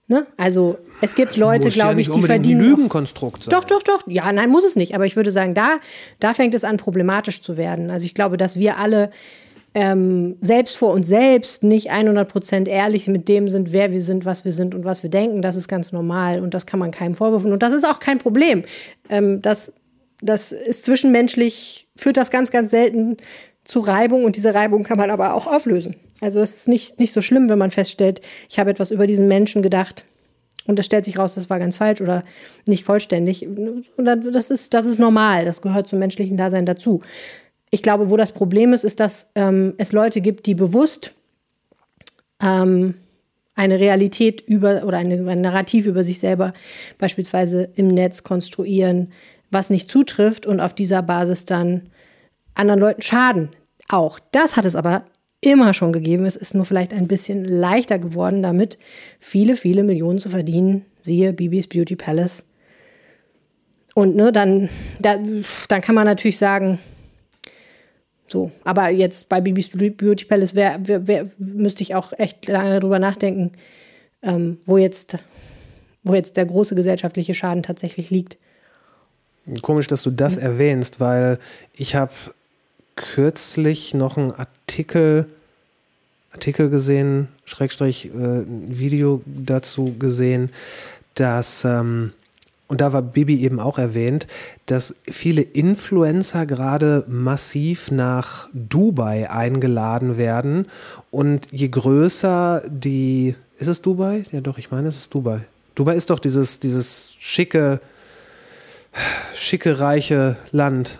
Speaker 5: Ne? Also es gibt Leute,
Speaker 1: Muss ja
Speaker 5: glaube
Speaker 1: nicht
Speaker 5: ich, die
Speaker 1: unbedingt ein
Speaker 5: verdienen.
Speaker 1: Lügenkonstrukt sein.
Speaker 5: Doch, doch, doch. Ja, nein, muss es nicht. Aber ich würde sagen, da, da fängt es an, problematisch zu werden. Also ich glaube, dass wir alle ähm, selbst vor uns selbst nicht 100% ehrlich mit dem sind, wer wir sind, was wir sind und was wir denken. Das ist ganz normal und das kann man keinem vorwürfen. Und das ist auch kein Problem. Ähm, das, das ist zwischenmenschlich, führt das ganz, ganz selten zu Reibung und diese Reibung kann man aber auch auflösen. Also es ist nicht, nicht so schlimm, wenn man feststellt, ich habe etwas über diesen Menschen gedacht, und es stellt sich raus, das war ganz falsch oder nicht vollständig. Und das ist, das ist normal, das gehört zum menschlichen Dasein dazu. Ich glaube, wo das Problem ist, ist, dass ähm, es Leute gibt, die bewusst ähm, eine Realität über oder eine, ein Narrativ über sich selber beispielsweise im Netz konstruieren, was nicht zutrifft und auf dieser Basis dann anderen Leuten schaden. Auch das hat es aber immer schon gegeben. Es ist nur vielleicht ein bisschen leichter geworden, damit viele, viele Millionen zu verdienen. Siehe Bibis Beauty Palace. Und ne, dann, da, dann kann man natürlich sagen, so, aber jetzt bei Bibis Beauty Palace wär, wär, wär, müsste ich auch echt lange darüber nachdenken, ähm, wo, jetzt, wo jetzt der große gesellschaftliche Schaden tatsächlich liegt.
Speaker 1: Komisch, dass du das erwähnst, weil ich habe kürzlich noch einen Artikel, Artikel gesehen, Schrägstrich äh, ein Video dazu gesehen, dass, ähm, und da war Bibi eben auch erwähnt, dass viele Influencer gerade massiv nach Dubai eingeladen werden. Und je größer die, ist es Dubai? Ja doch, ich meine, es ist Dubai. Dubai ist doch dieses, dieses schicke, schicke, reiche Land,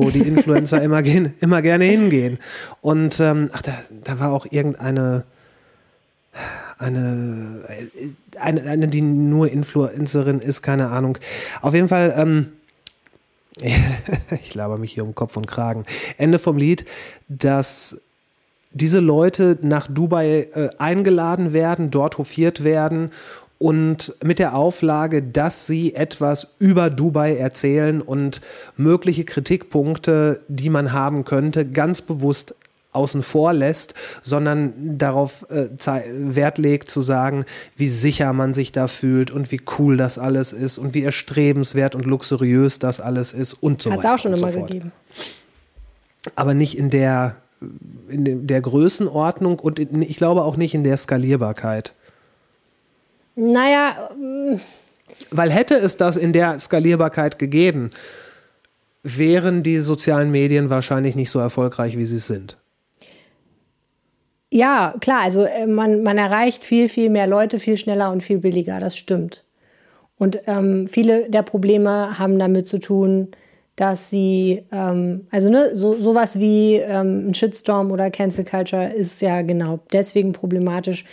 Speaker 1: wo die Influencer immer, gehen, immer gerne hingehen. Und ähm, ach, da, da war auch irgendeine eine, eine, eine, die nur Influencerin ist, keine Ahnung. Auf jeden Fall, ähm, ich laber mich hier um Kopf und Kragen. Ende vom Lied, dass diese Leute nach Dubai äh, eingeladen werden, dort hofiert werden und mit der Auflage, dass sie etwas über Dubai erzählen und mögliche Kritikpunkte, die man haben könnte, ganz bewusst außen vor lässt, sondern darauf äh, Wert legt zu sagen, wie sicher man sich da fühlt und wie cool das alles ist und wie erstrebenswert und luxuriös das alles ist und so
Speaker 5: Hat's
Speaker 1: weiter.
Speaker 5: auch schon immer
Speaker 1: so
Speaker 5: gegeben.
Speaker 1: Aber nicht in der, in der Größenordnung und in, ich glaube auch nicht in der Skalierbarkeit.
Speaker 5: Naja, mm,
Speaker 1: Weil hätte es das in der Skalierbarkeit gegeben, wären die sozialen Medien wahrscheinlich nicht so erfolgreich, wie sie es sind.
Speaker 5: ja, klar, also äh, man, man erreicht viel, viel mehr Leute viel schneller und viel billiger, das stimmt. Und ähm, viele der Probleme haben damit zu tun, dass sie, ähm, also ne, so, sowas wie ähm, ein Shitstorm oder Cancel Culture ist ja genau deswegen problematisch,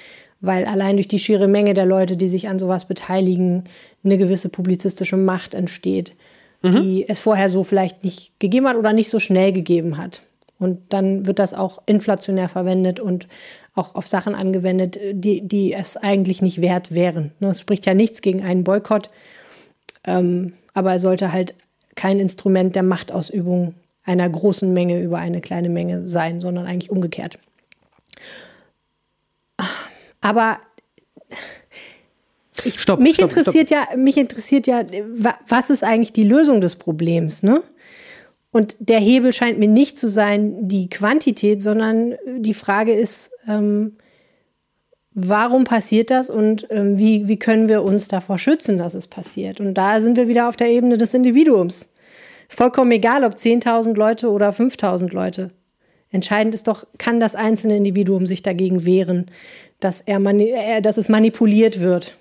Speaker 5: weil allein durch die schiere Menge der Leute, die sich an sowas beteiligen, eine gewisse publizistische Macht entsteht, die es vorher so vielleicht nicht gegeben hat oder nicht so schnell gegeben hat. Und dann wird das auch inflationär verwendet und auch auf Sachen angewendet, die, die es eigentlich nicht wert wären. Ne, Es spricht ja nichts gegen einen Boykott, ähm, aber er sollte halt kein Instrument der Machtausübung einer großen Menge über eine kleine Menge sein, sondern eigentlich umgekehrt. Aber ich,
Speaker 1: Stopp,
Speaker 5: mich,
Speaker 1: stopp,
Speaker 5: interessiert Ja, mich interessiert ja, wa- was ist eigentlich die Lösung des Problems, ne? Und der Hebel scheint mir nicht zu sein die Quantität, sondern die Frage ist, ähm, warum passiert das und ähm, wie, wie können wir uns davor schützen, dass es passiert? Und da sind wir wieder auf der Ebene des Individuums. Ist vollkommen egal, ob 10.000 Leute oder 5.000 Leute. Entscheidend ist doch, kann das einzelne Individuum sich dagegen wehren, dass, er mani äh, dass es manipuliert wird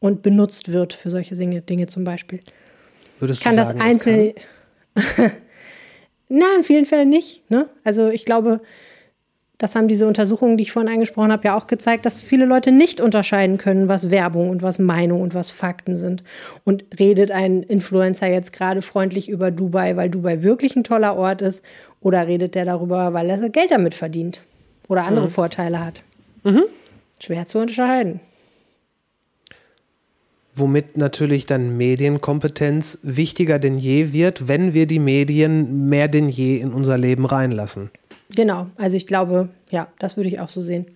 Speaker 5: und benutzt wird für solche Dinge, Dinge zum Beispiel.
Speaker 1: Würdest
Speaker 5: Kann
Speaker 1: du
Speaker 5: das
Speaker 1: sagen, es
Speaker 5: einzelne. Na, in vielen Fällen nicht. Ne? Also ich glaube, das haben diese Untersuchungen, die ich vorhin angesprochen habe, ja auch gezeigt, dass viele Leute nicht unterscheiden können, was Werbung und was Meinung und was Fakten sind. Und redet ein Influencer jetzt gerade freundlich über Dubai, weil Dubai wirklich ein toller Ort ist, oder redet der darüber, weil er Geld damit verdient oder andere Vorteile hat? Schwer zu unterscheiden.
Speaker 1: womit natürlich dann Medienkompetenz wichtiger denn je wird, wenn wir die Medien mehr denn je in unser Leben reinlassen.
Speaker 5: Genau, also ich glaube, ja, das würde ich auch so sehen.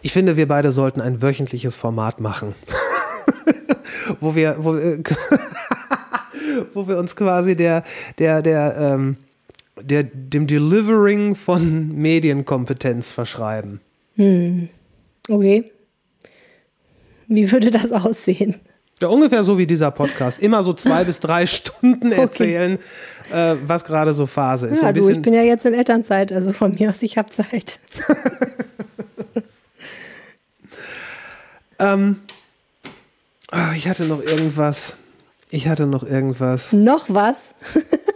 Speaker 1: Ich finde, wir beide sollten ein wöchentliches Format machen, wo wir, wo wir, wo wir uns quasi der, der, der, ähm, der, dem Delivering von Medienkompetenz verschreiben.
Speaker 5: Okay. Wie würde das aussehen?
Speaker 1: Ja, ungefähr so wie dieser Podcast. Immer so zwei bis drei Stunden erzählen, äh, was gerade so Phase ist. so
Speaker 5: Ja,
Speaker 1: ein
Speaker 5: du, ich bin ja jetzt in Elternzeit, also von mir aus, ich habe Zeit.
Speaker 1: Ah, ich hatte noch irgendwas. Ich hatte noch irgendwas.
Speaker 5: Noch was?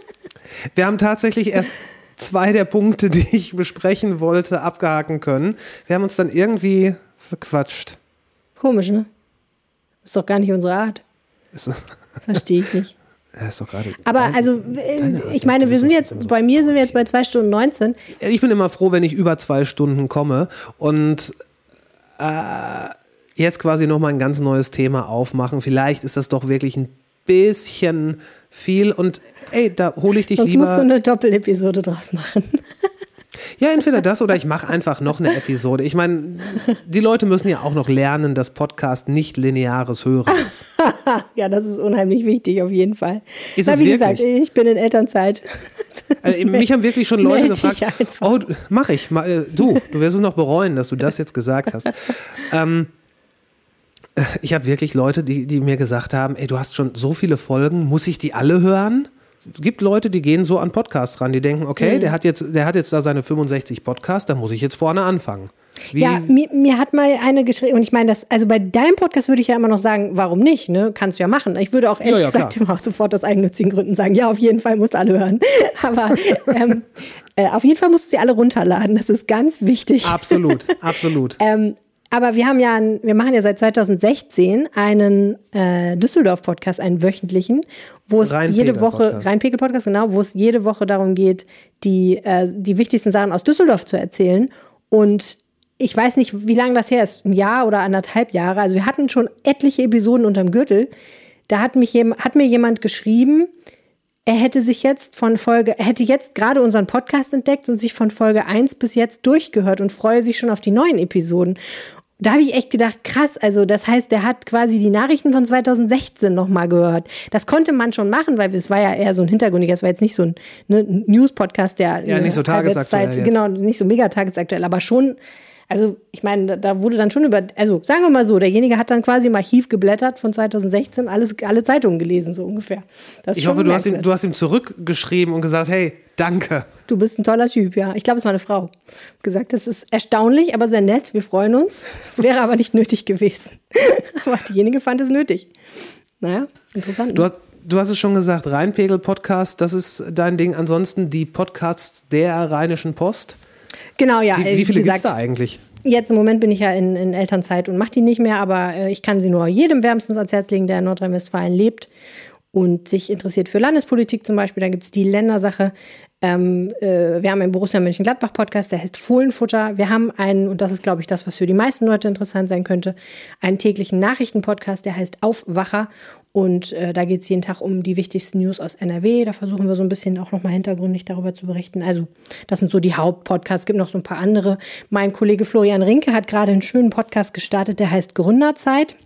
Speaker 1: Wir haben tatsächlich erst zwei der Punkte, die ich besprechen wollte, abgehaken können. Wir haben uns dann irgendwie verquatscht.
Speaker 5: Komisch, ne? Ist doch gar nicht unsere Art. Verstehe ich nicht.
Speaker 1: ja, ist doch gerade.
Speaker 5: Aber
Speaker 1: dein-
Speaker 5: also,
Speaker 1: Art,
Speaker 5: ich meine, wir sind jetzt,
Speaker 1: so.
Speaker 5: bei mir sind wir jetzt bei zwei Stunden 19.
Speaker 1: Ich bin immer froh, wenn ich über zwei Stunden komme und äh, jetzt quasi nochmal ein ganz neues Thema aufmachen. Vielleicht ist das doch wirklich ein bisschen viel und ey, da hole ich dich
Speaker 5: Sonst musst du
Speaker 1: lieber.
Speaker 5: eine Doppelepisode draus machen.
Speaker 1: Ja, entweder das oder ich mache einfach noch eine Episode. Ich meine, die Leute müssen ja auch noch lernen, dass Podcast nicht lineares Hören ist.
Speaker 5: ja, das ist unheimlich wichtig, auf jeden Fall.
Speaker 1: Ist
Speaker 5: Na,
Speaker 1: es
Speaker 5: wie
Speaker 1: wirklich?
Speaker 5: gesagt, ich bin in Elternzeit.
Speaker 1: Also, mich haben wirklich schon Leute gefragt, oh, mach ich, äh, du, du wirst es noch bereuen, dass du das jetzt gesagt hast. ähm, äh, ich habe wirklich Leute, die, die mir gesagt haben, ey, du hast schon so viele Folgen, muss ich die alle hören? Es gibt Leute, die gehen so an Podcasts ran, die denken, okay,
Speaker 5: Mhm.
Speaker 1: der hat jetzt, der hat jetzt da seine 65 Podcasts, da muss ich jetzt vorne anfangen. Wie,
Speaker 5: Ja, mir, mir hat mal eine geschrieben, und ich meine, das, also bei deinem Podcast würde ich ja immer noch sagen, warum nicht, ne? Kannst du ja machen. Ich würde auch ehrlich
Speaker 1: Ja, ja,
Speaker 5: gesagt immer auch sofort aus eigennützigen Gründen sagen, ja, auf jeden Fall musst du alle hören. Aber ähm, äh, auf jeden Fall musst du sie alle runterladen. Das ist ganz wichtig.
Speaker 1: absolut, absolut.
Speaker 5: Ähm, aber wir haben ja, ein, wir machen ja seit 2016 einen äh, Düsseldorf-Podcast, einen wöchentlichen, wo es jede Woche,
Speaker 1: Rheinpegel-Podcast.
Speaker 5: Genau, wo es jede Woche darum geht, die, äh, die wichtigsten Sachen aus Düsseldorf zu erzählen. Und ich weiß nicht, wie lange das her ist, ein Jahr oder anderthalb Jahre. Also wir hatten schon etliche Episoden unterm Gürtel. Da hat, mich hat mir jemand geschrieben, er hätte sich jetzt von Folge, er hätte jetzt gerade unseren Podcast entdeckt und sich von Folge 1 bis jetzt durchgehört und freue sich schon auf die neuen Episoden. Da habe ich echt gedacht, krass, also das heißt, der hat quasi die Nachrichten von 2016 nochmal gehört. Das konnte man schon machen, weil es war ja eher so ein Hintergrund, es war jetzt nicht so ein ne, News-Podcast, der
Speaker 1: Ja, nicht so tagesaktuell jetzt.
Speaker 5: Genau, nicht so mega tagesaktuell, aber schon, also ich meine, da- wurde dann schon über, also sagen wir mal so, derjenige hat dann quasi im Archiv geblättert von 2016, alles, alle Zeitungen gelesen, so ungefähr.
Speaker 1: Ich hoffe, du hast, ihm, du hast ihm zurückgeschrieben und gesagt, hey, danke.
Speaker 5: Du bist ein toller Typ, ja. Ich glaube, es war eine Frau. Gesagt, das ist erstaunlich, aber sehr nett. Wir freuen uns. Es wäre aber nicht nötig gewesen. aber diejenige fand es nötig. Naja, interessant.
Speaker 1: Du hast, du hast es schon gesagt, Rheinpegel-Podcast, das ist dein Ding. Ansonsten die Podcasts der Rheinischen Post.
Speaker 5: genau, ja.
Speaker 1: Wie,
Speaker 5: äh,
Speaker 1: wie viele gibt es da eigentlich?
Speaker 5: Jetzt im Moment bin ich ja in, in Elternzeit und mache die nicht mehr, aber äh, ich kann sie nur jedem wärmstens ans Herz legen, der in Nordrhein-Westfalen lebt und sich interessiert für Landespolitik zum Beispiel. Da gibt es die Ländersache. Ähm, äh, wir haben einen Borussia Mönchengladbach Podcast, der heißt Fohlenfutter. Wir haben einen, und das ist, glaube ich, das, was für die meisten Leute interessant sein könnte, einen täglichen Nachrichtenpodcast, der heißt Aufwacher. Und äh, da geht es jeden Tag um die wichtigsten News aus NRW. Da versuchen wir so ein bisschen auch nochmal hintergründig darüber zu berichten. Also, das sind so die Hauptpodcasts. Es gibt noch so ein paar andere. Mein Kollege Florian Rinke hat gerade einen schönen Podcast gestartet, der heißt Gründerzeit.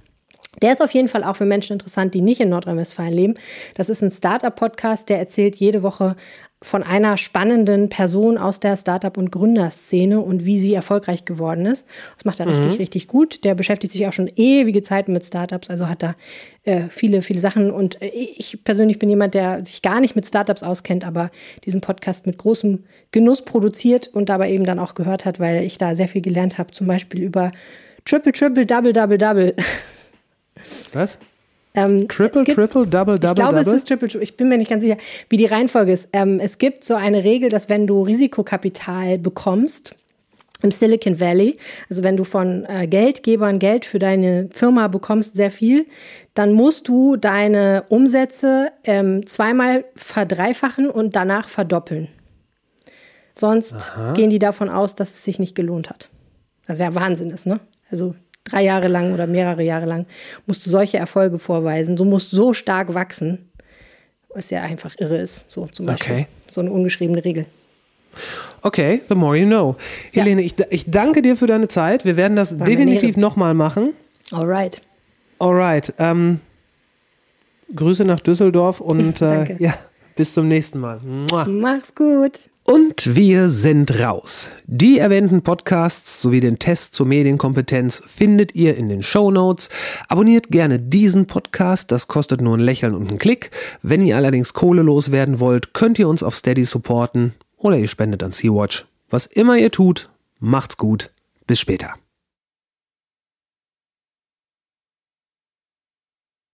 Speaker 5: Der ist auf jeden Fall auch für Menschen interessant, die nicht in Nordrhein-Westfalen leben. Das ist ein Startup-Podcast, der erzählt jede Woche von einer spannenden Person aus der Startup- und Gründerszene und wie sie erfolgreich geworden ist. Das macht er richtig, richtig gut. Der beschäftigt sich auch schon ewige Zeiten mit Startups, also hat da äh, viele, viele Sachen. Und äh, ich persönlich bin jemand, der sich gar nicht mit Startups auskennt, aber diesen Podcast mit großem Genuss produziert und dabei eben dann auch gehört hat, weil ich da sehr viel gelernt habe, zum Beispiel über Triple, Triple, Double, Double, Double.
Speaker 1: Was?
Speaker 5: Ähm,
Speaker 1: Triple,
Speaker 5: gibt-
Speaker 1: triple, double, double,
Speaker 5: ich glaube,
Speaker 1: double?
Speaker 5: es ist Triple, Triple. Ich bin mir nicht ganz sicher, wie die Reihenfolge ist. Ähm, es gibt so eine Regel, dass wenn du Risikokapital bekommst, im Silicon Valley, also wenn du von äh, Geldgebern Geld für deine Firma bekommst, sehr viel, dann musst du deine Umsätze ähm, zweimal verdreifachen und danach verdoppeln. Sonst gehen die davon aus, dass es sich nicht gelohnt hat. Was ja Wahnsinn ist, ne? Also drei Jahre lang oder mehrere Jahre lang musst du solche Erfolge vorweisen. Du musst so stark wachsen, was ja einfach irre ist. So zum Beispiel.
Speaker 1: Okay.
Speaker 5: So eine ungeschriebene Regel.
Speaker 1: Okay, the more you know.
Speaker 5: Ja.
Speaker 1: Helene, ich, ich danke dir für deine Zeit. Wir werden das
Speaker 5: mir
Speaker 1: definitiv nochmal machen.
Speaker 5: Alright.
Speaker 1: Alright. Ähm, Grüße nach Düsseldorf und äh, ja, bis zum nächsten Mal. Mua.
Speaker 5: Mach's gut.
Speaker 1: Und wir sind raus. Die erwähnten Podcasts sowie den Test zur Medienkompetenz findet ihr in den Show Notes. Abonniert gerne diesen Podcast, das kostet nur ein Lächeln und einen Klick. Wenn ihr allerdings Kohle loswerden wollt, könnt ihr uns auf Steady supporten oder ihr spendet an Sea-Watch. Was immer ihr tut, macht's gut. Bis später.